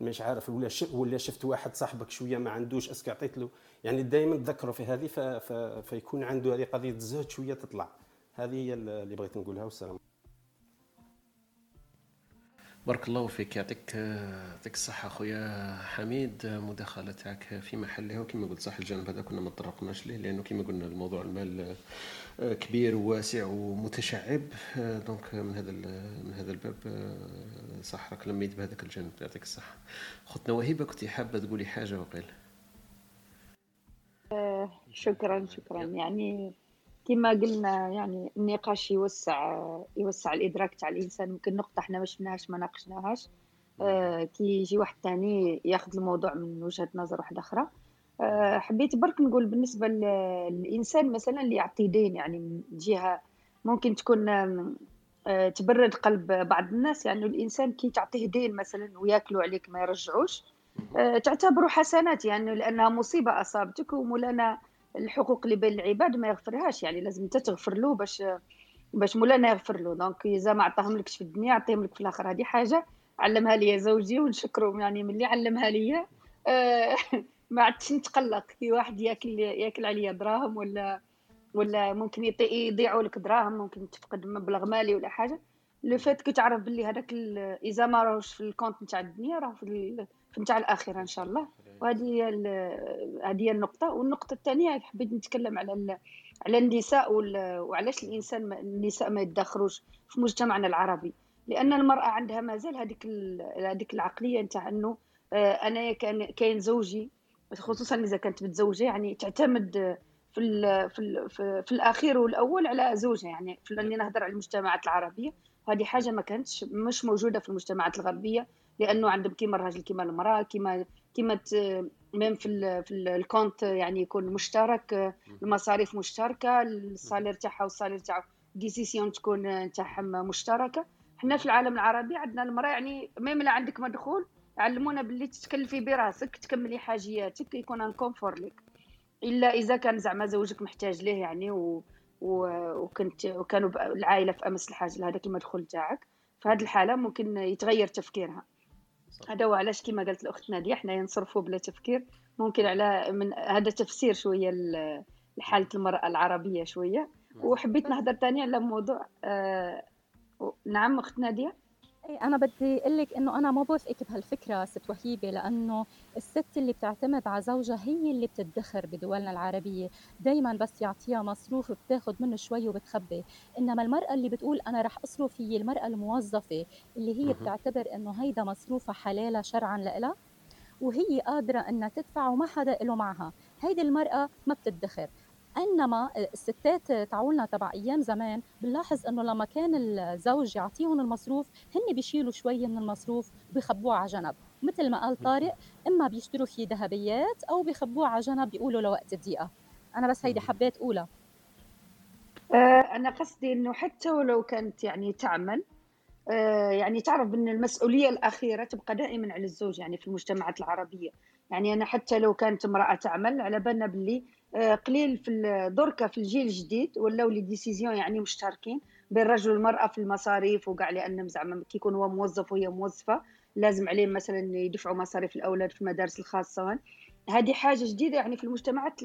مش عارف ولا ولا شفت واحد صاحبك شوية ما عندوش est-ce que عطيت له. يعني دائما تذكروا في هذه فيكون عنده هذه قضية الزهد شوية تطلع. هذه هي اللي بغيت نقولها والسلام بارك الله فيك يعطيك يعطيك الصحة خويا حميد مداخلة تاعك في محلها. وكما قلت صح الجانب هذا كنا ما تطرقناش ليه؟ لأنه كما قلنا الموضوع المال كبير وواسع ومتشعب. donc من هذا من هذا الباب صح راك لميت بهذاك الجانب. يعطيك الصحة. خوتنا وهبة كنت حابة تقولي حاجة وقيل؟ آه، شكرا شكرا. يعني كما قلنا يعني النقاش يوسع يوسع الإدراك تاع الإنسان. ممكن نقطة إحنا ما شفناهاش ما ناقشناهاش. آه كي يجي واحد تاني ياخذ الموضوع من وجهة نظر واحدة أخرى. آه حبيت برك نقول بالنسبة للإنسان مثلا اللي يعطي دين يعني من جهة ممكن تكون آه تبرد قلب بعض الناس. يعني الإنسان كي تعطيه دين مثلا وياكلوا عليك ما يرجعوش تعتبره حسنات. يعني لأنها مصيبة أصابتك ومولانا الحقوق اللي بين العباد ما يغفرهاش يعني لازم انت تغفر له باش باش مولانا يغفر له. donc إذا ما عطاهم لكش في الدنيا عطيهم لك في الآخر هذه حاجة علمها لي زوجي ونشكره يعني من اللي علمها لي آه ما عادش نتقلق. كي واحد ياكل ياكل عليا دراهم ولا ولا ممكن يضيعوا لك دراهم ممكن تفقد مبلغ مالي ولا حاجة. لو فات كي تعرف باللي هذاك إذا ما راهوش في الكونت نتاع الدنيا راه في نتاع الاخره إن شاء الله. وهذه هي هذه هي النقطة. والنقطة الثانية حبيت نتكلم على على النساء وعلاش الإنسان النساء ما يتدخروش في مجتمعنا العربي. لأن المرأة عندها مازال هذيك هذيك العقلية نتاع إنه آه، أنا كان كاين زوجي خصوصا إذا كانت متزوجة يعني تعتمد في ال في, ال في, في الأخير والأول على زوجها يعني في اني نهضر على المجتمعات العربية. وهذه حاجة ما كانتش مش موجودة في المجتمعات الغربية. لأنه عندهم كيما الراجل كيما المرأة كيما كيما même في في ال compte يعني يكون مشترك المصاريف مشتركة ال salaire تاعها وال salaire تاعو décision تكون تاعهم مشتركة. حنا في العالم العربي عندنا المرأة يعني même لا عندك مدخول علمونا باللي تتكلفي براسك تكملي حاجياتك يكون ان كونفور لك. إلا إذا كان زعما زوجك محتاج ليه يعني و... و... وكنت وكانوا العائلة في أمس الحاجة لهذاك المدخول تاعك. في هذه الحالة ممكن يتغير تفكيرها. هذا هو علاش كما قالت الأخت نادية حنا نصرفوا بلا تفكير. ممكن على من هذا تفسير شوية لحاله المرأة العربية شوية. وحبيت نهضر ثاني على موضوع آه نعم أخت نادية؟ أنا بدي أقول لك إنه أنا ما بوافقك بهالفكرة ست وهيبة لأنه الست اللي بتعتمد على زوجها هي اللي بتدخر بدولنا العربية. دائما بس يعطيها مصروف بتاخذ منه شوي وبتخبي. إنما المرأة اللي بتقول أنا رح أصرف هي المرأة الموظفة اللي هي بتعتبر إنه هيدا مصروفها حلالها شرعا لها وهي قادرة إنها تدفع وما حدا له معها. هيدي المرأة ما بتدخر. إنما الستات تعولنا تبع أيام زمان بنلاحظ إنه لما كان الزوج يعطيهم المصروف هن بيشيلوا شوي من المصروف وبيخبوه على جنب. مثل ما قال طارق إما بيشتروا فيه ذهبيات أو بيخبوه على جنب بيقولوا لوقت الضيقة. أنا بس هيدي حبيت أقولها. آه، أنا قصدي إنه حتى ولو كانت يعني تعمل آه، يعني تعرف ان المسؤولية الأخيرة تبقى دائما على الزوج يعني في المجتمعات العربية. يعني أنا حتى لو كانت امرأة تعمل على بالنا باللي قليل في دركا في الجيل الجديد ولاو لي ديسيزيون يعني مشتركين بين الرجل والمرأة في المصاريف وكاع لأن زعما كي يكون هو موظف وهي موظفة لازم عليهم مثلا يدفعوا مصاريف الأولاد في المدارس الخاصة. هذه حاجة جديدة يعني في المجتمعات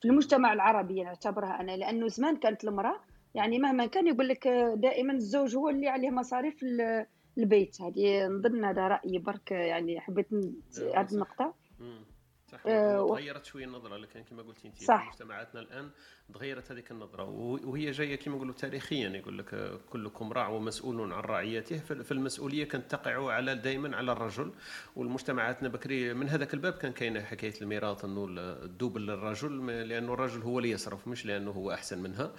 في المجتمع العربي نعتبرها أنا لأنه زمان كانت المرأة يعني مهما كان يقول لك دائما الزوج هو اللي عليه مصاريف البيت. هذه نظن هذا رأيي برك يعني حبيت هذه النقطة. صح آه تغيرت شوية النظرة لكن كما قلتي انت. في مجتمعاتنا الآن تغيرت هذيك النظرة. وهي جاية كما نقولوا تاريخيا يقول لك كلكم راع ومسؤول عن رعيته. فالمسؤوليه كانت تقع على دائما على الرجل. والمجتمعاتنا بكري من هذاك الباب كان كاينة حكاية الميراث إنه الدوب للرجل لأنه الرجل هو اللي يصرف مش لأنه هو أحسن منها.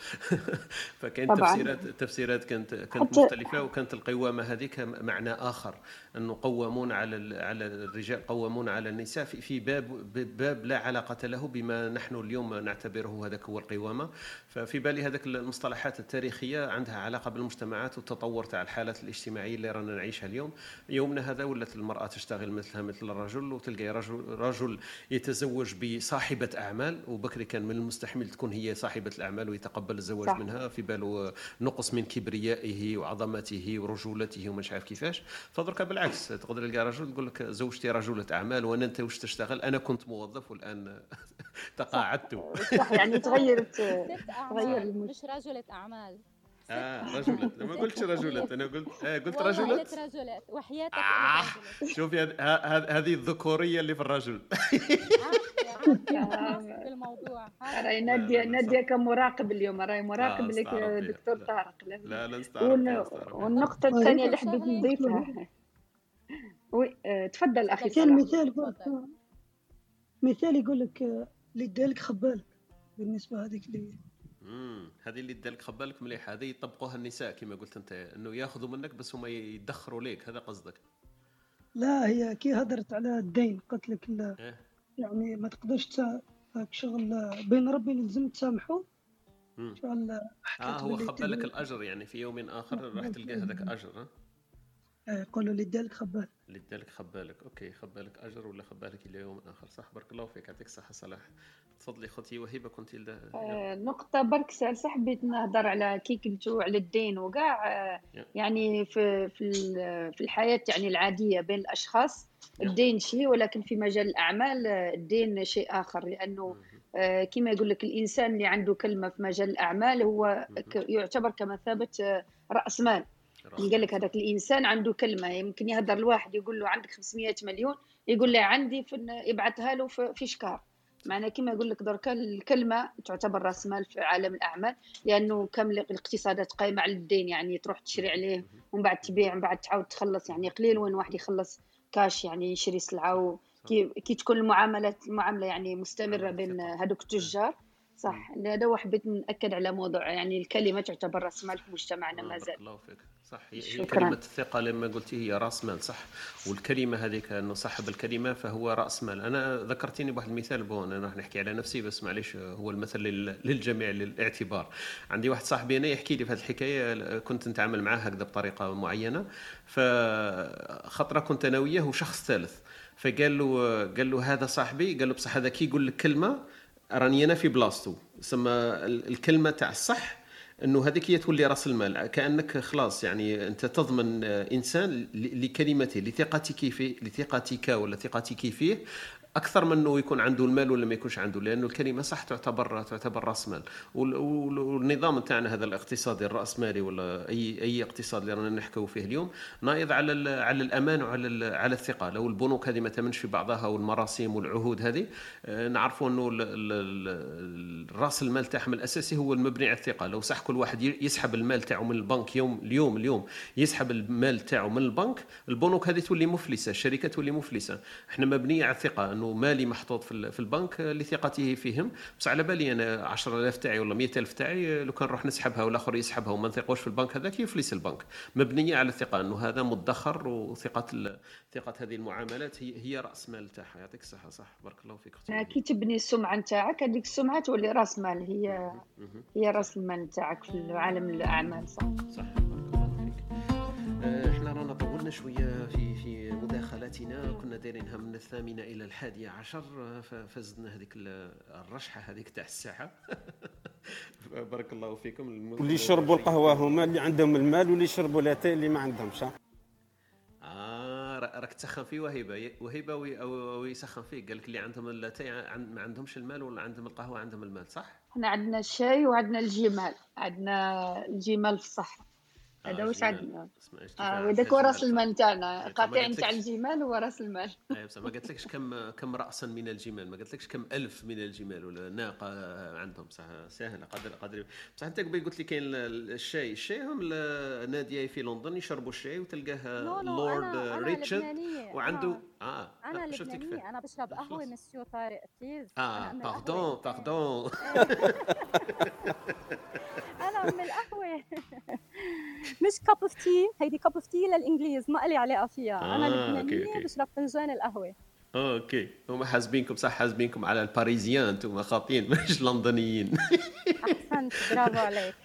فكاين تفسيرات تفسيرات كانت كانت مختلفة وكانت القوامة هذيك معنى آخر إنه قوامون على على الرجال قوامون على النساء في, باب باب لا علاقة له بما نحن اليوم نعتبره هذاك هو القوامة. ففي بالي هذاك المصطلحات التاريخية عندها علاقة بالمجتمعات والتطور تاع الحالات الاجتماعية اللي رانا نعيشها اليوم. يومنا هذا ولات المرأة تشتغل مثلها مثل الرجل وتلقى رجل رجل يتزوج بصاحبة أعمال وبكري كان من المستحيل تكون هي صاحبة الأعمال ويتقبل الزواج صح. منها. في باله نقص من كبريائه وعظمته ورجولته ومش عارف كيفاش. فدرك بالعكس تقدر تلقى رجل تقول لك زوجتي رجله أعمال وأنا أنت واش تشتغل؟ أنا كنت موظف والآن تقاعدت. صح. يعني تغيرت تغير مش رجلة أعمال. آه رجلة. ما قلتش رجلة أنا قلت آه قلت رجلة؟ قلت رجلة. وحياتك آه شوفي هذه الذكورية اللي في الرجل. في الموضوع. راي نادية نادية كمراقب اليوم. رأي مراقب لك دكتور طارق. لا لا. نستعرف والنقطة الثانية اللي حبيت نضيفها. وي تفضل أخي كان مثال مثال يقول لك اللي دالك خبالك بالنسبة هذيك اللي امم هذه اللي دالك خبالك مليح. هذه يطبقوها النساء كما قلت أنت إنه ياخذوا منك بس هما يدخروا ليك. هذا قصدك. لا هي كي هدرت على الدين قلت لك لا. إيه؟ يعني ما تقدرش تسا... شغل بين ربي لازم تسامحوا شغل آه هو خبالك الأجر يعني في يوم آخر راح تلقى هذاك أجر يقولوا اللي دالك خبالك. اللي دالك خبالك. أوكي خبالك أجر ولا خبالك إلى يوم آخر؟ صح بارك الله فيك يعطيك الصحة صلاح. تفضلي خوتي وهبه كنت آه نقطة برك سأل صح حبيت نهضر على كي قلتوا على الدين وكاع آه يعني في في في الحياة يعني العادية بين الأشخاص الدين شيء ولكن في مجال الأعمال آه، الدين شيء آخر لأنه آه كما يقول لك الإنسان اللي عنده كلمة في مجال الأعمال هو يعتبر كمثابه آه، رأس مال. قال لك هذاك الإنسان عنده كلمة يمكن يهدر الواحد يقول له عندك 500 مليون يقول له عندي في يبعثها له في شكار. معنى كما يقول لك درك الكلمة تعتبر رأس مال في عالم الأعمال لأنه كامل الاقتصادات قائمه على الدين يعني تروح تشري عليه ومن بعد تبيع ومن بعد تعاود تخلص يعني قليل وين واحد يخلص كاش يعني يشري سلعة كي, كي تكون المعاملات المعامله يعني مستمرة بين هذوك التجار. صح. لهذا حبيت نأكد على موضوع يعني الكلمة تعتبر رأس مال في مجتمعنا ما زال. الله فيك. صح هي شكرا. كلمة الثقة لما قلتي هي رأس مال صح؟ والكلمة هذيك انه صاحب الكلمة فهو رأس مال. أنا ذكرتيني بواحد المثال بون أنا راح نحكي على نفسي بس معليش هو المثل للجميع للاعتبار. عندي واحد صاحبي أنا يحكي لي في هذه الحكاية كنت نتعامل معاه هكذا بطريقة معينة فخطرة كنت أنا وياه وشخص ثالث. فقال له قال له هذا صاحبي قال له بصح هذا كي يقول لك كلمة راني أنا في بلاصتو. سما الكلمة تاع الصح إنه هذيك هي تولي رأس المال. كأنك خلاص يعني أنت تضمن إنسان لكلمته لثقتك فيه لثقتك ولا ثقتك فيه. أكثر من إنه يكون عنده المال ولا ما يكونش عنده لأنه الكلمة صح تعتبر تعتبر رأس مال. والنظام تاعنا هذا الاقتصادي الرأسمالي ولا اي أي اقتصاد اللي رانا نحكوا فيه اليوم نايض على على الأمان وعلى على الثقة. لو البنوك هذه ما تمنش في بعضها والمراسيم والعهود هذه آه، نعرفوا إنه رأس المال تاعهم الأساسي هو المبني على الثقة. لو صح كل واحد يسحب المال تاعو من البنك يوم اليوم اليوم يسحب المال تاعو من البنك البنوك هذه تولي مفلسة الشركة تولي مفلسة. إحنا مبنية على الثقة. إنه مالي محطوط في, في البنك لثقته فيهم. بس على بالي أنا 10000 تاعي ولا 100000 تاعي لو كان نروح نسحبها والاخر يسحبها وما نثقوش في البنك هذاك يفلس البنك. مبنية على الثقة إنه هذا مدخر وثقة ثقة هذه المعاملات هي هي رأس مال تاعها. يعطيك الصحة صح؟ بارك الله فيك كي تبني السمعة نتاعك هذيك السمعة تولي رأس مال هي هي رأس المال نتاعك في عالم الأعمال صح؟ صح إحنا رانا طولنا شوية في في مداخلاتنا. كنا دايرينها من الثامنة إلى الحادية عشر فزدنا هذيك الرشحة هذيك تاع الساعة. بارك الله فيكم. واللي يشربوا القهوة هما اللي عندهم المال واللي يشربوا لاتاي اللي ما عندهمش. آه راك تسخن فيه وهيبة وهيبة ويسخن فيك قال لك اللي عندهم اللاتاي ما عندهمش المال ولا عندهم القهوة عندهم المال صح؟ إحنا عندنا الشاي وعندنا الجمال. عندنا الجمال في الصحة. هذا واش عندنا وذاك هو راس المال تاعنا قاطع نتاع الجمال هو راس المال. اي بصح ما قالتلكش كم كم راسا من الجمال ما قالتلكش كم ألف من الجمال ولا ناقة عندهم صح ساهله قادر قادر. بصح أنت قبل قلت لي كاين الشاي الشاي هم نادية في لندن يشربوا الشاي وتلقاه لورد ريتشارد وعنده آه أنا لبنانيه أنا بشرب قهوة مسيو طارق please آه pardon pardon أنا من القهوه مش cup of tea هيدي cup of tea للإنجليز ما لي علاقة فيها. آه أنا لبنانيه بشرب فنجان القهوة. Okay. هم حاسبينكم صح حاسبينكم على ال parisiens أنتم خاطين مش لندنيين. أحسنت برافو عليك.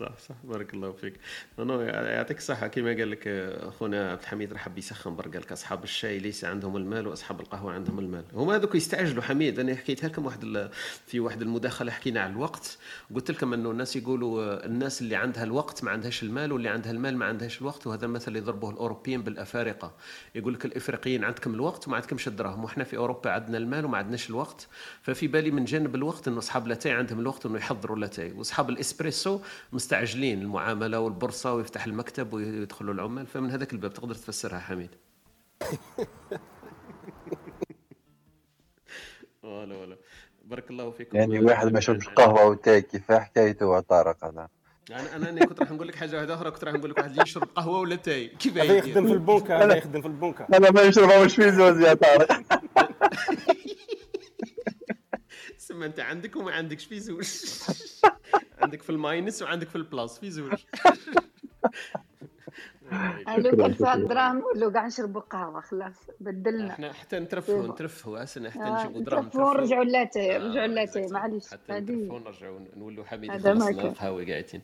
صح صح. بارك الله فيك. no يعطيك الصحة. كما قال لك اخونا عبد الحميد راه حب يسخن برك. قال لك أصحاب الشاي ليس عندهم المال وأصحاب القهوة عندهم المال. هما هذوك يستعجلوا. حميد أنا حكيتها لكم واحد في واحد المداخلة حكينا على الوقت. قلت لكم أنه الناس يقولوا الناس اللي عندها الوقت ما عندهاش المال واللي عندها المال ما عندهاش الوقت. وهذا المثل اللي يضربوه الأوروبيين بالأفارقة. يقول لك الإفريقيين عندكم الوقت وما عندكمش الدراهم. وحنا في أوروبا عندنا المال وما عندناش الوقت. ففي بالي من جانب الوقت أنه أصحاب لاتاي عندهم الوقت أنه يحضروا لاتاي. وأصحاب الإسبريسو مستعجلين المعاملة والبورصة ويفتح المكتب ويدخلوا العمال. فمن هذاك الباب تقدر تفسرها حميد. ولا ولا بارك الله فيكم. يعني واحد ما يشربش قهوة وتاي كيف حكايته طارق هذا. أنا أنا أنا كنت راح نقول لك حاجة واحدة أخرى كنت راح نقول لك واحد اللي يشرب قهوة ولا تاي. كيف هذا يخدم في البانكة هذا يخدم في البانكة. أنا ما يشربها مش في زوز يا طارق. سما انت عندك وما عندكش في زوج عندك في ال minus وعندك في ال plus في زوج. كان فيها دراهم لو قاعد نشربوا قهوة خلاص بدلنا. إحنا حتى نترفهوا نترفهوا اسنا حتى آه، نجيبوا دراهم نترفهوا نرجعوا لاتي رجعوا لاتي معليش حتى نترفهوا نرجعوا نولوا حميد خلصنا قهوه قاعدين.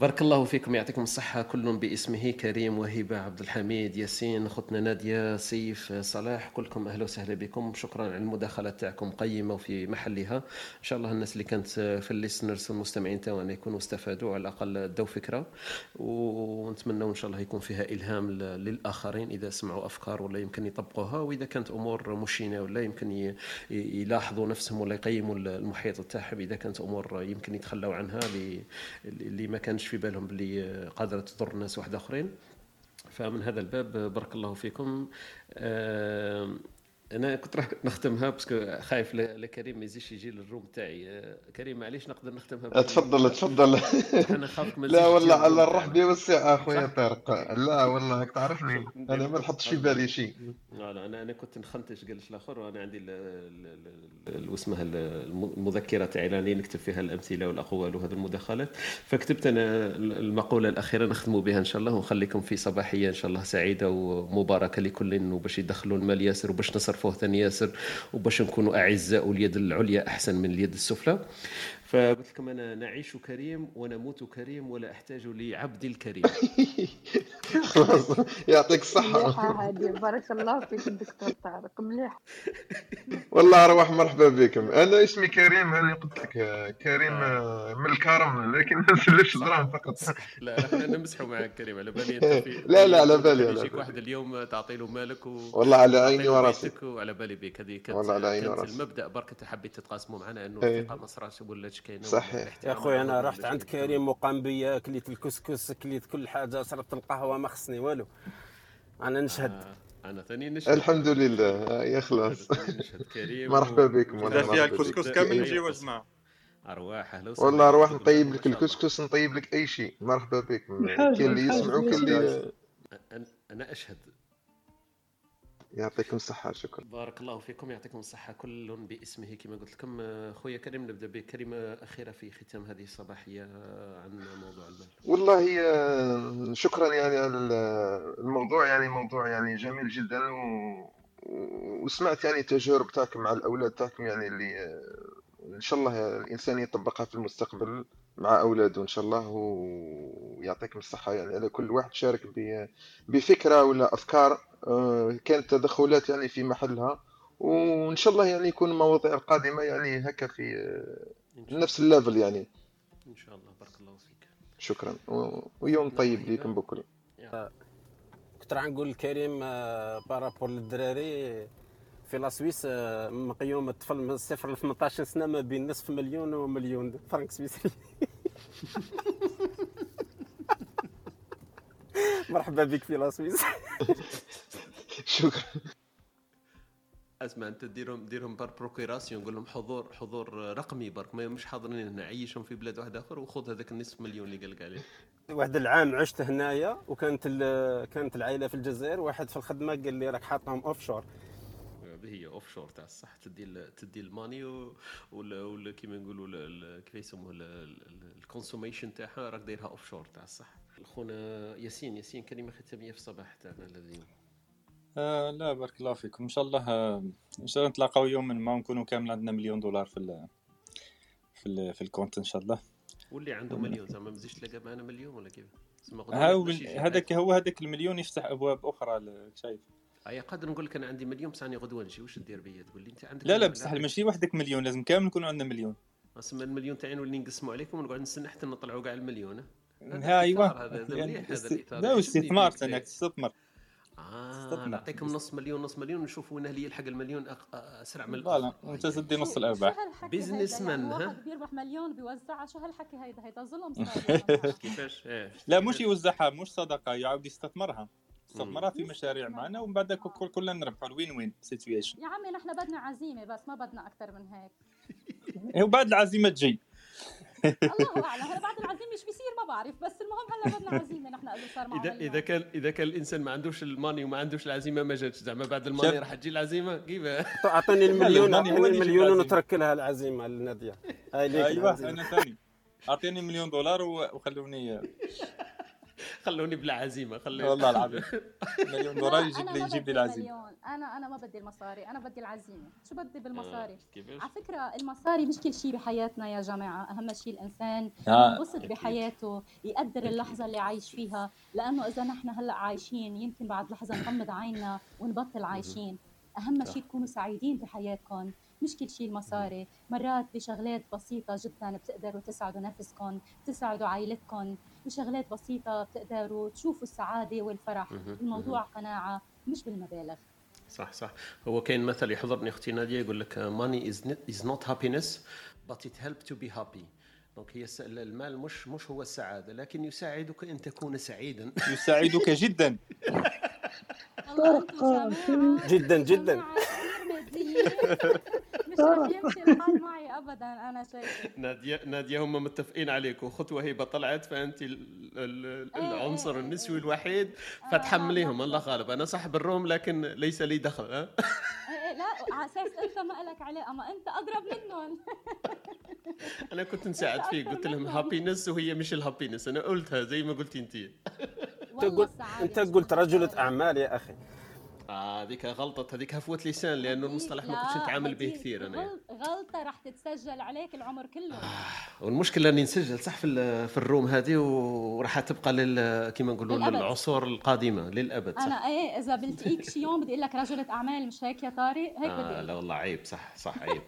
بارك الله فيكم. يعطيكم الصحة. كل باسمه كريم وهبة عبد الحميد ياسين أختنا نادية سيف صلاح كلكم أهلا وسهلا بكم. شكرا على المداخلة تاعكم قيمة وفي محلها. إن شاء الله الناس اللي كانت في ال listeners والمستمعين تاعنا يكونوا استفادوا على الأقل de فكرة. ونتمنى إن شاء الله يكون فيها إلهام للآخرين إذا سمعوا أفكار ولا يمكن يطبقوها وإذا كانت أمور مشينة ولا يمكن يلاحظوا نفسهم ولا يقيموا المحيط تاعهم إذا كانت أمور يمكن يتخلوا عنها اللي ما كانش يجيش في بالهم باللي قادرة تضر الناس واحد آخرين؟ فمن هذا الباب بارك الله فيكم. أنا كنت راح نختمها باسكو خايف لكريم ما يزيدش يجي للروم تاعي. آه، كريم معليش نقدر نختمها تفضل تفضل. أنا خافك لا والله على الرحب والسعه أخويا طارق. لا والله تعرفني. أنا ما نحطش في بالي شيء. لا أنا أنا كنت نخنتش قالش الآخر وأنا عندي اسمها المذكرة تاعي اللي نكتب فيها الأمثلة والأقوال وهذه المداخلات. فكتبت أنا المقولة الأخيرة نختموا بها إن شاء الله ونخليكم في صباحية إن شاء الله سعيدة ومباركة لكل وباش يدخلوا المال ياسر وباش نصرفوه ثاني ياسر وباش نكونوا أعزاء واليد العليا أحسن من اليد السفلى. فقلت لكم أنا نعيش كريم ونموت كريم ولا أحتاج لعبد الكريم. يعطيك الصحة. مليحة هذه بارك الله فيك الدكتور طارق مليح والله أرواح مرحبا بكم. أنا اسمي كريم أنا قلت لك كريم آه، من الكرم لكن ما نسلفش دراهم فقط. لا إحنا نمسحوا معك كريم على بالي لا لا على بالي يجيك واحد اليوم تعطي له مالك و والله على عيني وراسي. وعلى بالي بك هذه كانت والله على عيني وراسي. المبدأ. برك حبيت تتقاسموا معنا إنه إيه. الثقة ما صراتش ولات كاينة؟ صحيح. يا خويا أنا والحب رحت ولا عند. كريم وقام بيا كليت الكسكس كليت كل حاجة شربت ما خصني والو. أنا نشهد. آه، أنا ثاني نشهد. الحمد لله. آه، يا خلاص. مرحبا بكم. إذا والله فيها الكسكس بك. كامل نجيو قصة. جماعة. أرواح أهلا وسهلا. والله بكم. نطيب لك. الكسكس نطيب لك أي شيء. مرحبا بكم. الحاج- كاين اللي يسمعوا كاين اللي أنا أشهد. يعطيكم الصحة شكرا. بارك الله فيكم يعطيكم الصحة كل باسمه كما قلت لكم. خويا كريم نبدأ بكلمة أخيرة في ختام هذه الصباحية عن موضوع المال. والله شكرا يعني على ال- الموضوع يعني موضوع يعني جميل جدا و... وسمعت يعني تجارب تاعكم مع الأولاد تاعكم يعني اللي إن شاء الله الإنسان يطبقها في المستقبل. مع أولاده إن شاء الله ويعطيكم الصحة يعني على كل واحد شارك ب- بفكرة ولا أفكار آه، كانت تدخلات يعني في محلها وإن شاء الله يعني يكون المواضيع القادمة يعني هكا في آه، نفس ال level يعني. إن شاء الله. بارك الله فيك. شكرا. ويوم طيب ليكم بكل كنت راح نقول لكريم آه، par rapport للدراري في la Suisse آه، مقيوم الطفل من صفر ل 18 سنة ما بين نصف مليون ومليون فرنك سويسري. مرحبا بك في la Suisse. شكرا. أسمع أنت ديرهم ديرهم par procuration قول لهم حضور حضور رقمي برك ما مش حاضرين هنا عيشهم في بلاد واحد اخر وخذ هذاك النصف مليون اللي قالك عليه واحد العام عشت هنايا وكانت ال- كانت العائلة في الجزائر واحد في الخدمة قال لي راك حاطهم offshore هي offshore تاع الصح تدي تدي ال money ولا كيما نقولوا كيف يسموه ال consommation تاعها راك دايرها offshore تاع الصح. خونا ياسين ياسين كلمة ختامية في الصباح تاعنا الذي آه لا بارك الله فيكم. إن شاء الله إن شاء الله نتلاقاو يوم ما نكونوا كامل عندنا مليون دولار في ال في ال في ال compte إن شاء الله. واللي عنده مليون زعما ما تزيدش تلقى معنا مليون ولا كيف؟ هذاك هو هذاك المليون يفتح أبواب أخرى شايف أي قادر نقول لك أنا عندي مليون بصح راني غدوة نجي واش دير بيا تقول لي أنت عندك لا لا بصح ماشي وحدك مليون لازم كامل نكونوا عندنا مليون اسمى المليون تاعي نولي نقسموا عليكم ونقعد نستنى حتى نطلعوا كاع المليون ها؟ الإطار هذا هذا مليح هذا الإطار. لا فيك. انك تستثمر آه. نعطيكم نص مليون نص مليون ونشوف وين اللي يلحق المليون أق- أسرع من. وانت آه، تدي نص شو الارباح business؟ يعني man، ها؟ واحد بيربح مليون بيوزعها شو هالحكي هيدا هيدا ظلم كيفاش إيه. لا مش يوزعها مش صدقة يعاود يستثمرها استثمرها في مشاريع معنا ومن بعد كل كلنا نربحوا ال win win؟ situation يا عمي نحن بدنا عزيمة بس ما بدنا أكثر من هيك. وبعد العزيمة تجي. الله أعلم. هلا بعد العزيمة إيش بيصير؟ ما بعرف بس المهم هلا بدنا عزيمة نحن اذا صار معنا اذا. إذا كان إذا كان الإنسان ما عندوش الماني وما عندوش العزيمة ما جاتش. زعما بعد الماني. راح تجي العزيمة كيف؟ أعطيني المليون أعطيني المليون. ونترك لها العزيمة لناديه هاي ليك أيوه. أنا ثاني. أعطيني مليون دولار وخلوني خلوني بلا عزيمة خلوني والله العظيم. مليون لا، دولار يجيب أنا لي ما يجيب بدي لي العزيمة. مليون. أنا أنا ما بدي المصاري أنا بدي العزيمة. شو بدي بالمصاري؟ كيفاش على فكرة المصاري مش كل شيء بحياتنا يا جماعة. أهم شيء الإنسان آه، ينبسط بحياته يقدر اللحظة اللي عايش فيها. لأنه إذا نحن هلأ عايشين يمكن بعد لحظة نغمض عيننا ونبطل عايشين. أهم شيء تكونوا سعيدين بحياتكم. مش كل شيء المصاري. مرات بشغلات بسيطة جدا بتقدروا تسعدوا نفسكم تسعدوا عائلتكم بشغلات بسيطة بتقدروا تشوفوا السعادة والفرح. الموضوع قناعة مش بالمبالغ. صح صح. هو كاين مثل يحضرني أختي نادية يقول لك money is not happiness but it help to be happy donc هي المال مش مش هو السعادة لكن يساعدك أن تكون سعيدا. يساعدك جدا. جدا جدا. مش رح يمشي الحال معي ابدا أنا شايفة. نادية نادية هم متفقين عليك وخطوة هبه طلعت فأنت ال- ال- إيه، العنصر إيه، النسوي إيه. الوحيد فتحمليهم الله غالب. أنا صاحب ال room لكن ليس لي دخل ها؟ إيه إيه، لا على أساس أنت ما لك علاقه ما أنت أقرب منهم. أنا كنت نساعد فيك قلت لهم happiness وهي مش ال happiness أنا قلتها زي ما قلتي أنت. انت قلت أنت قلت رجلة أعمال يا أخي. آه هذيك غلطة هذيك هفوة لسان لأنه المصطلح ما كنتش نتعامل به كثير أنا غلطة راح تتسجل عليك العمر كله. آه والمشكلة أني نسجل صح في في الروم هذه وراح تبقى لل كما نقولوا للعصور القادمة للأبد صح؟ أنا إيه إذا بلتقيك شي يوم بدي أقول لك رجلة أعمال مش هيك يا طارق؟ هيك آه بدي لا والله عيب صح صح عيب.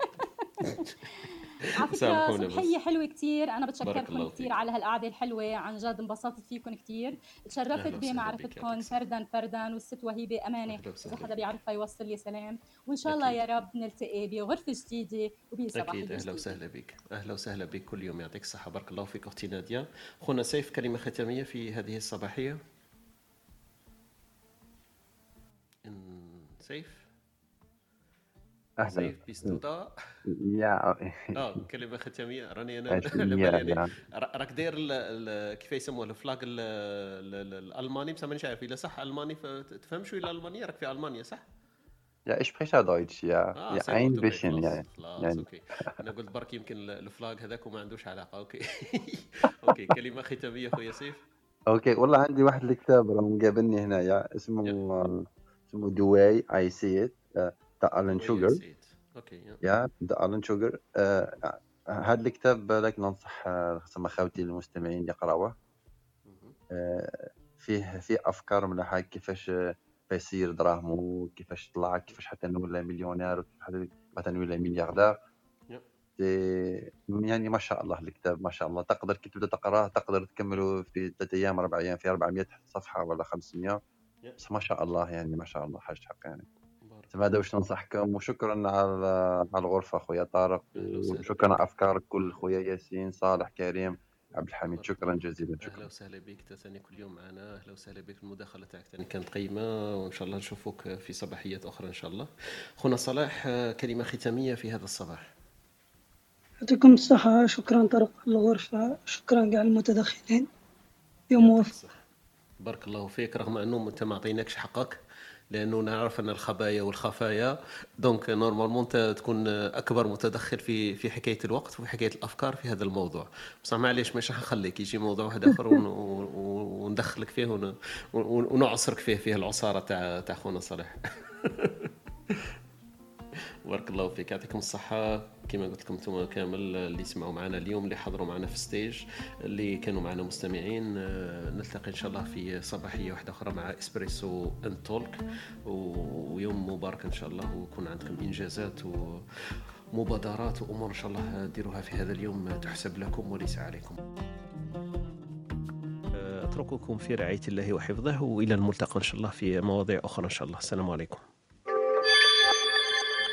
على فكرة صبحية حلوة كثير أنا بتشكركم كثير على هالقعدة الحلوة. عن جد انبسطت فيكم كثير تشرفت بمعرفتكم فردا فردا والست وهيبة أمانة. إذا حدا بيعرفها يوصل لي سلام. وإن شاء الله يا رب نلتقي بغرفة جديدة وبصباح أكيد. أهلا وسهلا بك. أهلا وسهلا بك كل يوم. يعطيك الصحة. بارك الله فيك أختي نادية. خونا سيف كلمة ختامية في هذه الصباحية. سيف؟ أهلا. سيف bist du da, ja آه كلمة ختامية. راني أنا. يعني. راك داير كيف يسموه ال flag الألماني بس مانيش عارف. إلا صح ألماني؟ تفهم شوية الالمانيه راك في ألمانيا صح؟ Ja, ich spreche Deutsch, ja. آه ja ein bisschen, ja. أوكي. أنا قلت برك يمكن ال flag هذاك وما عندوش علاقة. okay. okay كلمة ختامية خويا سيف okay والله عندي واحد الكتاب راه مقابلني هنايا اسمه اسمه The Way I See It تاع Alan Sugar okay يا ذا Alan Sugar هذا الكتاب لك ننصح خاصة خوتي المستمعين يقراوه آه، فيه فيه أفكار مليحه كيفاش يصير دراهمو كيفاش طلع كيفاش حتى نولى مليونير وكيفاش حتى نولى ملياردير. يعني ما شاء الله الكتاب ما شاء الله. تقدر كي تبدأ تقراه تقدر تكمله في ثلاثة أيام أربع أيام في 400 صفحة ولا 500 بس ما شاء الله يعني ما شاء الله حاجة حق يعني هذا واش ننصحكم وشكرا على على الغرفة خويا طارق. وشكرا على افكارك كل خويا ياسين صالح كريم عبد الحميد. شكرا جزيلا شكرا. أهلا وسهلا بك ثاني كل يوم معنا. أهلا وسهلا بك المداخلة تاعك ثاني كانت قيمة. وإن شاء الله نشوفوك في صباحيات أخرى إن شاء الله. خونا صلاح كلمة ختامية في هذا الصباح. يعطيكم الصحة. شكرا طارق الغرفة. شكرا كاع المتدخلين يوم موفق بارك الله فيك. رغم أنه أنت ما عطيناكش حقك لأنه نعرف أن الخبايا والخفايا donc normalement أنت تكون أكبر متدخل في في حكاية الوقت وفي حكاية الأفكار في هذا الموضوع. بصح معليش مش حنخليك يجي موضوع واحد آخر وندخلك فيه ونعصرك فيه فيه العصارة تاع تاع خونا صالح. بارك الله فيك يعطيكم الصحة كما قلت لكم أنتم كامل اللي سمعوا معنا اليوم اللي حضروا معنا في stage اللي كانوا معنا مستمعين نلتقي إن شاء الله في صباحية واحدة أخرى مع Espresso and Talk ويوم مبارك إن شاء الله ويكون عندكم إنجازات ومبادرات وأمور إن شاء الله ديروها في هذا اليوم تحسب لكم وليس عليكم. أترككم في رعاية الله وحفظه وإلى الملتقى إن شاء الله في مواضيع أخرى إن شاء الله السلام عليكم.